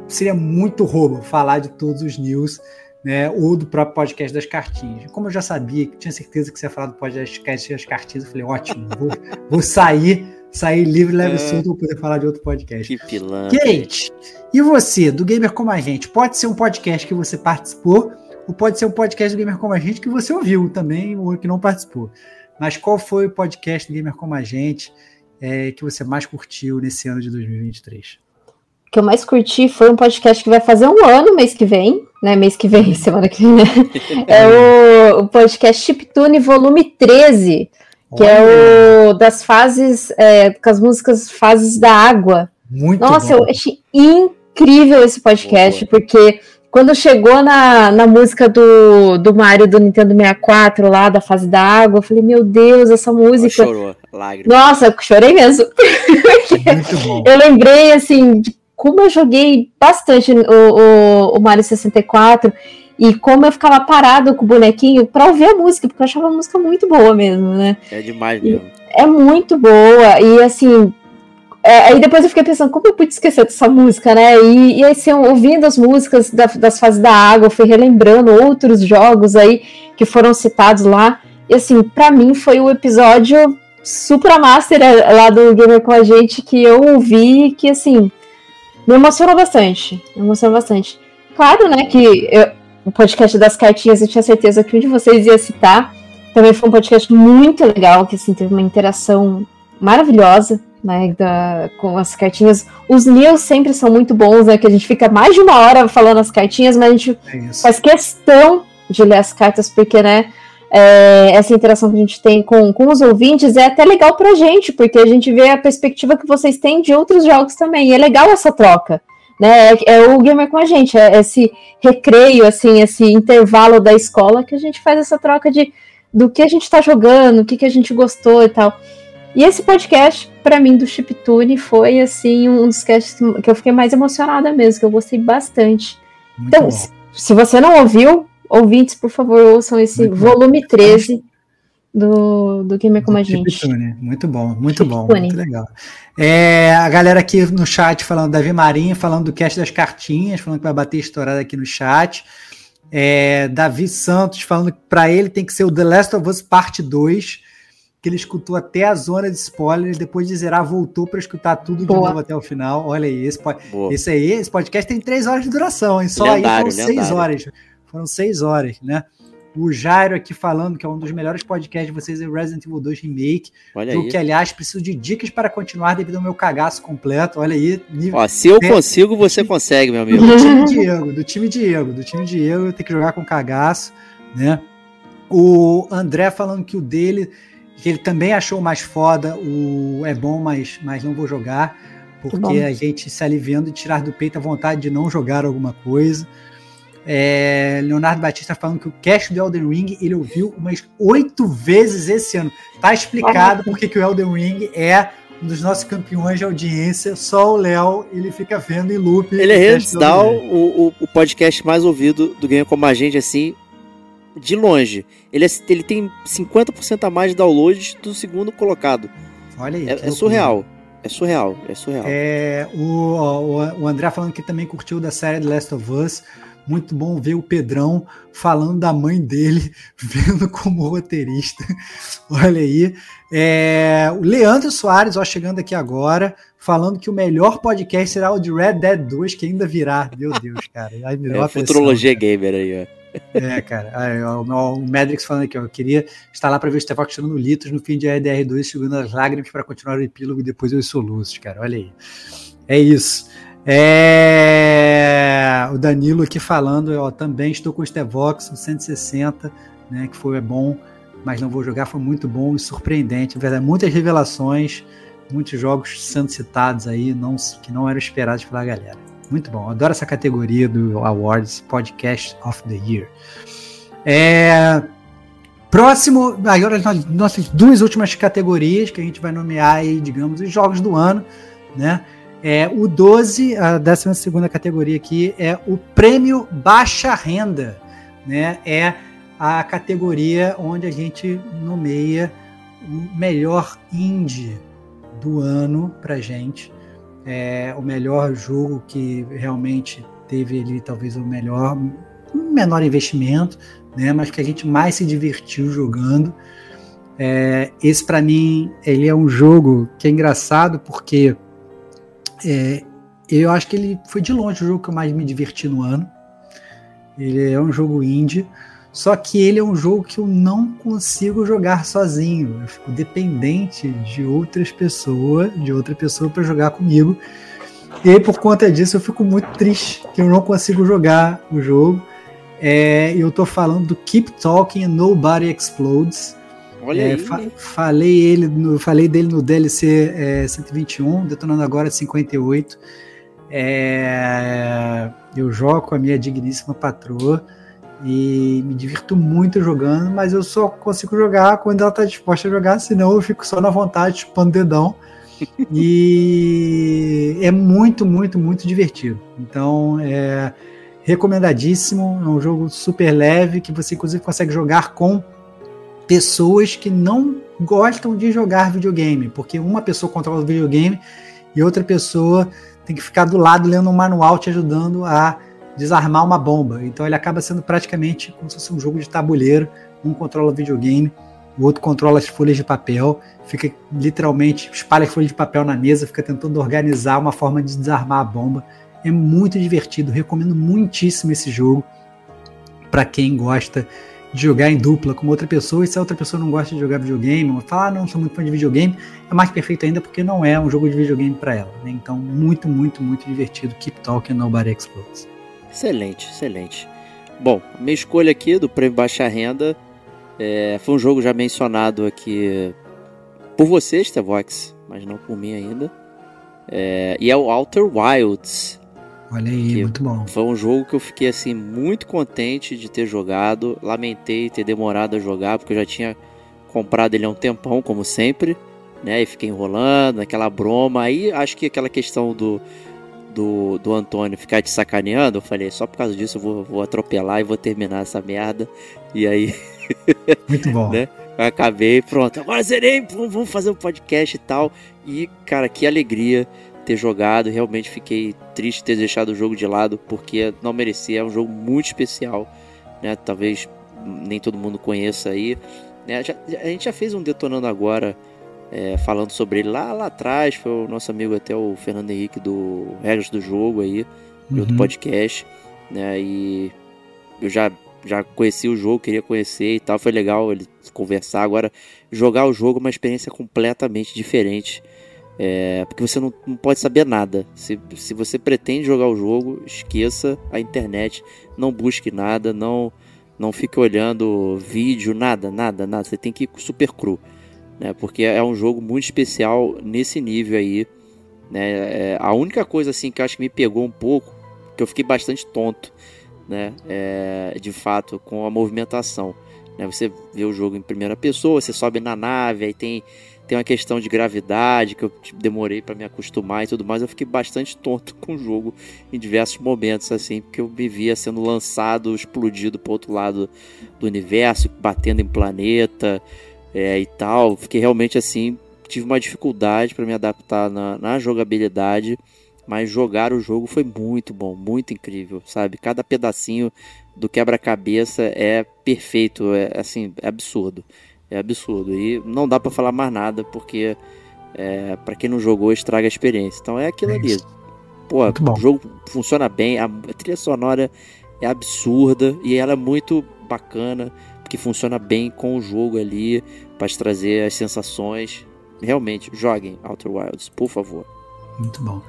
seria muito roubo falar de todos os news né, ou do próprio podcast das cartinhas. Como eu já sabia, tinha certeza que você ia falar do podcast das cartinhas, eu falei, ótimo, vou, (laughs) vou sair, sair livre, leve é. solto para poder falar de outro podcast. Que pilantra. Kate, e você, do Gamer Como a Gente, pode ser um podcast que você participou, ou pode ser um podcast do Gamer Como a Gente que você ouviu também, ou que não participou. Mas qual foi o podcast do Gamer Como a Gente é, que você mais curtiu nesse ano de 2023? Que eu mais curti foi um podcast que vai fazer um ano mês que vem, né? Mês que vem, (laughs) semana que vem, né? (laughs) É o, o podcast Chiptune Volume 13, que é Olha. é o das fases, é, com as músicas Fases da Água. Muito Nossa, bom. eu achei incrível esse podcast, porque quando chegou na, na música do, do Mario do Nintendo 64, lá da fase da água, eu falei, meu Deus, essa música. Chorou, lágrimas. Nossa, chorei mesmo. (laughs) Muito bom. eu lembrei, assim, de como eu joguei bastante o, o, o Mario 64 e como eu ficava parado com o bonequinho para ouvir a música, porque eu achava a música muito boa mesmo, né? É demais mesmo. É muito boa, e assim. É, aí depois eu fiquei pensando, como eu pude esquecer dessa música, né? E, e assim, ouvindo as músicas da, das fases da água, eu fui relembrando outros jogos aí que foram citados lá. E assim, para mim foi o episódio Supra Master é, lá do Gamer com a gente que eu ouvi que assim me emocionou bastante. Me emocionou bastante. Claro, né, que eu, o podcast das cartinhas eu tinha certeza que um de vocês ia citar. Também foi um podcast muito legal, que assim, teve uma interação maravilhosa, né, da, com as cartinhas. Os news sempre são muito bons, né, que a gente fica mais de uma hora falando as cartinhas, mas a gente é faz questão de ler as cartas, porque, né, é, essa interação que a gente tem com, com os ouvintes é até legal pra gente, porque a gente vê a perspectiva que vocês têm de outros jogos também. E é legal essa troca. Né? É, é o gamer com a gente, é esse recreio, assim, esse intervalo da escola que a gente faz essa troca de do que a gente está jogando, o que, que a gente gostou e tal. E esse podcast, para mim, do Chiptune, foi assim um dos casts que eu fiquei mais emocionada mesmo, que eu gostei bastante. Muito então, bom. se você não ouviu, ouvintes, por favor, ouçam esse muito volume bom. 13 do, do Gamer Como a Gente. Muito bom, muito bom, muito legal. É, a galera aqui no chat falando, Davi Marinho, falando do cast das cartinhas, falando que vai bater estourada aqui no chat. É, Davi Santos falando que para ele tem que ser o The Last of Us Parte 2, que ele escutou até a zona de spoiler, depois de zerar, voltou para escutar tudo Boa. de novo até o final. Olha aí, esse, esse aí, esse podcast tem três horas de duração, hein? Só lendário, aí foram seis horas. Foram seis horas, né? O Jairo aqui falando que é um dos melhores podcasts de vocês é o Resident Evil 2 Remake. Olha aí. que, aliás, preciso de dicas para continuar devido ao meu cagaço completo. Olha aí. Nível... Ó, se eu é, consigo, você consegue, meu amigo. Do time Diego, do time Diego, do time Diego, tem que jogar com cagaço, né? O André falando que o dele, que ele também achou mais foda, o é bom, mas, mas não vou jogar, porque a gente se aliviando de tirar do peito a vontade de não jogar alguma coisa. É, Leonardo Batista falando que o cast do Elden Ring ele ouviu umas oito vezes esse ano. Tá explicado porque que o Elden Ring é um dos nossos campeões de audiência. Só o Léo ele fica vendo em loop. Ele é hands down o, o, o, podcast mais ouvido do Game Como a Gente, assim, de longe. Ele, é, ele tem 50% a mais de downloads do segundo colocado. Olha aí. É, é surreal. É surreal, é surreal. É, o, o, o André falando que também curtiu da série The Last of Us. Muito bom ver o Pedrão falando da mãe dele, (laughs) vendo como roteirista. Olha aí. É, o Leandro Soares, ó, chegando aqui agora, falando que o melhor podcast será o de Red Dead 2, que ainda virá. Meu Deus, cara. Aí me é, futurologia gamer aí, ó. É, cara. Aí, ó, o, o Medrix falando aqui, ó. Eu queria estar lá para ver o Stevox tirando litros no fim de ADR2, segurando as lágrimas para continuar o epílogo e depois os soluços, cara. Olha aí. É isso. É... O Danilo aqui falando, ó, também estou com o Stevox, o 160, né, que foi bom, mas não vou jogar, foi muito bom e surpreendente. Verdade, muitas revelações, muitos jogos sendo citados aí, não, que não eram esperados pela galera. Muito bom, adoro essa categoria do Awards Podcast of the Year. É... Próximo, agora nós, nossas duas últimas categorias que a gente vai nomear aí, digamos, os jogos do ano, né? É, o 12, a 12 categoria aqui, é o prêmio Baixa Renda. Né? É a categoria onde a gente nomeia o melhor indie do ano para gente. É o melhor jogo que realmente teve ali talvez o melhor, menor investimento, né? mas que a gente mais se divertiu jogando. É, esse para mim ele é um jogo que é engraçado porque é, eu acho que ele foi de longe o jogo que eu mais me diverti no ano. Ele é um jogo indie, só que ele é um jogo que eu não consigo jogar sozinho. Eu fico dependente de outras pessoas, de outra pessoa para jogar comigo. E aí, por conta disso, eu fico muito triste que eu não consigo jogar o jogo. É, eu tô falando do Keep Talking and Nobody Explodes. Olha é, aí. Fa falei, ele no, falei dele no DLC é, 121, detonando agora 58. É, eu jogo com a minha digníssima patroa e me divirto muito jogando, mas eu só consigo jogar quando ela está disposta a jogar, senão eu fico só na vontade, chupando dedão. (laughs) e é muito, muito, muito divertido. Então, é recomendadíssimo. É um jogo super leve que você, inclusive, consegue jogar com pessoas que não gostam de jogar videogame, porque uma pessoa controla o videogame e outra pessoa tem que ficar do lado lendo um manual te ajudando a desarmar uma bomba. Então ele acaba sendo praticamente como se fosse um jogo de tabuleiro. Um controla o videogame, o outro controla as folhas de papel, fica literalmente espalha as folhas de papel na mesa, fica tentando organizar uma forma de desarmar a bomba. É muito divertido, recomendo muitíssimo esse jogo para quem gosta de jogar em dupla com outra pessoa, e se a outra pessoa não gosta de jogar videogame, ou fala, ah, não sou muito fã de videogame, é mais perfeito ainda porque não é um jogo de videogame para ela. Né? Então, muito, muito, muito divertido. Keep Talking, Nobody Explodes. Excelente, excelente. Bom, minha escolha aqui do Prêmio Baixa Renda é, foi um jogo já mencionado aqui por você, Stevox, mas não por mim ainda. É, e é o Outer Wilds. Olha aí, muito bom. Foi um jogo que eu fiquei assim muito contente de ter jogado. Lamentei ter demorado a jogar, porque eu já tinha comprado ele há um tempão, como sempre, né? E fiquei enrolando, aquela broma. Aí acho que aquela questão do, do, do Antônio ficar te sacaneando, eu falei, só por causa disso eu vou, vou atropelar e vou terminar essa merda. E aí. (laughs) Muito bom. né? Eu acabei, pronto, agora zerei, vamos fazer um podcast e tal. E, cara, que alegria ter jogado. Realmente fiquei triste ter deixado o jogo de lado, porque não merecia. É um jogo muito especial, né? Talvez nem todo mundo conheça aí. Né? Já, a gente já fez um Detonando Agora é, falando sobre ele lá, lá atrás. Foi o nosso amigo até o Fernando Henrique do Regras do Jogo aí, uhum. outro podcast. Né? E eu já, já conheci o jogo, queria conhecer e tal. Foi legal ele conversar. Agora, jogar o jogo é uma experiência completamente diferente. É, porque você não, não, pode saber nada. Se, se você pretende jogar o jogo, esqueça a internet. Não busque nada, não não fique olhando vídeo, nada, nada, nada. Você tem que ir super cru. Né? Porque é um jogo muito especial nesse nível aí. Né? É, a única coisa assim que eu acho que me pegou um pouco, que eu fiquei bastante tonto, né? É, de fato, com a movimentação. Né? Você vê o jogo em primeira pessoa, você sobe na nave, aí tem tem uma questão de gravidade que eu tipo, demorei para me acostumar e tudo mais. Eu fiquei bastante tonto (laughs) com o jogo em diversos momentos, assim, porque eu me via sendo lançado, explodido para outro lado do universo, batendo em planeta é, e tal. Fiquei realmente assim, tive uma dificuldade para me adaptar na, na jogabilidade. mas jogar o jogo foi muito bom, muito incrível, sabe? Cada pedacinho do quebra-cabeça é perfeito, é assim, é absurdo. É absurdo. E não dá para falar mais nada, porque é, para quem não jogou, estraga a experiência. Então é aquilo é ali. Pô, o jogo funciona bem, a trilha sonora é absurda e ela é muito bacana, porque funciona bem com o jogo ali, para te trazer as sensações. Realmente, joguem Outer Wilds, por favor. Muito bom.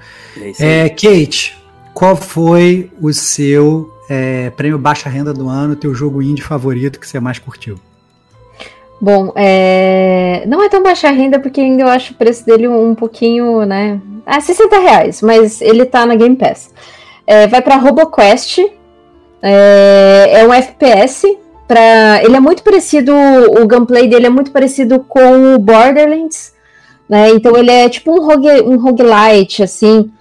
É, é Kate, qual foi o seu é, prêmio baixa renda do ano, teu jogo indie favorito que você mais curtiu? Bom, é... não é tão baixa renda porque ainda eu acho o preço dele um pouquinho, né? Ah, 60 reais, mas ele tá na Game Pass. É, vai para RoboQuest, é, é um FPS. Pra... Ele é muito parecido, o gameplay dele é muito parecido com o Borderlands, né? Então ele é tipo um, rogue, um roguelite, assim,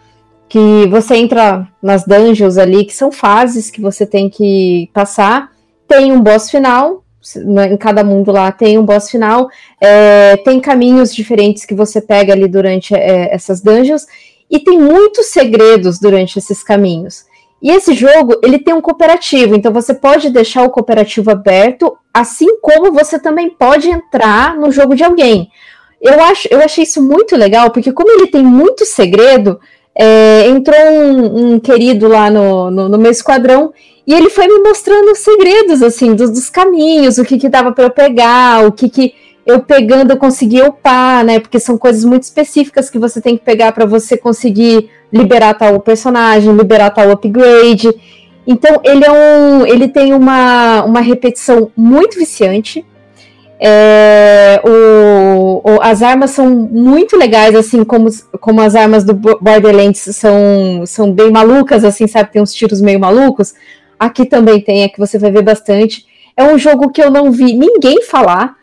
que você entra nas dungeons ali, que são fases que você tem que passar. Tem um boss final, em cada mundo lá tem um boss final, é, tem caminhos diferentes que você pega ali durante é, essas dungeons, e tem muitos segredos durante esses caminhos. E esse jogo, ele tem um cooperativo, então você pode deixar o cooperativo aberto, assim como você também pode entrar no jogo de alguém. Eu, acho, eu achei isso muito legal, porque como ele tem muito segredo, é, entrou um, um, querido lá no, no, no meu esquadrão e ele foi me mostrando segredos, assim, dos, dos caminhos, o que que dava para eu pegar, o que que eu pegando eu conseguia upar, né? Porque são coisas muito específicas que você tem que pegar para você conseguir liberar tal personagem, liberar tal upgrade. Então ele é um, ele tem uma, uma repetição muito viciante. É, o, o, as armas são muito legais, assim como, como as armas do Borderlands são, são bem malucas, assim, sabe? Tem uns tiros meio malucos. Aqui também tem, é que você vai ver bastante. É um jogo que eu não vi ninguém falar,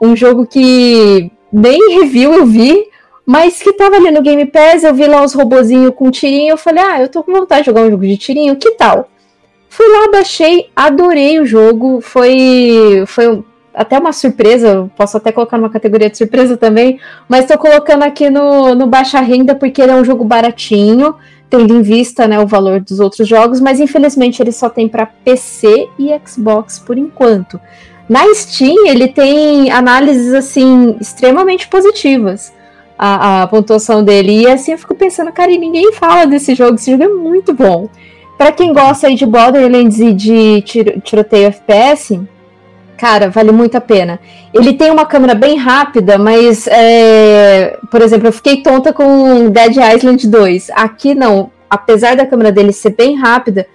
um jogo que nem review eu vi, mas que tava ali no Game Pass, eu vi lá os robozinhos com tirinho, eu falei, ah, eu tô com vontade de jogar um jogo de tirinho, que tal? Fui lá, baixei, adorei o jogo, foi, foi até uma surpresa, posso até colocar numa categoria de surpresa também, mas tô colocando aqui no, no baixa renda porque ele é um jogo baratinho, tendo em vista né, o valor dos outros jogos, mas infelizmente ele só tem para PC e Xbox por enquanto. Na Steam ele tem análises assim extremamente positivas. A, a, pontuação dele. E assim eu fico pensando, cara, e ninguém fala desse jogo. Esse jogo é muito bom. Para quem gosta aí de Borderlands e de tiroteio FPS, cara, vale muito a pena. Ele tem uma câmera bem rápida, mas, é, por exemplo, eu fiquei tonta com Dead Island 2. Aqui não. Apesar da câmera dele ser bem rápida,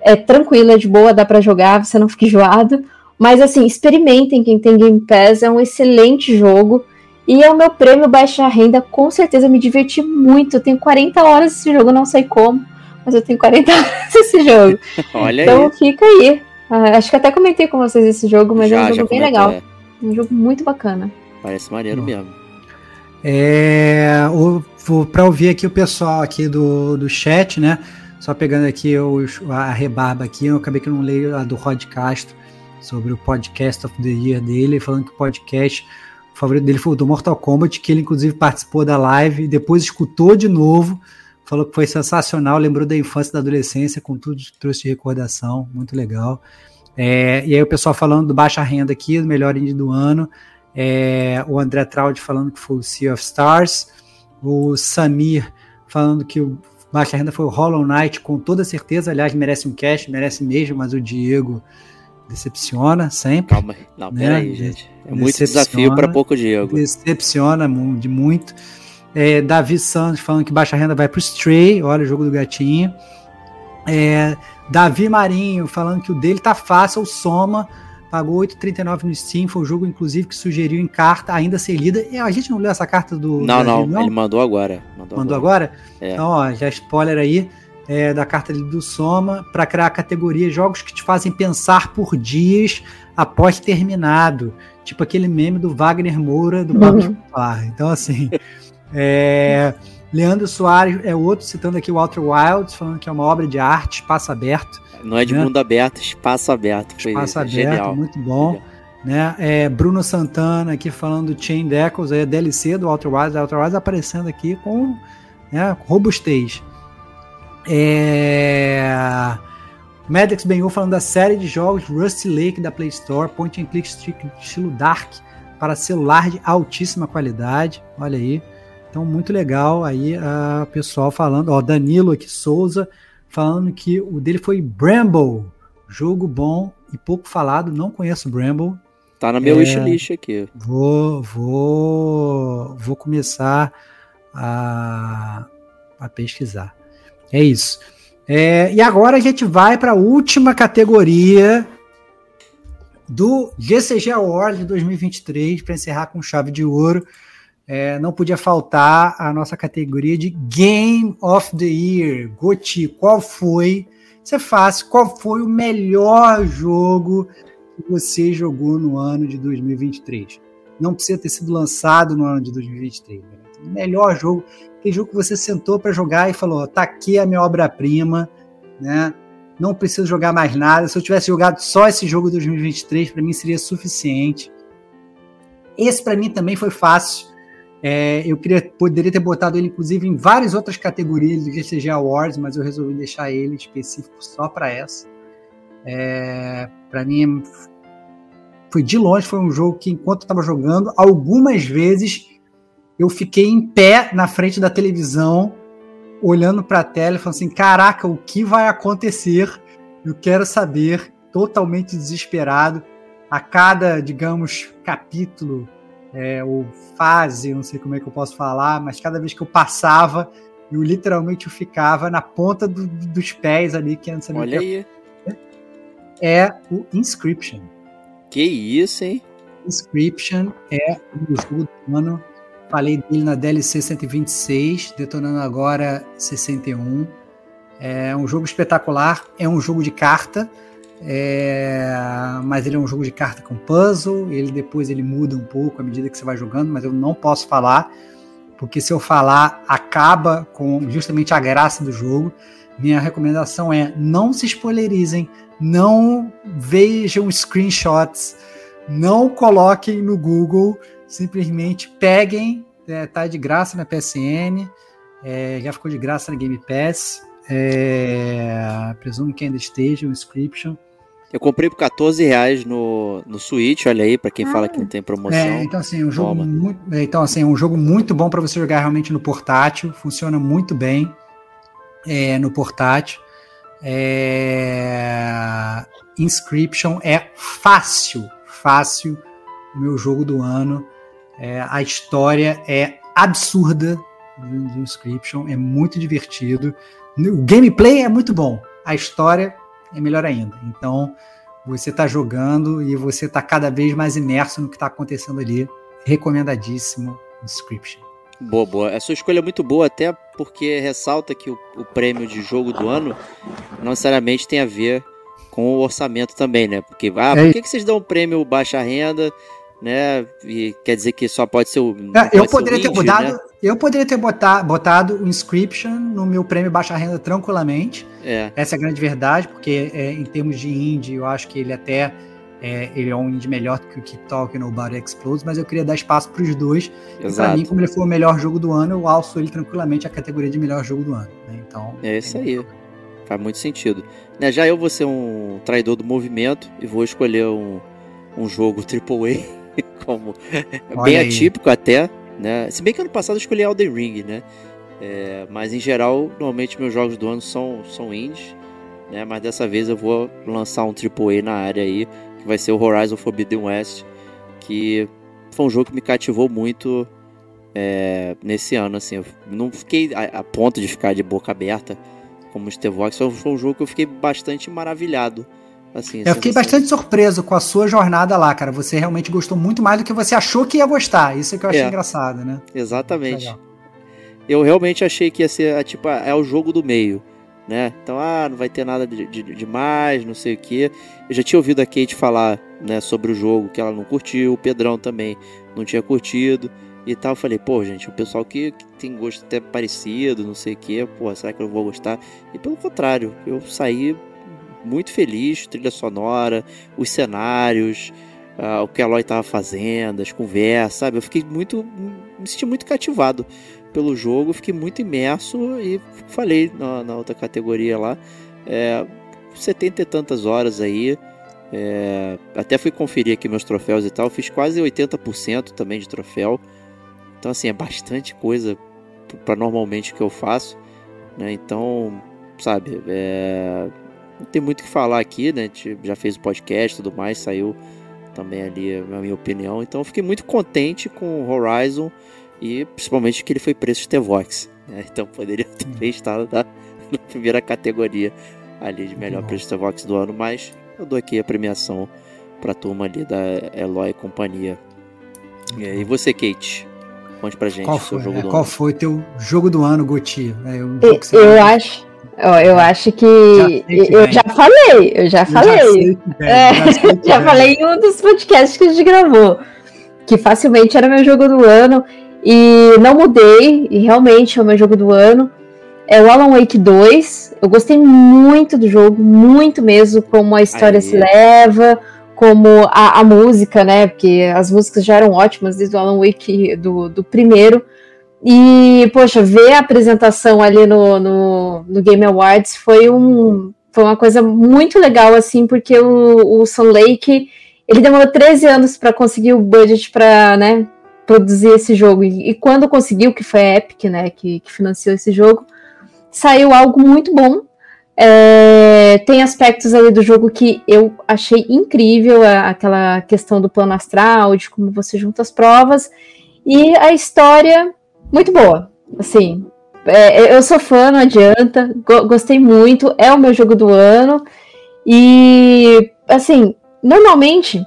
é tranquila, é de boa, dá para jogar, você não fica (laughs) enjoado. Mas assim, experimentem quem tem Game Pass, é um excelente jogo. E é o meu prêmio baixa renda, com certeza me diverti muito. Eu tenho 40 horas esse jogo, não sei como, mas eu tenho 40 (laughs) horas esse jogo. Olha então aí. fica aí. Ah, acho que até comentei com vocês esse jogo, mas já, é um jogo bem legal. É. Um jogo muito bacana. Parece maneiro mesmo. É, para ouvir aqui o pessoal aqui do, do chat, né? Só pegando aqui os, a rebarba aqui, eu acabei que não leio a do Rod Castro sobre o podcast of the year dele, falando que o podcast o favorito dele foi o do Mortal Kombat, que ele inclusive participou da live e depois escutou de novo, falou que foi sensacional, lembrou da infância e da adolescência, com tudo que trouxe de recordação, muito legal. É, e aí o pessoal falando do baixa renda aqui, do melhor indie do ano, é, o André Traud falando que foi o Sea of Stars, o Samir falando que o baixa renda foi o Hollow Knight, com toda certeza, aliás, merece um cash, merece mesmo, mas o Diego decepciona sempre. Calma, não, né? peraí, gente. É muito desafio para pouco Diego. Decepciona de muito. É, Davi Santos falando que baixa renda vai pro Stray, olha o jogo do gatinho. É, Davi Marinho falando que o dele tá fácil, o Soma pagou 8,39 no Steam, foi o jogo inclusive que sugeriu em carta ainda ser lida. E a gente não leu essa carta do Não, Davi, não, não, ele mandou agora. Mandou, mandou agora? agora? É. Então, ó, já spoiler aí é, da carta do Soma para criar a categoria jogos que te fazem pensar por dias após terminado. Tipo aquele meme do Wagner Moura do uhum. Então, assim. (laughs) É, Leandro Soares é outro citando aqui o Outer Wilds, falando que é uma obra de arte, espaço aberto. Não é de né? mundo aberto, espaço aberto. Foi espaço aberto, genial. muito bom. Né? É, Bruno Santana aqui falando do Chain Deckles, é DLC do Outer Wilds, Outer Wilds aparecendo aqui com né, robustez. É... Maddox Benhu falando da série de jogos Rusty Lake da Play Store, point and click estilo Dark para celular de altíssima qualidade. Olha aí. Então, muito legal aí a pessoal falando. Ó, Danilo aqui, Souza, falando que o dele foi Bramble. Jogo bom e pouco falado. Não conheço Bramble. Tá na meu é, wishlist aqui. Vou, vou, vou começar a, a pesquisar. É isso. É, e agora a gente vai para a última categoria do GCG Award de 2023 para encerrar com chave de ouro. É, não podia faltar a nossa categoria de Game of the Year. Goti, qual foi? Isso é fácil. Qual foi o melhor jogo que você jogou no ano de 2023? Não precisa ter sido lançado no ano de 2023. Né? O melhor jogo Aquele jogo que você sentou para jogar e falou: tá aqui a minha obra-prima, né? Não preciso jogar mais nada. Se eu tivesse jogado só esse jogo 2023, para mim seria suficiente. Esse para mim também foi fácil. É, eu queria, poderia ter botado ele, inclusive, em várias outras categorias do GCG Awards, mas eu resolvi deixar ele específico só para essa. É, para mim, foi de longe, foi um jogo que, enquanto eu estava jogando, algumas vezes eu fiquei em pé na frente da televisão, olhando para a tela e falando assim: caraca, o que vai acontecer? Eu quero saber, totalmente desesperado. A cada, digamos, capítulo é, ou fase, não sei como é que eu posso falar, mas cada vez que eu passava, eu literalmente eu ficava na ponta do, dos pés ali, querendo saber Olha aí. É. é o Inscription. Que isso, hein? Inscription é o jogo do ano Falei dele na DLC 126, detonando agora 61. É um jogo espetacular, é um jogo de carta, é... mas ele é um jogo de carta com puzzle. Ele depois ele muda um pouco à medida que você vai jogando, mas eu não posso falar, porque se eu falar acaba com justamente a graça do jogo. Minha recomendação é não se spoilerizem, não vejam screenshots, não coloquem no Google simplesmente peguem, é, tá de graça na PSN, é, já ficou de graça na Game Pass, é, presumo que ainda esteja o inscription. Eu comprei por 14 reais no, no Switch, olha aí, para quem ah, fala que não tem promoção. É, então assim, um jogo muito, é, então assim, um jogo muito bom para você jogar realmente no portátil, funciona muito bem é, no portátil. É, Inscription é fácil, fácil o meu jogo do ano. É, a história é absurda do, Inscription, é muito divertido. O gameplay é muito bom, a história é melhor ainda. Então, você está jogando e você está cada vez mais imerso no que está acontecendo ali. Recomendadíssimo Inscription. Boa, boa. A sua escolha é muito boa, até porque ressalta que o, o prêmio de jogo do ano não necessariamente tem a ver com o orçamento também, né? Porque, ah, é. por que, que vocês dão um prêmio baixa renda né? E quer dizer que só pode ser o. É, eu poderia ter botado, né? eu poderia ter botar, botado o Inscription no meu prêmio baixa renda tranquilamente. É. Essa é a grande verdade, porque é, em termos de indie, eu acho que ele até é, ele é um indie melhor que o Keep Talking ou Body Explodes, mas eu queria dar espaço para os dois. Para mim, como ele foi o melhor jogo do ano, eu alço ele tranquilamente a categoria de melhor jogo do ano. Né? Então. É isso aí. Faz muito sentido. Né, já eu vou ser um traidor do movimento e vou escolher um, um jogo (laughs) AAA (laughs) como Olha bem aí. atípico até, né? Se bem que ano passado eu escolhi Elden Ring, né? É, mas em geral, normalmente meus jogos do ano são, são indies, né? Mas dessa vez eu vou lançar um AAA na área aí, que vai ser o Horizon Forbidden West, que foi um jogo que me cativou muito é, nesse ano, assim. Eu não fiquei a, a, ponto de ficar de boca aberta como o Stevox, foi um jogo que eu fiquei bastante maravilhado Assim, eu fiquei bastante surpreso com a sua jornada lá, cara. Você realmente gostou muito mais do que você achou que ia gostar. Isso é que eu achei é, engraçado, né? Exatamente. Eu realmente achei que ia ser, tipo, é o jogo do meio, né? Então, ah, não vai ter nada de, de, demais, não sei o que. Eu já tinha ouvido a Kate falar, né, sobre o jogo, que ela não curtiu, o Pedrão também não tinha curtido e tal. Eu falei, pô, gente, o pessoal que, que tem gosto até parecido, não sei o que, pô, será que eu vou gostar? E pelo contrário, eu saí muito feliz, trilha sonora, os cenários, uh, o que a Eloy estava fazendo, as conversas, sabe? Eu fiquei muito. me senti muito cativado pelo jogo, fiquei muito imerso e falei na, na outra categoria lá. É, 70 e tantas horas aí. É, até fui conferir aqui meus troféus e tal. Fiz quase 80% também de troféu. Então, assim, é bastante coisa para normalmente que eu faço. Né? Então, sabe, é, não tem muito o que falar aqui, né? A gente já fez o podcast e tudo mais, saiu também ali a minha opinião. Então, eu fiquei muito contente com o Horizon e principalmente que ele foi preço de T-Vox. Né? Então, poderia também estar na, na primeira categoria ali de melhor preço de Vox do ano, mas eu dou aqui a premiação pra turma ali da Eloy e companhia. E você, Kate? Conte pra gente qual foi, jogo é, do qual ano. foi teu jogo do ano, Goti? É, eu, eu acho. Eu acho que já eu já falei, eu já eu falei. Já, é, já (laughs) falei em um dos podcasts que a gente gravou, que facilmente era meu jogo do ano e não mudei, e realmente é o meu jogo do ano é o Alan Wake 2. Eu gostei muito do jogo, muito mesmo, como a história Aí. se leva, como a, a, música, né? Porque as músicas já eram ótimas desde o Alan Wake do, do primeiro. E, poxa, ver a apresentação ali no, no, no, Game Awards foi, um, foi uma coisa muito legal, assim, porque o, o Sun Lake ele demorou 13 anos para conseguir o budget para né, produzir esse jogo. E, e, quando conseguiu, que foi a Epic, né, que, que financiou esse jogo, saiu algo muito bom. É, tem aspectos ali do jogo que eu achei incrível, aquela questão do plano astral, de como você junta as provas, e a história muito boa. Assim, é, eu sou fã, não adianta, gostei muito, é o meu jogo do ano, e assim, normalmente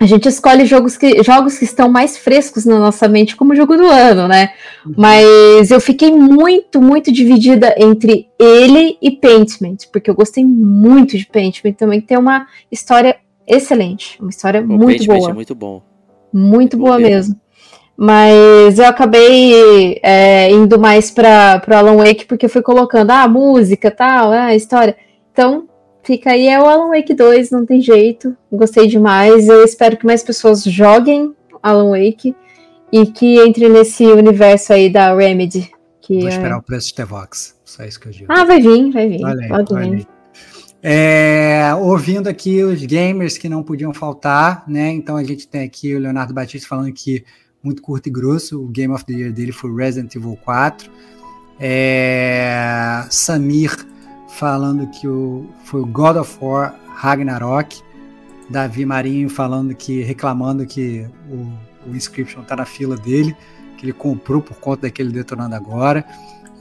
a gente escolhe jogos que, jogos que estão mais frescos na nossa mente como jogo do ano, né? Uhum. Mas eu fiquei muito, muito dividida entre ele e Paintment, porque eu gostei muito de Paintment também, tem uma história excelente, uma história o muito Paintment boa. É muito bom. Muito boa mesmo. Mas eu acabei é, indo mais para o Alan Wake porque fui colocando ah, a música tal, ah, a história. Então, Fica aí, é o Alan Wake 2, não tem jeito. Gostei demais. Eu espero que mais pessoas joguem Alan Wake e que entre nesse universo aí da Remedy. Que Vou é... esperar o preço de T-Vox. Só isso que eu digo. Ah, vai vir, vai vir. Olha aí, Pode vir. É, ouvindo aqui os gamers que não podiam faltar, né? Então a gente tem aqui o Leonardo Batista falando que muito curto e grosso, o Game of the Year dele foi Resident Evil 4. É, Samir falando que o, foi o God of War Ragnarok. Davi Marinho falando que, reclamando que o, o Inscription tá na fila dele, que ele comprou por conta daquele detonando agora.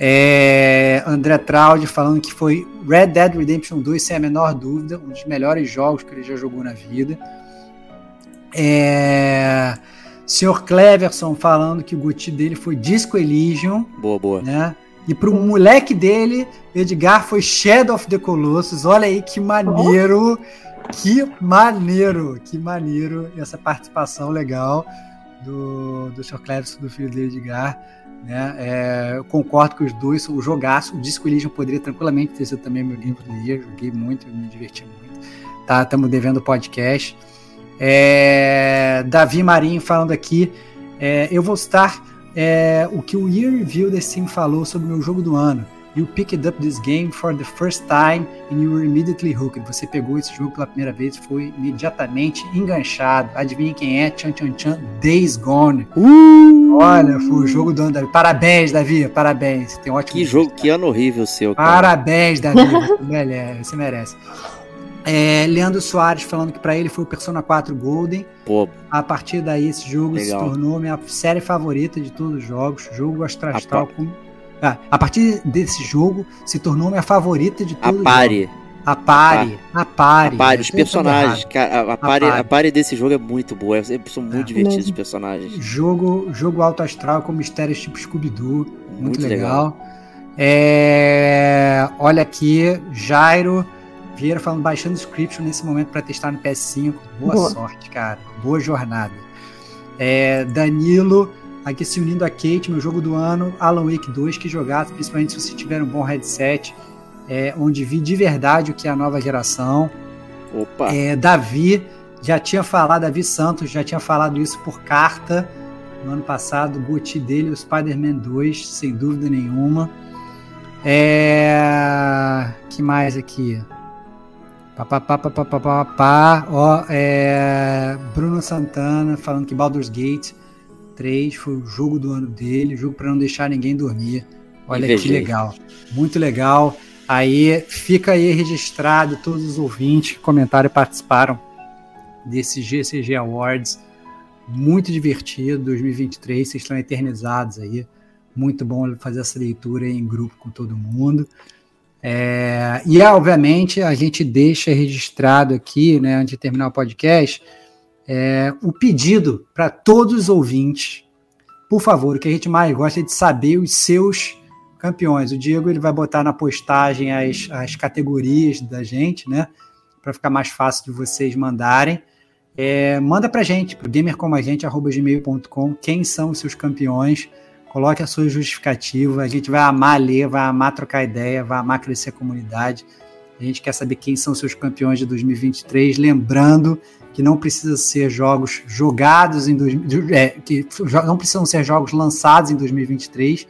É, André Traud falando que foi Red Dead Redemption 2, sem a menor dúvida, um dos melhores jogos que ele já jogou na vida. É, Sr. Cleverson falando que o GOTY dele foi Disco Elysium. Boa, boa. Né? E pro moleque dele, Edgar foi Shadow of the Colossus. Olha aí que maneiro. Que maneiro, que maneiro essa participação legal do, do Sr. Cleverson, do filho dele, Edgar. Né? É, eu concordo que os dois, o jogaço, o Disco Elysium poderia tranquilamente ter sido também meu game do dia. Joguei muito, me diverti muito. Tá, estamos devendo podcast. É, Davi Marinho falando aqui. É, eu vou estar é, o que o Year Review The Sim falou sobre o meu jogo do ano. You picked up this game for the first time and you were immediately hooked. Você pegou esse jogo pela primeira vez e foi imediatamente enganchado. Adivinha quem é? Chan Chan Chan Days Gone. Uh! Olha, foi o jogo do ano, Davi. Parabéns, Davi. Parabéns. Tem um ótimo que jogo, que ano horrível seu. Cara. Parabéns, Davi. Você (laughs) merece. Você merece. É, Leandro Soares falando que para ele foi o Persona 4 Golden. Pô. A partir daí, esse jogo Legal. se tornou minha série favorita de todos os jogos. Jogo Astral a, com... ah, a partir desse jogo, se tornou minha favorita de todos a pare. os jogos. A pare. A pare. A pare. Os personagens. Cara, a, pare, a, pare. desse jogo é muito boa. São muito é. divertidos os personagens. Jogo, jogo alto astral com mistérios tipo Scooby-Doo. Muito, muito, legal. legal. É... Olha aqui, Jairo Vieira falando baixando Scription nesse momento para testar no PS5. Boa, Boa, sorte, cara. Boa jornada. É, Danilo, aqui se unindo a Kate, meu jogo do ano, Alan Wake 2, que jogasse, principalmente se você tiver um bom headset, é, onde vi de verdade o que é a nova geração. Opa! É, Davi, já tinha falado, Davi Santos já tinha falado isso por carta. no ano passado. O Goti dele, o Spider-Man 2, sem dúvida nenhuma. É. que mais aqui? Pá, pá, pá, pá, pá, pá, pá. Ó, é... Bruno Santana falando que Baldur's Gate 3 foi o jogo do ano dele, jogo para não deixar ninguém dormir. Olha Invejei. que legal, muito legal. Aí fica aí registrado todos os ouvintes que comentaram e participaram desse GCG Awards. Muito divertido, 2023, vocês estão eternizados aí. Muito bom fazer essa leitura em grupo com todo mundo. É, e, obviamente, a gente deixa registrado aqui, né, antes de terminar o podcast, é, o pedido para todos os ouvintes, por favor, o que a gente mais gosta é de saber os seus campeões. O Diego ele vai botar na postagem as, as categorias da gente, né, para ficar mais fácil de vocês mandarem. É, manda para gente, para gamercomagente.gmail.com, quem são os seus campeões Coloque a sua justificativa. A gente vai amar ler, vai amar trocar ideia, vai amar crescer a comunidade. A gente quer saber quem são seus campeões de 2023. Lembrando que não precisa ser jogos jogados em é, que não precisam ser jogos lançados em 2023.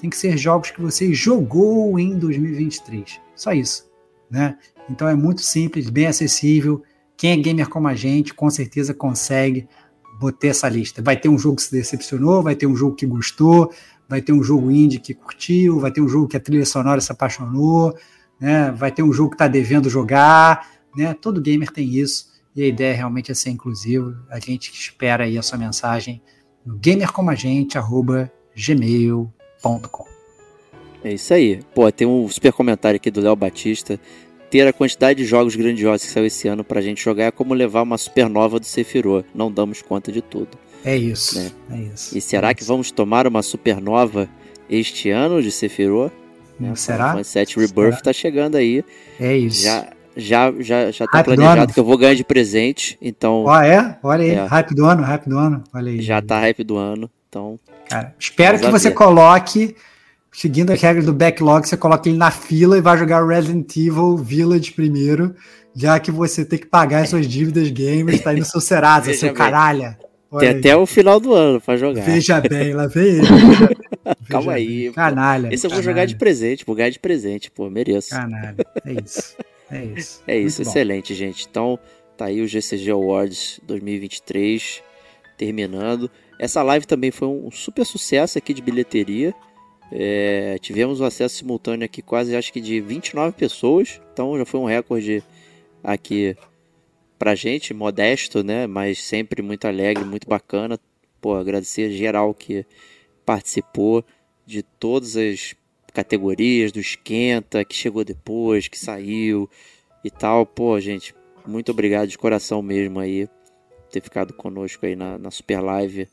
Tem que ser jogos que você jogou em 2023. Só isso, né? Então é muito simples, bem acessível. Quem é gamer como a gente, com certeza consegue botei essa lista. Vai ter um jogo que se decepcionou, vai ter um jogo que gostou, vai ter um jogo indie que curtiu, vai ter um jogo que a trilha sonora se apaixonou, né? vai ter um jogo que está devendo jogar. Né? Todo gamer tem isso. E a ideia realmente é ser inclusivo. A gente espera aí a sua mensagem no gamercomagente.gmail.com. É isso aí. Pô, tem um super comentário aqui do Léo Batista ter a quantidade de jogos grandiosos que saiu esse ano pra gente jogar é como levar uma supernova do Sephiroth. Não damos conta de tudo. É isso. Né? É isso. E será é que vamos tomar uma supernova este ano de Sephiroth? Né? Será? O 7 Rebirth será? tá chegando aí. É isso. Já, já, já, já tá hype planejado que eu vou ganhar de presente. Então. Ah, é? Olha aí. É. Hype do ano, hype do ano. Olha aí. Já tá hype do ano. Então. Cara, espero que você ver. coloque seguindo as regras do backlog, você coloca ele na fila e vai jogar Resident Evil Village primeiro, já que você tem que pagar as suas dívidas gamers, tá aí no seu Serasa, seu caralho. Tem aí. até o final do ano pra jogar. Veja bem, lá vem ele. (laughs) Calma aí. Canalha. Esse eu vou jogar de presente, vou ganhar de presente, pô, mereço. Canalha. É isso. É isso. (laughs) É isso, excelente, gente. Então, tá aí o GCG Awards 2023 terminando. Essa live também foi um super sucesso aqui de bilheteria. É, tivemos o um acesso simultâneo aqui quase acho que de 29 pessoas, então já foi um recorde aqui pra gente, modesto, né? Mas sempre muito alegre, muito bacana. Pô, agradecer geral que participou de todas as categorias, do esquenta, que chegou depois, que saiu e tal. Pô, gente, muito obrigado de coração mesmo aí ter ficado conosco aí na, na Super Live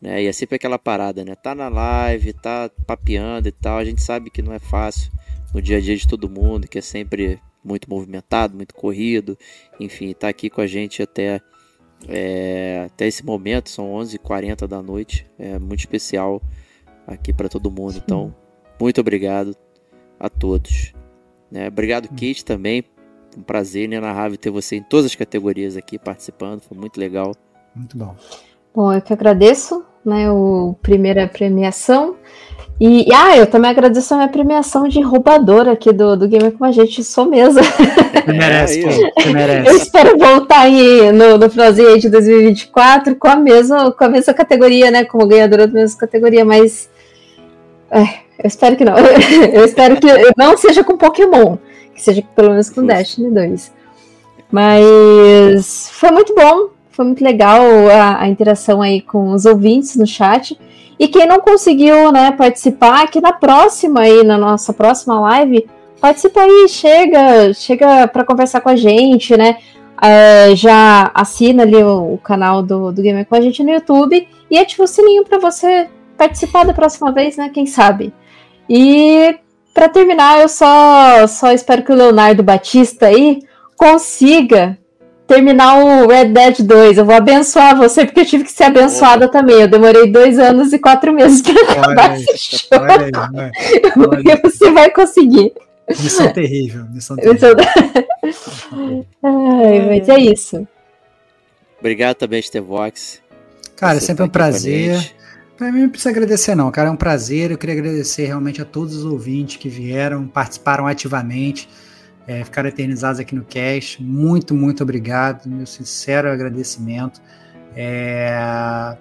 né? E é sempre aquela parada, né? Tá na live, tá papeando e tal. A gente sabe que não é fácil no dia a dia de todo mundo, que é sempre muito movimentado, muito corrido. Enfim, tá aqui com a gente até, é, até esse momento, são 11h40 da noite. É muito especial aqui para todo mundo. Então, muito obrigado a todos. Né? Obrigado, Kate, também. Um prazer inenarrável ter você em todas as categorias aqui participando. Foi muito legal. Muito bom. Bom, eu que agradeço, né, o primeira premiação. E, ah, eu também agradeço a minha premiação de roubadora aqui do, do Gamer com a gente, sou mesmo. Você merece, pô, você merece. Eu espero voltar aí no, no finalzinho de 2024 com a mesma, com a mesma categoria, né, como ganhadora da mesma categoria, mas é, eu espero que não. (laughs) Eu espero que não seja com Pokémon, que seja pelo menos com Destiny 2. Mas foi muito bom, foi muito legal a, a, interação aí com os ouvintes no chat. E quem não conseguiu né, participar, que na próxima aí, na nossa próxima live, participa aí, chega, chega para conversar com a gente, né? É, já assina ali o, o, canal do, do Gamer com a gente no YouTube e ativa o sininho para você participar da próxima vez, né? Quem sabe? E para terminar, eu só, só espero que o Leonardo Batista aí consiga terminar o Red Dead 2. Eu vou abençoar você, porque eu tive que ser abençoada Opa. também. Eu demorei dois anos e quatro meses para acabar esse jogo. Olha aí, você vai conseguir. Missão terrível. Missão (laughs) terrível. (laughs) Ai, mas é isso. Obrigado também, Stevox. Cara, sempre tá um prazer. Pra mim não precisa agradecer, não, cara. É um prazer. Eu queria agradecer realmente a todos os ouvintes que vieram, participaram ativamente, é, ficaram eternizados aqui no cast. Muito, muito obrigado. Meu sincero agradecimento é,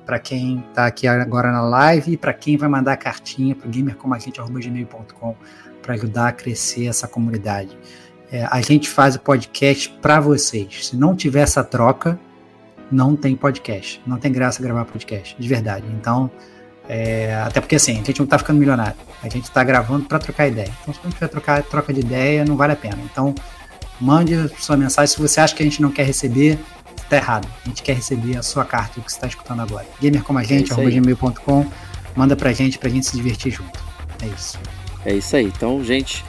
para quem está aqui agora na live e para quem vai mandar cartinha para gamercomagente.gmail.com para ajudar a crescer essa comunidade. É, a gente faz o podcast para vocês. Se não tiver essa troca, não tem podcast. Não tem graça gravar podcast, de verdade. Então, é, até porque assim, a gente não está ficando milionário. A gente está gravando para trocar ideia. Então, se não tiver trocar, troca de ideia, não vale a pena. Então, mande sua mensagem. Se você acha que a gente não quer receber, tá errado. A gente quer receber a sua carta que você está escutando agora. gamercomagente.gmail.com Manda pra gente, pra gente se divertir junto. É isso. É isso aí. Então, gente,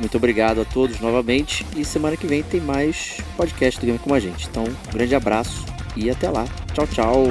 muito obrigado a todos novamente. E semana que vem tem mais podcast do Game com a gente. Então, um grande abraço e até lá. Tchau, tchau.